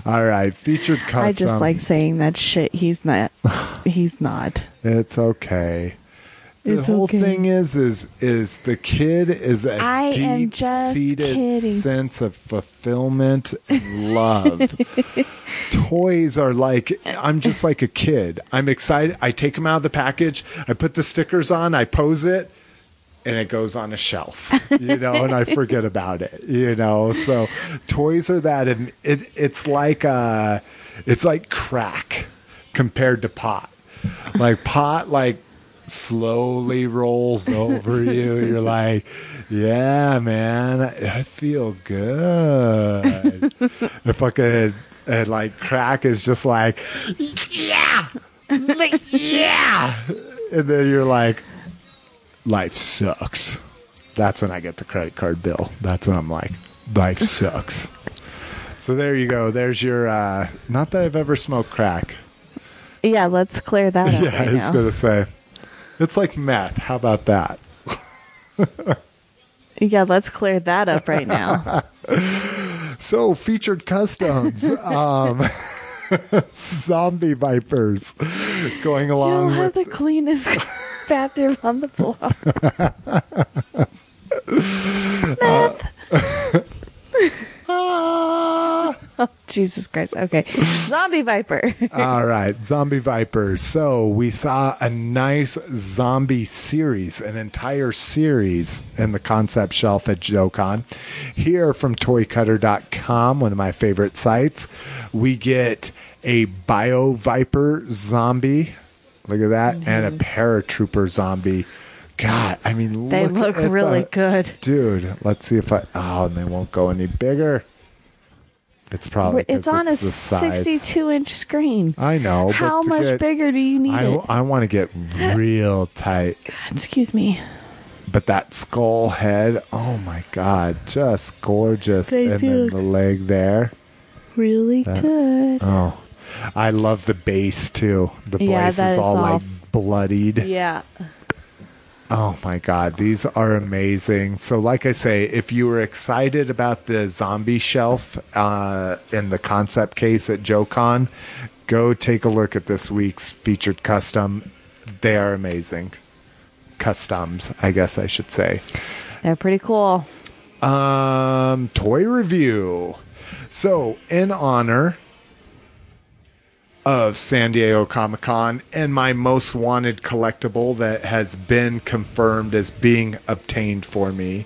[SPEAKER 1] All right, featured custom.
[SPEAKER 2] I just like saying that shit. He's not. He's not.
[SPEAKER 1] It's okay. The
[SPEAKER 2] It's
[SPEAKER 1] whole
[SPEAKER 2] okay.
[SPEAKER 1] thing is, is, is the kid is a
[SPEAKER 2] I
[SPEAKER 1] deep-seated sense of fulfillment and love. Toys are like I'm just like a kid. I'm excited. I take them out of the package. I put the stickers on. I pose it. And it goes on a shelf, you know, and I forget about it, you know. So, toys are that. and It, it's like uh, it's like crack compared to pot. Like pot, like slowly rolls over you. You're like, yeah, man, I feel good. if fucking and like crack is just like, yeah, like, yeah, and then you're like, life sucks. That's when I get the credit card bill. That's when I'm like, life sucks. So there you go. There's your. uh Not that I've ever smoked crack.
[SPEAKER 2] Yeah, let's clear that up
[SPEAKER 1] Yeah, I was
[SPEAKER 2] now.
[SPEAKER 1] gonna say, it's like meth. How about that?
[SPEAKER 2] Yeah, let's clear that up right now.
[SPEAKER 1] So featured customs, um, zombie vipers, going along.
[SPEAKER 2] you have
[SPEAKER 1] with
[SPEAKER 2] the cleanest bathroom on the block.
[SPEAKER 1] Ah!
[SPEAKER 2] Jesus Christ. Okay. Zombie Viper.
[SPEAKER 1] All right, zombie vipers. So we saw a nice zombie series, an entire series in the concept shelf at JoeCon. Here from ToyCutter.com, one of my favorite sites, we get a Bio Viper zombie. Look at that, and a paratrooper zombie. God, I mean,
[SPEAKER 2] They
[SPEAKER 1] look
[SPEAKER 2] really
[SPEAKER 1] the-
[SPEAKER 2] good.
[SPEAKER 1] dude. Let's see if I. Oh, and they won't go any bigger. It's probably
[SPEAKER 2] It's on a 62 inch screen.
[SPEAKER 1] I know.
[SPEAKER 2] How much
[SPEAKER 1] get-
[SPEAKER 2] bigger do you need
[SPEAKER 1] I,
[SPEAKER 2] it?
[SPEAKER 1] I want to get real tight.
[SPEAKER 2] Excuse me.
[SPEAKER 1] But that skull head, oh my god, just gorgeous.
[SPEAKER 2] They
[SPEAKER 1] and then the leg there.
[SPEAKER 2] Really good.
[SPEAKER 1] Oh, I love the base too. The
[SPEAKER 2] Yeah,
[SPEAKER 1] base is all
[SPEAKER 2] all-
[SPEAKER 1] like bloodied.
[SPEAKER 2] Yeah.
[SPEAKER 1] Oh my god, these are amazing. So, like I say, if you were excited about the zombie shelf uh, in the concept case at JoeCon, go take a look at this week's featured custom. They are amazing. Customs, I guess I should say.
[SPEAKER 2] They're pretty cool.
[SPEAKER 1] Um, toy review. So, in honor of San Diego Comic Con and my most wanted collectible that has been confirmed as being obtained for me,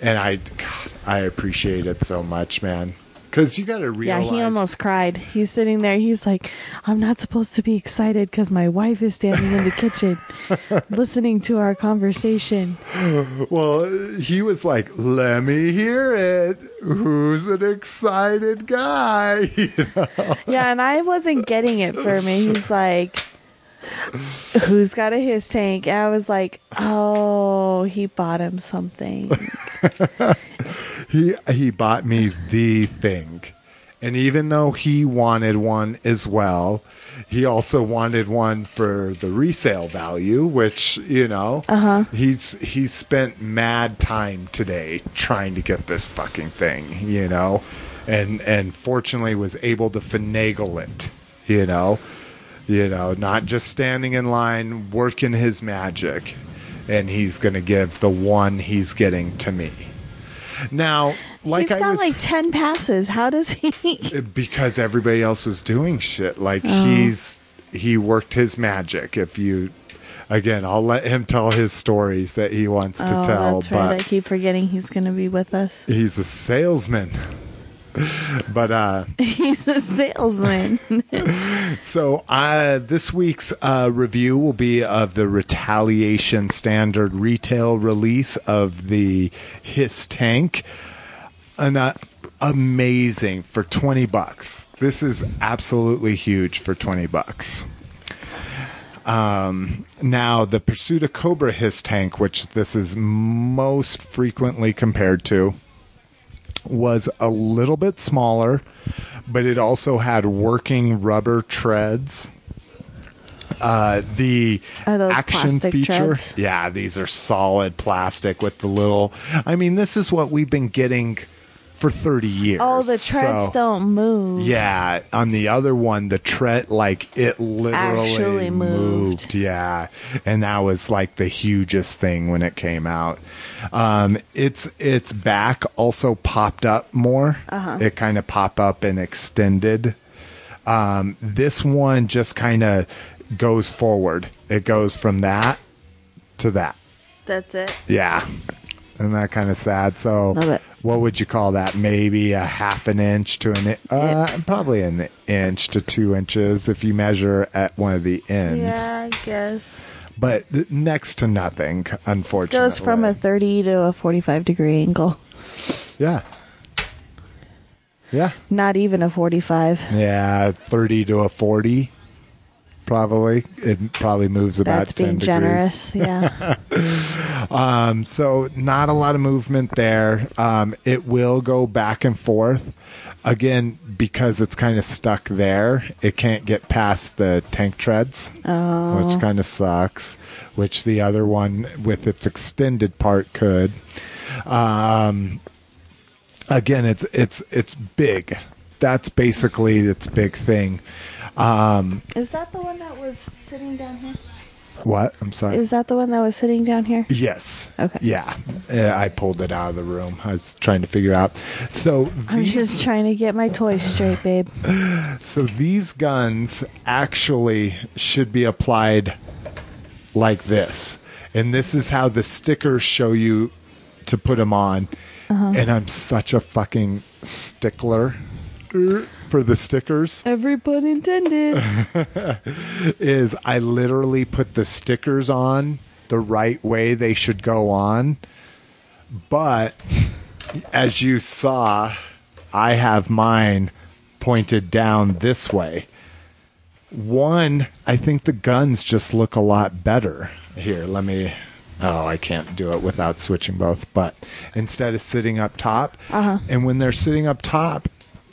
[SPEAKER 1] and I, God, I appreciate it so much, man. Because you got to
[SPEAKER 2] read.
[SPEAKER 1] Yeah,
[SPEAKER 2] he almost cried. He's sitting there. He's like, I'm not supposed to be excited because my wife is standing in the kitchen listening to our conversation.
[SPEAKER 1] Well, he was like, "Let me hear it. Who's an excited guy?" You know?
[SPEAKER 2] Yeah, and I wasn't getting it for me. He's like, Who's got a HISS tank? I was like, Oh, he bought him something.
[SPEAKER 1] He he bought me the thing, And even though he wanted one as well, he also wanted one for the resale value, which, you know, uh-huh. he's he's spent mad time today trying to get this fucking thing, you know. And and fortunately was able to finagle it, you know. You know, not just standing in line working his magic. And he's going to give the one he's getting to me. Now, like
[SPEAKER 2] He's
[SPEAKER 1] I
[SPEAKER 2] got
[SPEAKER 1] was
[SPEAKER 2] like ten passes. How does he?
[SPEAKER 1] because everybody else was doing shit. Like
[SPEAKER 2] Oh.
[SPEAKER 1] he's he worked his magic. If you again, I'll let him tell his stories that he wants to
[SPEAKER 2] oh,
[SPEAKER 1] tell,
[SPEAKER 2] that's right. I keep forgetting he's going to be with us.
[SPEAKER 1] he's a salesman. but uh
[SPEAKER 2] He's a salesman.
[SPEAKER 1] so uh this week's uh review will be of the retaliation standard retail release of the Hiss tank. An uh, amazing for 20 bucks. This is absolutely huge for 20 bucks. Um, now, the Pursuit of Cobra Hiss tank, which this is most frequently compared to, was a little bit smaller, but it also had working rubber treads. Uh, the
[SPEAKER 2] Are those
[SPEAKER 1] action feature,
[SPEAKER 2] treads?
[SPEAKER 1] yeah, these are solid plastic with the little. I mean, this is what we've been getting for thirty years.
[SPEAKER 2] oh, the treads
[SPEAKER 1] so-
[SPEAKER 2] don't move.
[SPEAKER 1] yeah, on the other one, the tread like it literally
[SPEAKER 2] Actually moved.
[SPEAKER 1] Yeah, and that was like the hugest thing when it came out. Um, its its back also popped up more.
[SPEAKER 2] Uh-huh.
[SPEAKER 1] It kind of popped up and extended. Um, this one just kind of goes forward. It goes from that to that.
[SPEAKER 2] That's it.
[SPEAKER 1] Yeah. Isn't that kind of sad? So, what would you call that? Maybe a half an inch to an, uh, probably an inch to two inches if you measure at one of the ends.
[SPEAKER 2] Yeah, I guess.
[SPEAKER 1] But next to nothing, unfortunately.
[SPEAKER 2] It goes from a 30 to a 45 degree angle.
[SPEAKER 1] yeah, yeah,
[SPEAKER 2] Not even a 45.
[SPEAKER 1] yeah, thirty to a forty. Probably it probably moves about
[SPEAKER 2] That's
[SPEAKER 1] 10
[SPEAKER 2] being
[SPEAKER 1] degrees.
[SPEAKER 2] generous. Yeah.
[SPEAKER 1] Um, so not a lot of movement there. Um, it will go back and forth again because it's kind of stuck there. It can't get past the tank treads, which kind of sucks. Which the other one with its extended part could. Um, again, it's it's it's big. That's basically its big thing. Um,
[SPEAKER 2] Is that the one that was sitting down here?
[SPEAKER 1] what? I'm sorry.
[SPEAKER 2] Is that the one that was sitting down here?
[SPEAKER 1] Yes.
[SPEAKER 2] Okay.
[SPEAKER 1] Yeah. Uh, I pulled it out of the room. I was trying to figure out. So
[SPEAKER 2] I'm
[SPEAKER 1] these,
[SPEAKER 2] just trying to get my toys straight, babe.
[SPEAKER 1] so these guns actually should be applied like this. And this is how the stickers show you to put them on.
[SPEAKER 2] Uh-huh.
[SPEAKER 1] And I'm such a fucking stickler er, for the stickers.
[SPEAKER 2] Every pun intended.
[SPEAKER 1] is I literally put the stickers on the right way they should go on. But as you saw, I have mine pointed down this way. One, I think the guns just look a lot better. Here, let me. Oh, I can't do it without switching both. But instead of sitting up top, uh-huh. and when they're sitting up top,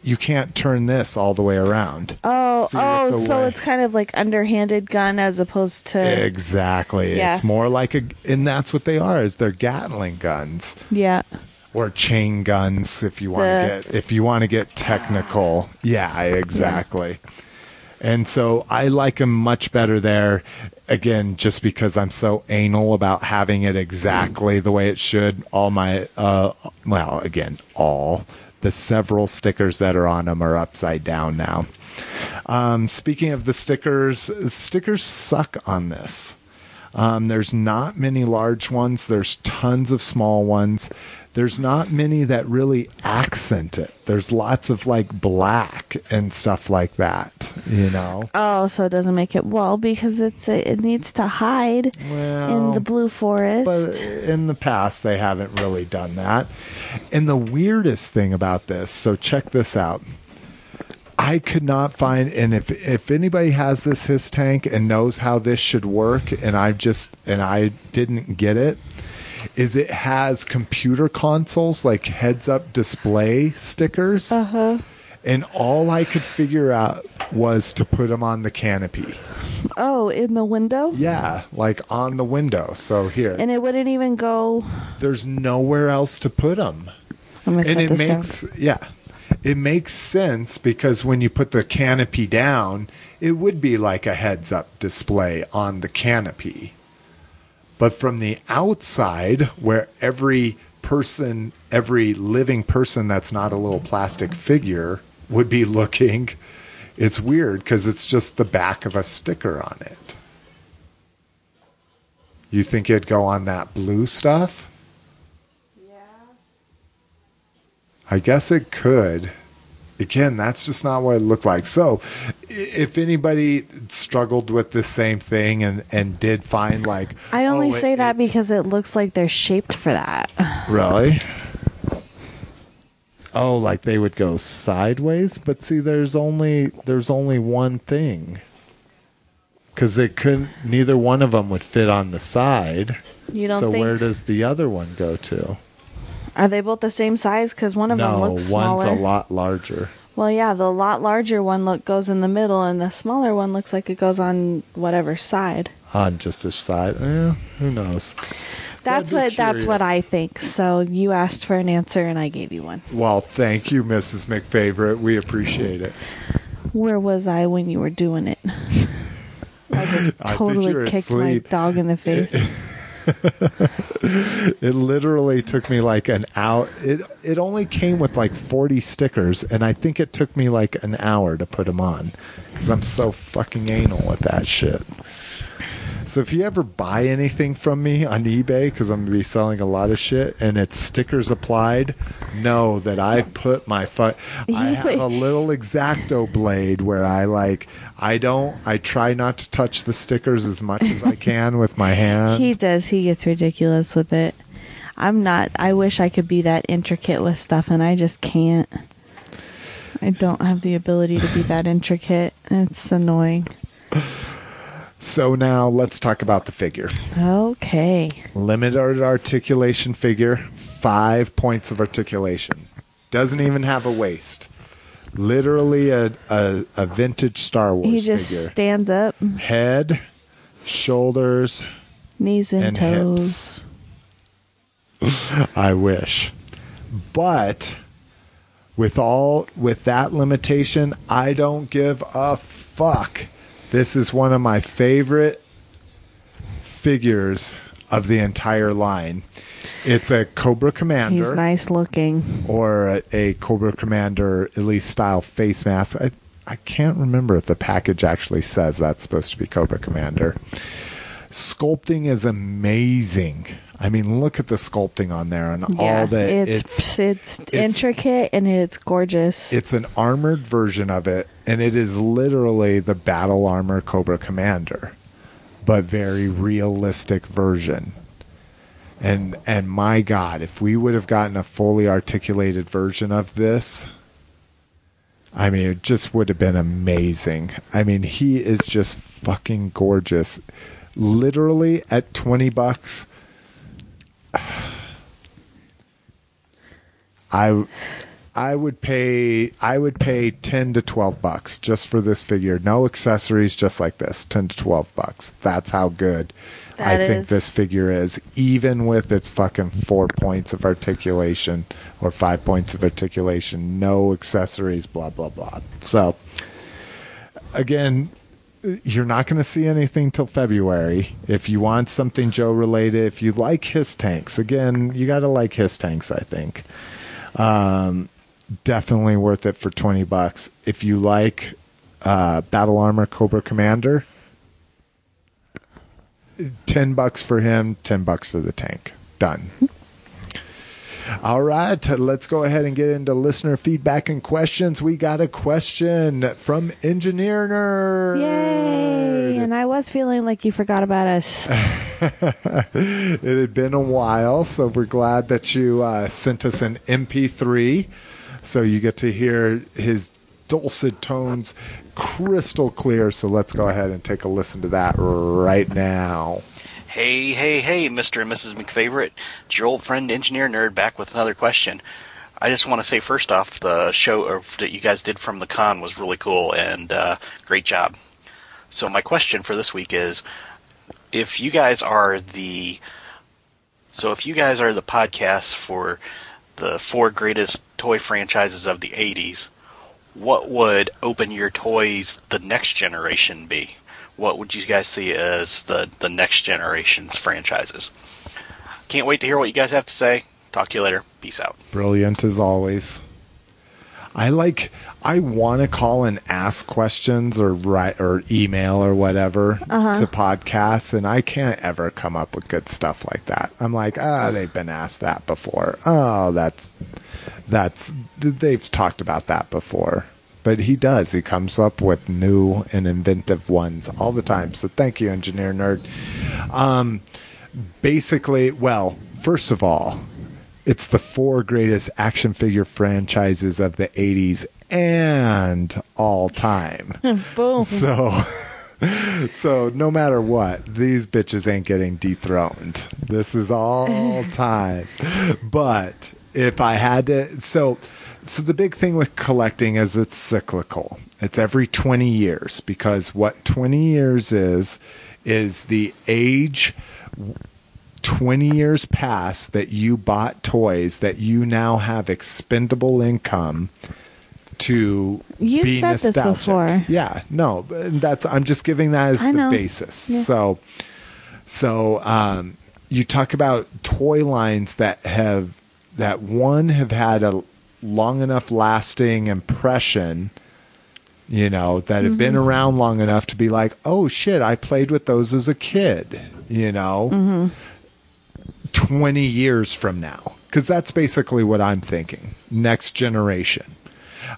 [SPEAKER 1] you can't turn this all the way around.
[SPEAKER 2] Oh,
[SPEAKER 1] See,
[SPEAKER 2] oh, so
[SPEAKER 1] way-
[SPEAKER 2] it's kind of like underhanded gun as opposed to
[SPEAKER 1] Exactly.
[SPEAKER 2] Yeah.
[SPEAKER 1] It's more like a, and that's what they are. Is they're Gatling guns
[SPEAKER 2] yeah.
[SPEAKER 1] or chain guns, if you want to get if you want to get technical. Yeah, exactly. And so I like them much better there. Again, just because I'm so anal about having it exactly the way it should. All my, uh, well, again, all the several stickers that are on them are upside down now. Um, speaking of the stickers, stickers suck on this. Um, there's not many large ones. There's tons of small ones. There's not many that really accent it. There's lots of like black and stuff like that. You know.
[SPEAKER 2] Oh, so it doesn't make it well because it's it needs to hide in the blue forest.
[SPEAKER 1] But in the past, they haven't really done that. And the weirdest thing about this, so check this out. I could not find, and if if anybody has this HISS tank and knows how this should work, and I just and I didn't get it, is it has computer consoles like heads up display stickers, uh-huh. and all I could figure out was to put them on the canopy.
[SPEAKER 2] Oh, in the window?
[SPEAKER 1] Yeah, like on the window. So here,
[SPEAKER 2] And it wouldn't even go.
[SPEAKER 1] there's nowhere else to put them.
[SPEAKER 2] I'm gonna
[SPEAKER 1] and it makes yeah it makes sense because when you put the canopy down it would be like a heads up display on the canopy but from the outside where every person every living person that's not a little plastic figure would be looking it's weird because it's just the back of a sticker on it you think it'd go on that blue stuff Yeah. I guess it could. Again, that's just not what it looked like. So, if anybody struggled with the same thing and, and did find like,
[SPEAKER 2] I only
[SPEAKER 1] oh,
[SPEAKER 2] say
[SPEAKER 1] it-
[SPEAKER 2] that
[SPEAKER 1] it-
[SPEAKER 2] because it looks like they're shaped for that.
[SPEAKER 1] really, oh, like they would go sideways. But see, there's only there's only one thing because they couldn't. Neither one of them would fit on the side.
[SPEAKER 2] You don't
[SPEAKER 1] so
[SPEAKER 2] think?
[SPEAKER 1] where does the other one go to?
[SPEAKER 2] Are they both the same size? Because one of them looks smaller.
[SPEAKER 1] one's a lot larger.
[SPEAKER 2] Well, yeah, the lot larger one look goes in the middle, and the smaller one looks like it goes on whatever side.
[SPEAKER 1] on just a side. Eh, who knows? So
[SPEAKER 2] That's what that's what I think. So you asked for an answer, and I gave you one.
[SPEAKER 1] Well, thank you, Mrs. McFavorite. We appreciate it.
[SPEAKER 2] Where was I when you were doing it? I just totally
[SPEAKER 1] were
[SPEAKER 2] kicked my dog in the face.
[SPEAKER 1] It literally took me like an hour. It it only came with like forty stickers, and I think it took me like an hour to put them on because I'm so fucking anal with that shit. So if you ever buy anything from me on eBay, because I'm gonna be selling a lot of shit, and it's stickers applied, know that I put my fu- I have a little exacto blade where I like I don't I try not to touch the stickers as much as I can with my hand.
[SPEAKER 2] he does. He gets ridiculous with it. I'm not. I wish I could be that intricate with stuff, and I just can't. I don't have the ability to be that intricate. It's annoying.
[SPEAKER 1] so now let's talk about the figure.
[SPEAKER 2] Okay.
[SPEAKER 1] limited articulation figure, five points of articulation. Doesn't even have a waist. Literally a, a, a vintage Star Wars
[SPEAKER 2] He just
[SPEAKER 1] figure.
[SPEAKER 2] stands up,
[SPEAKER 1] Head, shoulders,
[SPEAKER 2] knees and,
[SPEAKER 1] and
[SPEAKER 2] toes.
[SPEAKER 1] hips. I wish. But with all with that limitation, I don't give a fuck. This is one of my favorite figures of the entire line. It's a Cobra Commander
[SPEAKER 2] He's nice looking.
[SPEAKER 1] or a, a Cobra Commander Elite style face mask. I, I can't remember if the package actually says that's supposed to be Cobra Commander. Sculpting is amazing. I mean, look at the sculpting on there and all the
[SPEAKER 2] it's, it's intricate and it's gorgeous.
[SPEAKER 1] it's an armored version of it, and it is literally the battle armor Cobra Commander, but very realistic version. And and my God, if we would have gotten a fully articulated version of this, I mean, it just would have been amazing. I mean, he is just fucking gorgeous. Literally at twenty bucks. I I would pay I would pay 10 to 12 bucks just for this figure. No accessories just like this. 10 to 12 bucks. That's how good I
[SPEAKER 2] That
[SPEAKER 1] think
[SPEAKER 2] is.
[SPEAKER 1] this figure is even with its fucking 4 points of articulation or 5 points of articulation, no accessories blah blah blah. So again, you're not going to see anything till February. If you want something Joe related, if you like HISS tanks, again, you got to like HISS tanks, I think. Um, definitely worth it for 20 bucks. If you like uh, Battle Armor Cobra Commander, 10 bucks for him, 10 bucks for the tank. Done. All right, let's go ahead and get into listener feedback and questions. We got a question from Engineer Nerd.
[SPEAKER 2] Yay! And I was feeling like you forgot about us.
[SPEAKER 1] it had been a while, so we're glad that you uh, sent us an MP3 so you get to hear his dulcet tones crystal clear. So let's go ahead and take a listen to that right now.
[SPEAKER 8] Hey, hey, hey, Mr. and Mrs. McFavorite. It's your old friend, Engineer Nerd, back with another question. I just want to say first off, the show that you guys did from the con was really cool and uh, great job. So my question for this week is, if you guys are the, so if you guys are the podcast for the four greatest toy franchises of the '80s, what would open your toys the next generation be? What would you guys see as the the next generation's franchises? Can't wait to hear what you guys have to say. Talk to you later. Peace out.
[SPEAKER 1] Brilliant as always. I like. I want to call and ask questions or write or email or whatever
[SPEAKER 2] Uh-huh.
[SPEAKER 1] to podcasts, and I can't ever come up with good stuff like that. I'm like, ah, they've been asked that before. Oh, that's that's they've talked about that before. But he does. He comes up with new and inventive ones all the time. So thank you, engineer nerd. Um, basically, well, first of all, it's the four greatest action figure franchises of the 80s and all time.
[SPEAKER 2] Boom.
[SPEAKER 1] So so no matter what, these bitches ain't getting dethroned. This is all time. But if I had to so so the big thing with collecting is it's cyclical. It's every 20 years because what 20 years is is the age 20 years past that you bought toys that you now have expendable income to be
[SPEAKER 2] said this before.
[SPEAKER 1] Yeah, no, that's I'm just giving that as
[SPEAKER 2] I
[SPEAKER 1] the
[SPEAKER 2] know.
[SPEAKER 1] basis.
[SPEAKER 2] Yeah.
[SPEAKER 1] So so um you talk about toy lines that have that one have had a long enough lasting impression you know that have been mm-hmm. around long enough to be like oh shit i played with those as a kid you know? Mm-hmm. 20 years from now. Because that's basically what i'm thinking. Next generation.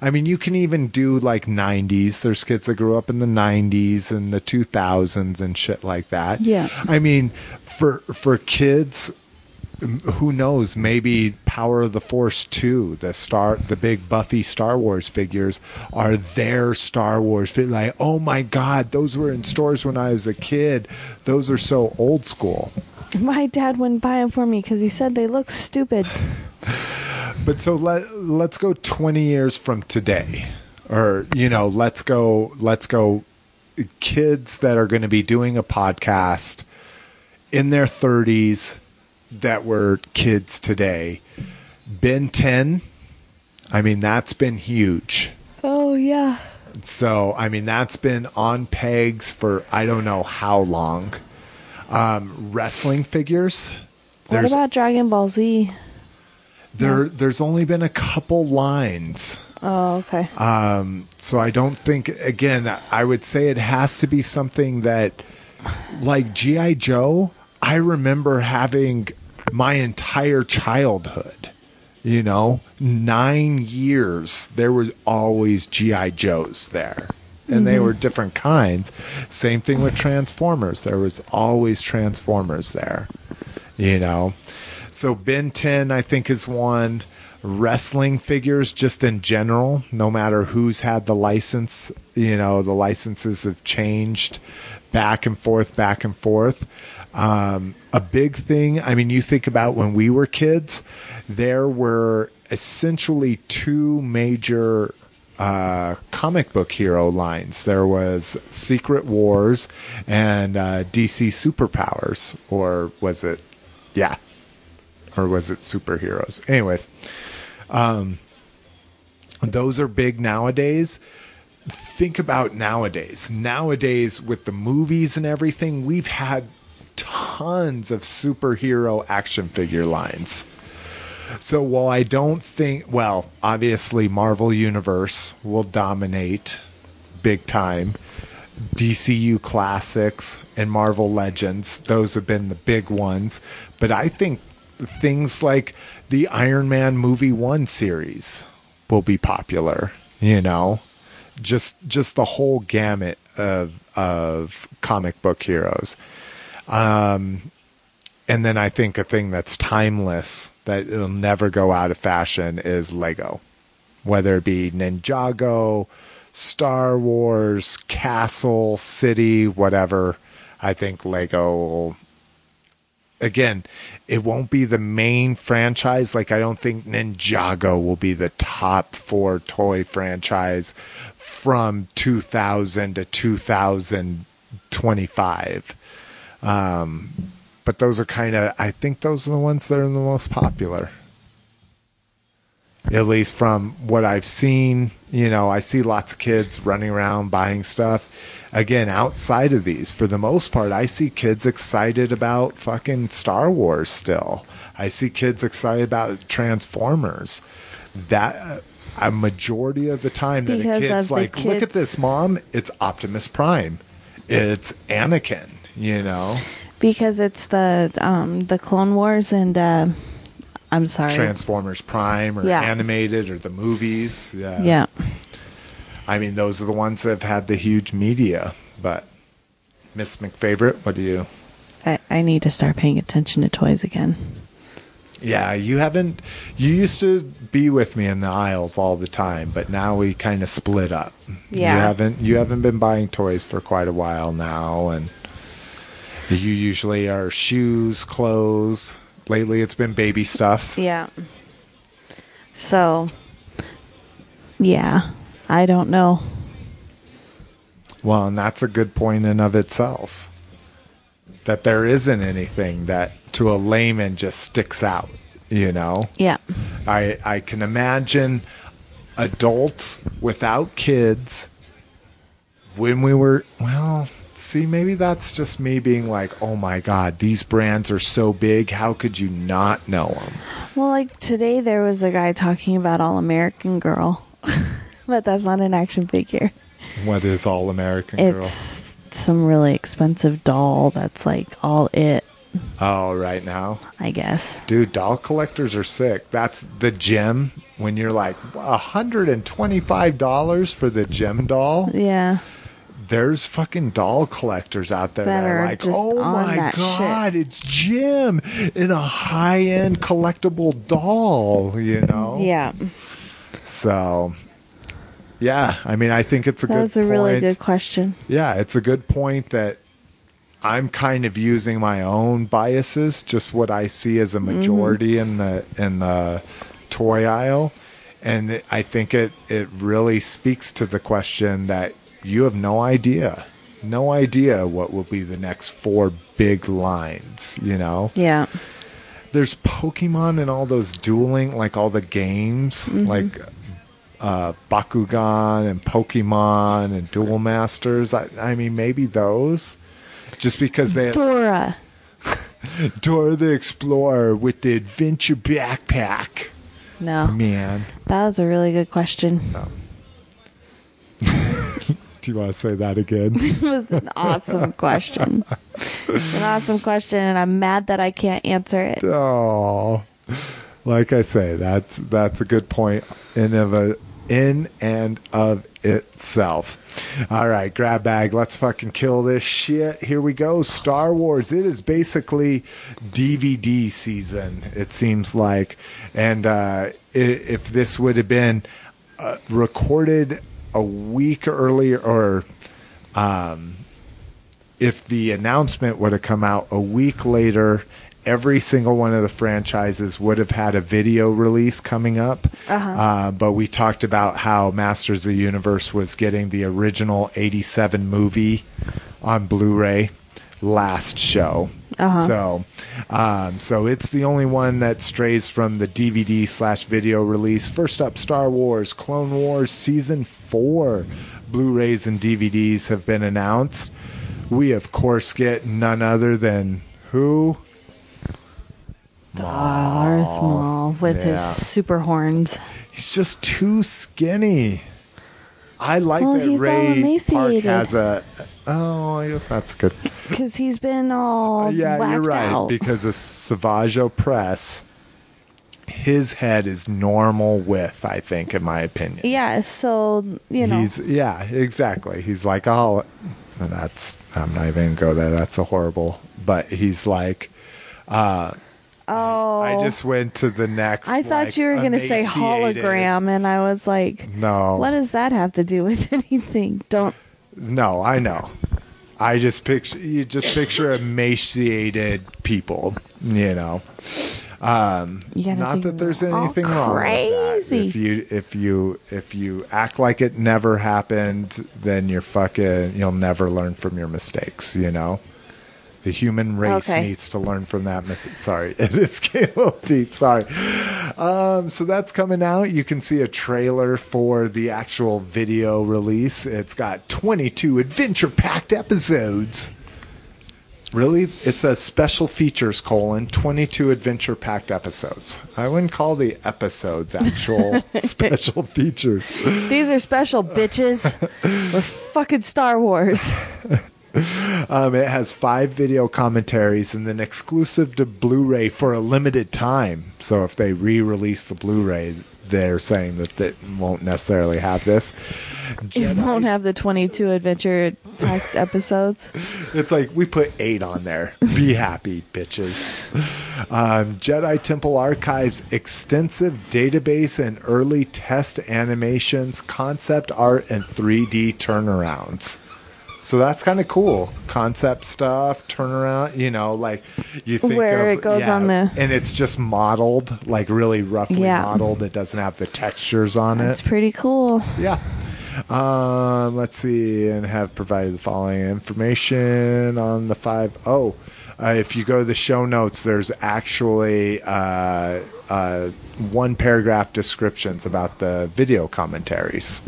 [SPEAKER 1] I mean you can even do like 90s there's kids that grew up in the 90s and the 2000s and shit like that.
[SPEAKER 2] Yeah.
[SPEAKER 1] i mean for for kids who knows maybe power of the force 2 the star the big buffy star wars figures are their star wars like oh my god those were in stores when i was a kid. Those are so old school.
[SPEAKER 2] My dad wouldn't buy them for me because he said they look stupid.
[SPEAKER 1] but so let let's go 20 years from today. Or you know let's go let's go kids that are going to be doing a podcast in their 30s that were kids today ben 10 i mean that's been huge
[SPEAKER 2] Oh yeah.
[SPEAKER 1] so I mean that's been on pegs for I don't know how long. Um, wrestling figures.
[SPEAKER 2] What about Dragon Ball Z?
[SPEAKER 1] there there's only been a couple lines.
[SPEAKER 2] Oh okay.
[SPEAKER 1] Um, so I don't think again I would say it has to be something that like GI Joe. I remember having my entire childhood. You know, nine years there was always GI Joes there, and they mm-hmm. were different kinds. Same thing with Transformers. There was always Transformers there. You know, so Ben 10 I think is one. Wrestling figures, just in general, no matter who's had the license, you know, the licenses have changed back and forth, back and forth. Um, a big thing, I mean, you think about when we were kids, there were essentially two major uh, comic book hero lines. There was Secret Wars and uh, DC Superpowers, or was it? Yeah, or was it superheroes? Anyways, um, those are big nowadays. Think about nowadays. Nowadays, with the movies and everything, we've had tons of superhero action figure lines. So while I don't think, well, obviously Marvel Universe will dominate big time. DCU classics and Marvel Legends, those have been the big ones. But I think things like the Iron Man movie 1 series will be popular, you know. Just just the whole gamut of of comic book heroes. Um and then I think a thing that's timeless that will never go out of fashion is Lego. Whether it be Ninjago, Star Wars, Castle, City, whatever. I think Lego will again, it won't be the main franchise. Like I don't think Ninjago will be the top four toy franchise from 2000 to 2025. Um, but those are kind of, I think those are the ones that are the most popular. At least from what I've seen, you know, I see lots of kids running around buying stuff. Again, outside of these, for the most part, I see kids excited about fucking Star Wars still. I see kids excited about Transformers. That a majority of the time that
[SPEAKER 2] Because
[SPEAKER 1] a kid's like, look at this, mom, it's Optimus Prime, it's Anakin, you know,
[SPEAKER 2] because it's the um the Clone Wars and uh, I'm sorry.
[SPEAKER 1] Transformers Prime or
[SPEAKER 2] Yeah.
[SPEAKER 1] animated or the movies. Yeah.
[SPEAKER 2] yeah.
[SPEAKER 1] I mean, those are the ones that have had the huge media. But Miss McFavorite, what do you?
[SPEAKER 2] I, I need to start paying attention to toys again.
[SPEAKER 1] Yeah, you haven't. You used to be with me in the aisles all the time, but now we kind of split up.
[SPEAKER 2] Yeah.
[SPEAKER 1] You haven't. You haven't been buying toys for quite a while now, and you usually are shoes, clothes. Lately, it's been baby stuff.
[SPEAKER 2] Yeah. So, yeah, I don't know.
[SPEAKER 1] Well, and that's a good point in of itself. That there isn't anything that to a layman just sticks out, you know?
[SPEAKER 2] Yeah.
[SPEAKER 1] I I can imagine adults without kids when we were well, see maybe that's just me being like, "Oh my god, these brands are so big, how could you not know them?"
[SPEAKER 2] Well, like today there was a guy talking about All American Girl, but that's not an action figure.
[SPEAKER 1] What is All American Girl?
[SPEAKER 2] It's some really expensive doll that's like all it,
[SPEAKER 1] Oh, right now.
[SPEAKER 2] I guess.
[SPEAKER 1] Dude, doll collectors are sick. That's the gem. When you're like $125 for the gem doll,
[SPEAKER 2] Yeah.
[SPEAKER 1] There's fucking doll collectors out there that,
[SPEAKER 2] That
[SPEAKER 1] are like, oh my
[SPEAKER 2] that
[SPEAKER 1] God, it's Jim in a high end collectible doll, you know?
[SPEAKER 2] Yeah.
[SPEAKER 1] So, yeah, I mean, I think it's a
[SPEAKER 2] That
[SPEAKER 1] good
[SPEAKER 2] was a really good question.
[SPEAKER 1] Yeah, it's a good point that I'm kind of using my own biases, just what I see as a
[SPEAKER 2] Mm-hmm.
[SPEAKER 1] majority in the in the toy aisle, and I think it it really speaks to the question that you have no idea, no idea what will be the next four big lines. You know,
[SPEAKER 2] Yeah.
[SPEAKER 1] there's Pokemon and all those dueling, like all the games,
[SPEAKER 2] Mm-hmm.
[SPEAKER 1] like uh, Bakugan and Pokemon and Duel Masters. I, I mean, maybe those, just because they
[SPEAKER 2] Dora.
[SPEAKER 1] Dora the Explorer with the adventure backpack.
[SPEAKER 2] No.
[SPEAKER 1] Man,
[SPEAKER 2] That was a really good question.
[SPEAKER 1] do you want to say that again?
[SPEAKER 2] It was an awesome question. It's an awesome question, and I'm mad that I can't answer it.
[SPEAKER 1] oh, like I say, that's that's a good point in of a in and of itself. All right, grab bag. Let's fucking kill this shit. Here we go. Star Wars. It is basically DVD season. It seems like, and uh, if this would have been uh, recorded a week earlier, or um, if the announcement would have come out a week later, every single one of the franchises would have had a video release coming up. Uh, but we talked about how Masters of the Universe was getting the original 87 movie on Blu ray last show. So, um, so it's the only one that strays from the DVD slash video release. First up, Star Wars Clone Wars Season 4 Blu rays and DVDs have been announced. We, of course, get none other than who?
[SPEAKER 2] Darth Maul with
[SPEAKER 1] Yeah.
[SPEAKER 2] his super horns.
[SPEAKER 1] He's just too skinny. I like
[SPEAKER 2] Well,
[SPEAKER 1] that Ray Park has a. Oh, I guess that's good.
[SPEAKER 2] Because he's been all
[SPEAKER 1] yeah, you're right.
[SPEAKER 2] out.
[SPEAKER 1] Because of Savage Opress, his head is normal width, I think, in my opinion.
[SPEAKER 2] yeah, so, you know.
[SPEAKER 1] He's yeah, exactly. He's like, oh, that's I'm not even gonna go there. That's a horrible. But he's like, uh,
[SPEAKER 2] oh.
[SPEAKER 1] I just went to the next.
[SPEAKER 2] I thought
[SPEAKER 1] like,
[SPEAKER 2] you were going to say hologram, and I was like,
[SPEAKER 1] No,
[SPEAKER 2] what does that have to do with anything? Don't.
[SPEAKER 1] No, I know. I just picture you just picture emaciated people, You know, um,
[SPEAKER 2] You
[SPEAKER 1] not that there's anything wrong with that.
[SPEAKER 2] crazy.
[SPEAKER 1] If you if you if you act like it never happened, then you're fucking. You'll never learn from your mistakes. You know. The human race
[SPEAKER 2] Okay.
[SPEAKER 1] needs to learn from that. Sorry, it is getting a little deep. Sorry. Um, so that's coming out. You can see a trailer for the actual video release. It's got 22 adventure-packed episodes. Really, it's a special features colon 22 adventure-packed episodes. I wouldn't call the episodes actual special features.
[SPEAKER 2] These are special bitches. We're fucking Star Wars.
[SPEAKER 1] Um, it has five video commentaries and then exclusive to Blu-ray for a limited time. So if they re-release the Blu-ray, they're saying that they won't necessarily have this.
[SPEAKER 2] It won't have the 22 adventure packed episodes.
[SPEAKER 1] It's like we put eight on there. Be happy, bitches. Um, Jedi Temple Archives extensive database and early test animations, concept art, and 3D turnarounds. So that's kind of cool. Concept stuff, turnaround, you know, like you think
[SPEAKER 2] Where
[SPEAKER 1] of,
[SPEAKER 2] it goes on the-
[SPEAKER 1] and it's just modeled, like really roughly
[SPEAKER 2] Yeah.
[SPEAKER 1] modeled. It doesn't have the textures on it.
[SPEAKER 2] It's pretty cool.
[SPEAKER 1] Yeah. Um, let's see, and have provided the following information on the five. Oh, uh, if you go to the show notes, there's actually uh, uh, one paragraph descriptions about the video commentaries.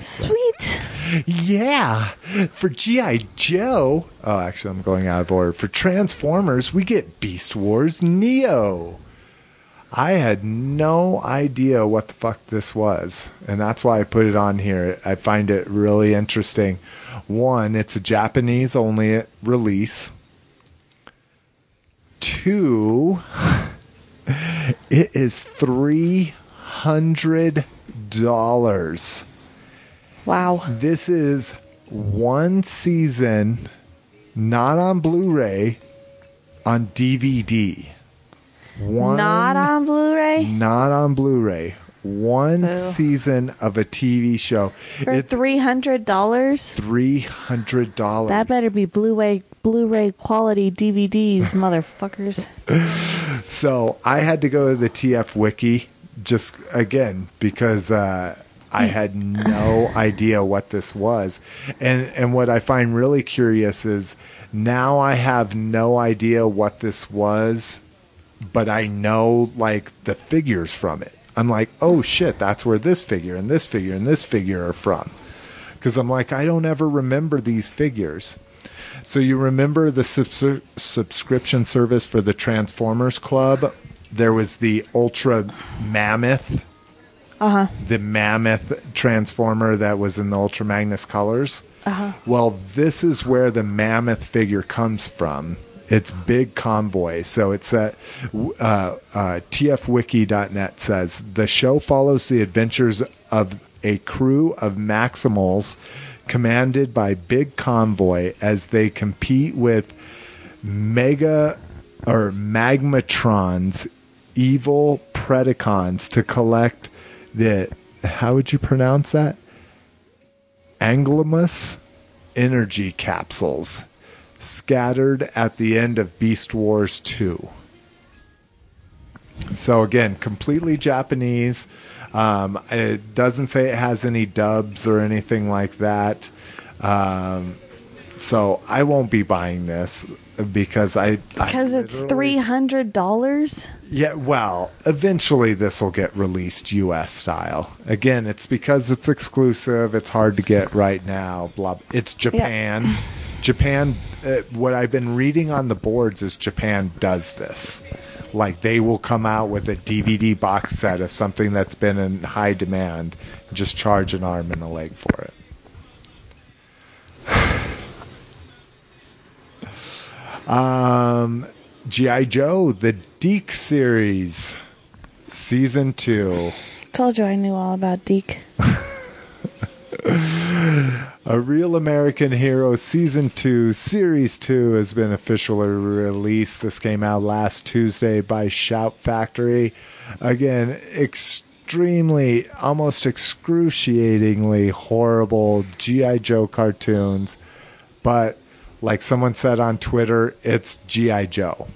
[SPEAKER 2] Sweet.
[SPEAKER 1] Yeah, for G.I. Joe. Oh, actually, I'm going out of order. For Transformers, we get Beast Wars Neo. I had no idea what the fuck this was, and that's why I put it on here. I find it really interesting. One, it's a Japanese only release. Two, it is three hundred dollars.
[SPEAKER 2] Wow.
[SPEAKER 1] This is one season, not on Blu-ray, on DVD. One,
[SPEAKER 2] Not on Blu-ray
[SPEAKER 1] not on Blu-ray. One
[SPEAKER 2] Boo.
[SPEAKER 1] season of a TV show.
[SPEAKER 2] for three hundred dollars.
[SPEAKER 1] three hundred dollars.
[SPEAKER 2] That better be Blu-ray Blu-ray quality DVDs, motherfuckers.
[SPEAKER 1] So I had to go to the TF Wiki just again because uh, I had no idea what this was, and and what I find really curious is now I have no idea what this was, but I know like the figures from it. I'm like, oh shit, that's where this figure and this figure and this figure are from, because I'm like I don't ever remember these figures. So you remember the subs- subscription service for the Transformers Club? There was the Ultra Mammoth,
[SPEAKER 2] Uh huh.
[SPEAKER 1] the Mammoth Transformer that was in the Ultra Magnus colors.
[SPEAKER 2] Uh-huh.
[SPEAKER 1] Well, this is where the Mammoth figure comes from. It's Big Convoy. So it's at uh, uh, tfwiki.net says the show follows the adventures of a crew of Maximals commanded by Big Convoy as they compete with Mega or Magmatrons, evil Predacons to collect the how would you pronounce that? Angolmois energy capsules scattered at the end of Beast Wars 2. So again, completely Japanese. Um, it doesn't say it has any dubs or anything like that. Um, so I won't be buying this because I I
[SPEAKER 2] Because it's three hundred dollars.
[SPEAKER 1] yeah, well, eventually this will get released US style. Again, it's because it's exclusive. It's hard to get right now. Blah. It's Japan. Japan. Uh, what I've been reading on the boards is Japan does this. Like they will come out with a DVD box set of something that's been in high demand, and just charge an arm and a leg for it. Um, G.I. Joe, the DiC series, season two.
[SPEAKER 2] Told you I knew all about DiC.
[SPEAKER 1] A Real American Hero Season 2, Series 2 has been officially released. This came out last Tuesday by Shout Factory. Again, extremely, almost excruciatingly horrible G.I. Joe cartoons. But, like someone said on Twitter, it's G.I. Joe.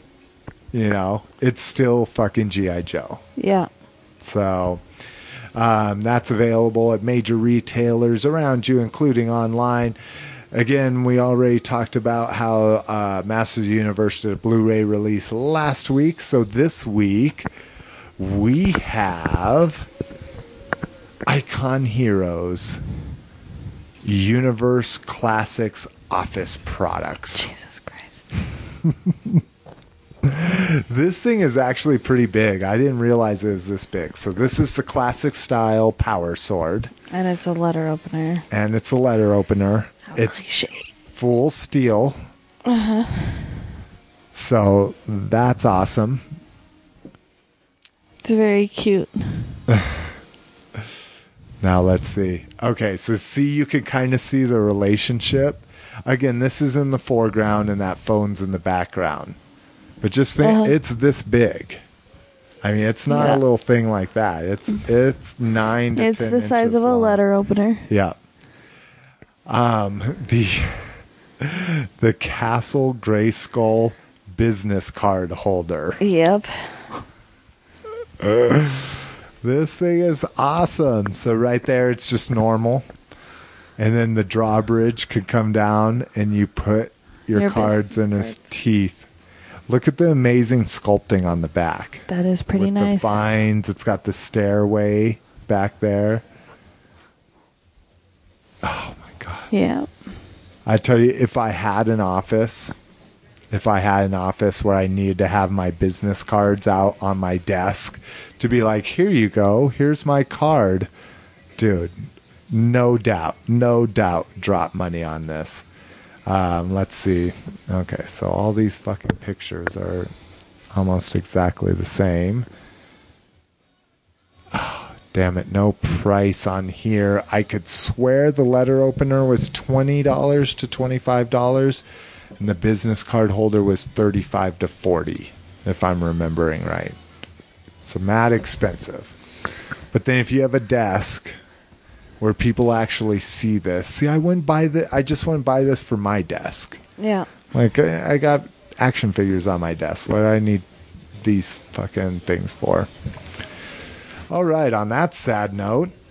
[SPEAKER 1] You know, it's still fucking GI Joe.
[SPEAKER 2] Yeah.
[SPEAKER 1] So um, that's available at major retailers around you, including online. Again, we already talked about how uh, Masters of the Universe did a Blu-ray release last week. So this week we have Icon Heroes Universe Classics Office Products.
[SPEAKER 2] Jesus Christ.
[SPEAKER 1] This thing is actually pretty big. I didn't realize it was this big. So this is the classic style power sword,
[SPEAKER 2] And it's a letter opener.
[SPEAKER 1] and it's a letter opener.
[SPEAKER 2] How
[SPEAKER 1] it's
[SPEAKER 2] cliche.
[SPEAKER 1] full steel.
[SPEAKER 2] Uh-huh.
[SPEAKER 1] So that's awesome.
[SPEAKER 2] It's very cute.
[SPEAKER 1] Now let's see. Okay, so see, you can kind of see the relationship. Again, this is in the foreground and that phone's in the background. But just think,
[SPEAKER 2] Uh-huh.
[SPEAKER 1] it's this big. I mean, it's not
[SPEAKER 2] Yeah.
[SPEAKER 1] a little thing like that. It's it's nine to
[SPEAKER 2] It's
[SPEAKER 1] 10
[SPEAKER 2] the size of a
[SPEAKER 1] long.
[SPEAKER 2] letter opener.
[SPEAKER 1] Yeah. Um the the Castle Grayskull business card holder.
[SPEAKER 2] Yep.
[SPEAKER 1] This thing is awesome. So right there it's just normal. And then the drawbridge could come down and you put your,
[SPEAKER 2] Your
[SPEAKER 1] cards in his teeth. Look at the amazing sculpting on the back.
[SPEAKER 2] That is pretty
[SPEAKER 1] With
[SPEAKER 2] nice.
[SPEAKER 1] the vines, it's got the stairway back there. Oh my god.
[SPEAKER 2] Yeah.
[SPEAKER 1] I tell you, if I had an office, if I had an office where I needed to have my business cards out on my desk to be like, here you go, here's my card, dude, no doubt, no doubt, drop money on this. Um, let's see. Okay, so all these fucking pictures are almost exactly the same. Oh, damn it, no price on here. I could swear the letter opener was $20 to $25 and the business card holder was 35 to 40 if I'm remembering right. So mad expensive. But then if you have a desk where people actually see this. See, I wouldn't buy the I just wouldn't buy this for my desk.
[SPEAKER 2] Yeah.
[SPEAKER 1] Like I I got action figures on my desk. What do I need these fucking things for? All right, on that sad note,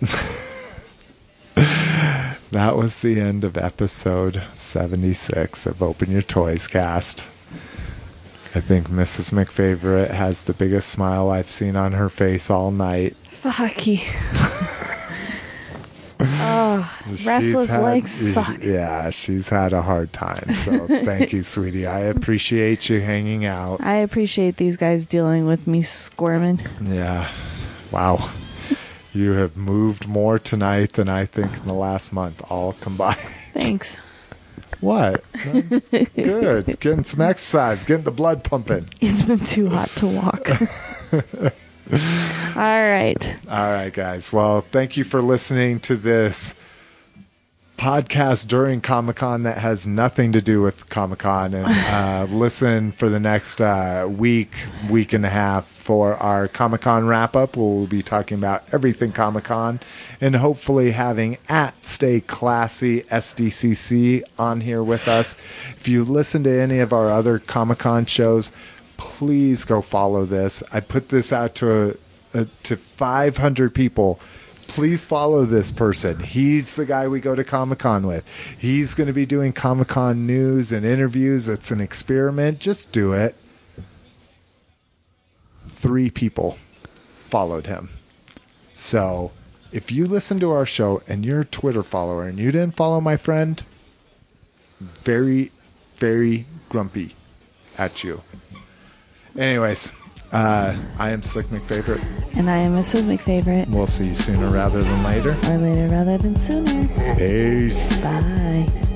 [SPEAKER 1] that was the end of episode 76 of Open Your Toys cast. I think Mrs. McFavorite has the biggest smile I've seen on her face all night.
[SPEAKER 2] Fucky. oh,
[SPEAKER 1] She's
[SPEAKER 2] restless
[SPEAKER 1] had-
[SPEAKER 2] legs suck.
[SPEAKER 1] Yeah, she's had a hard time. So thank you, sweetie. I appreciate you hanging out.
[SPEAKER 2] I appreciate these guys dealing with me squirming.
[SPEAKER 1] Yeah. Wow. You have moved more tonight than I think in the last month, all combined.
[SPEAKER 2] Thanks.
[SPEAKER 1] What? That's good. Getting some exercise, getting the blood pumping.
[SPEAKER 2] It's been too hot to walk. All right.
[SPEAKER 1] All right, guys. Well, thank you for listening to this podcast during Comic Con that has nothing to do with Comic Con. And uh, listen for the next uh, week, week and a half for our Comic Con wrap up. We'll be talking about everything Comic Con and hopefully having at Stay Classy SDCC on here with us. If you listen to any of our other Comic Con shows, please go follow this. I put this out to a, a, to 500 people. Please follow this person. He's the guy we go to Comic Con with. He's going to be doing Comic Con news and interviews. It's an experiment. Just do it. Three people followed him. So if you listen to our show and you're a Twitter follower and you didn't follow my friend, very, very grumpy at you. Anyways, uh, I am Slick McFavorite.
[SPEAKER 2] And I am Mrs. McFavorite.
[SPEAKER 1] We'll see you sooner rather than later.
[SPEAKER 2] Or later rather than sooner.
[SPEAKER 1] Peace.
[SPEAKER 2] Bye.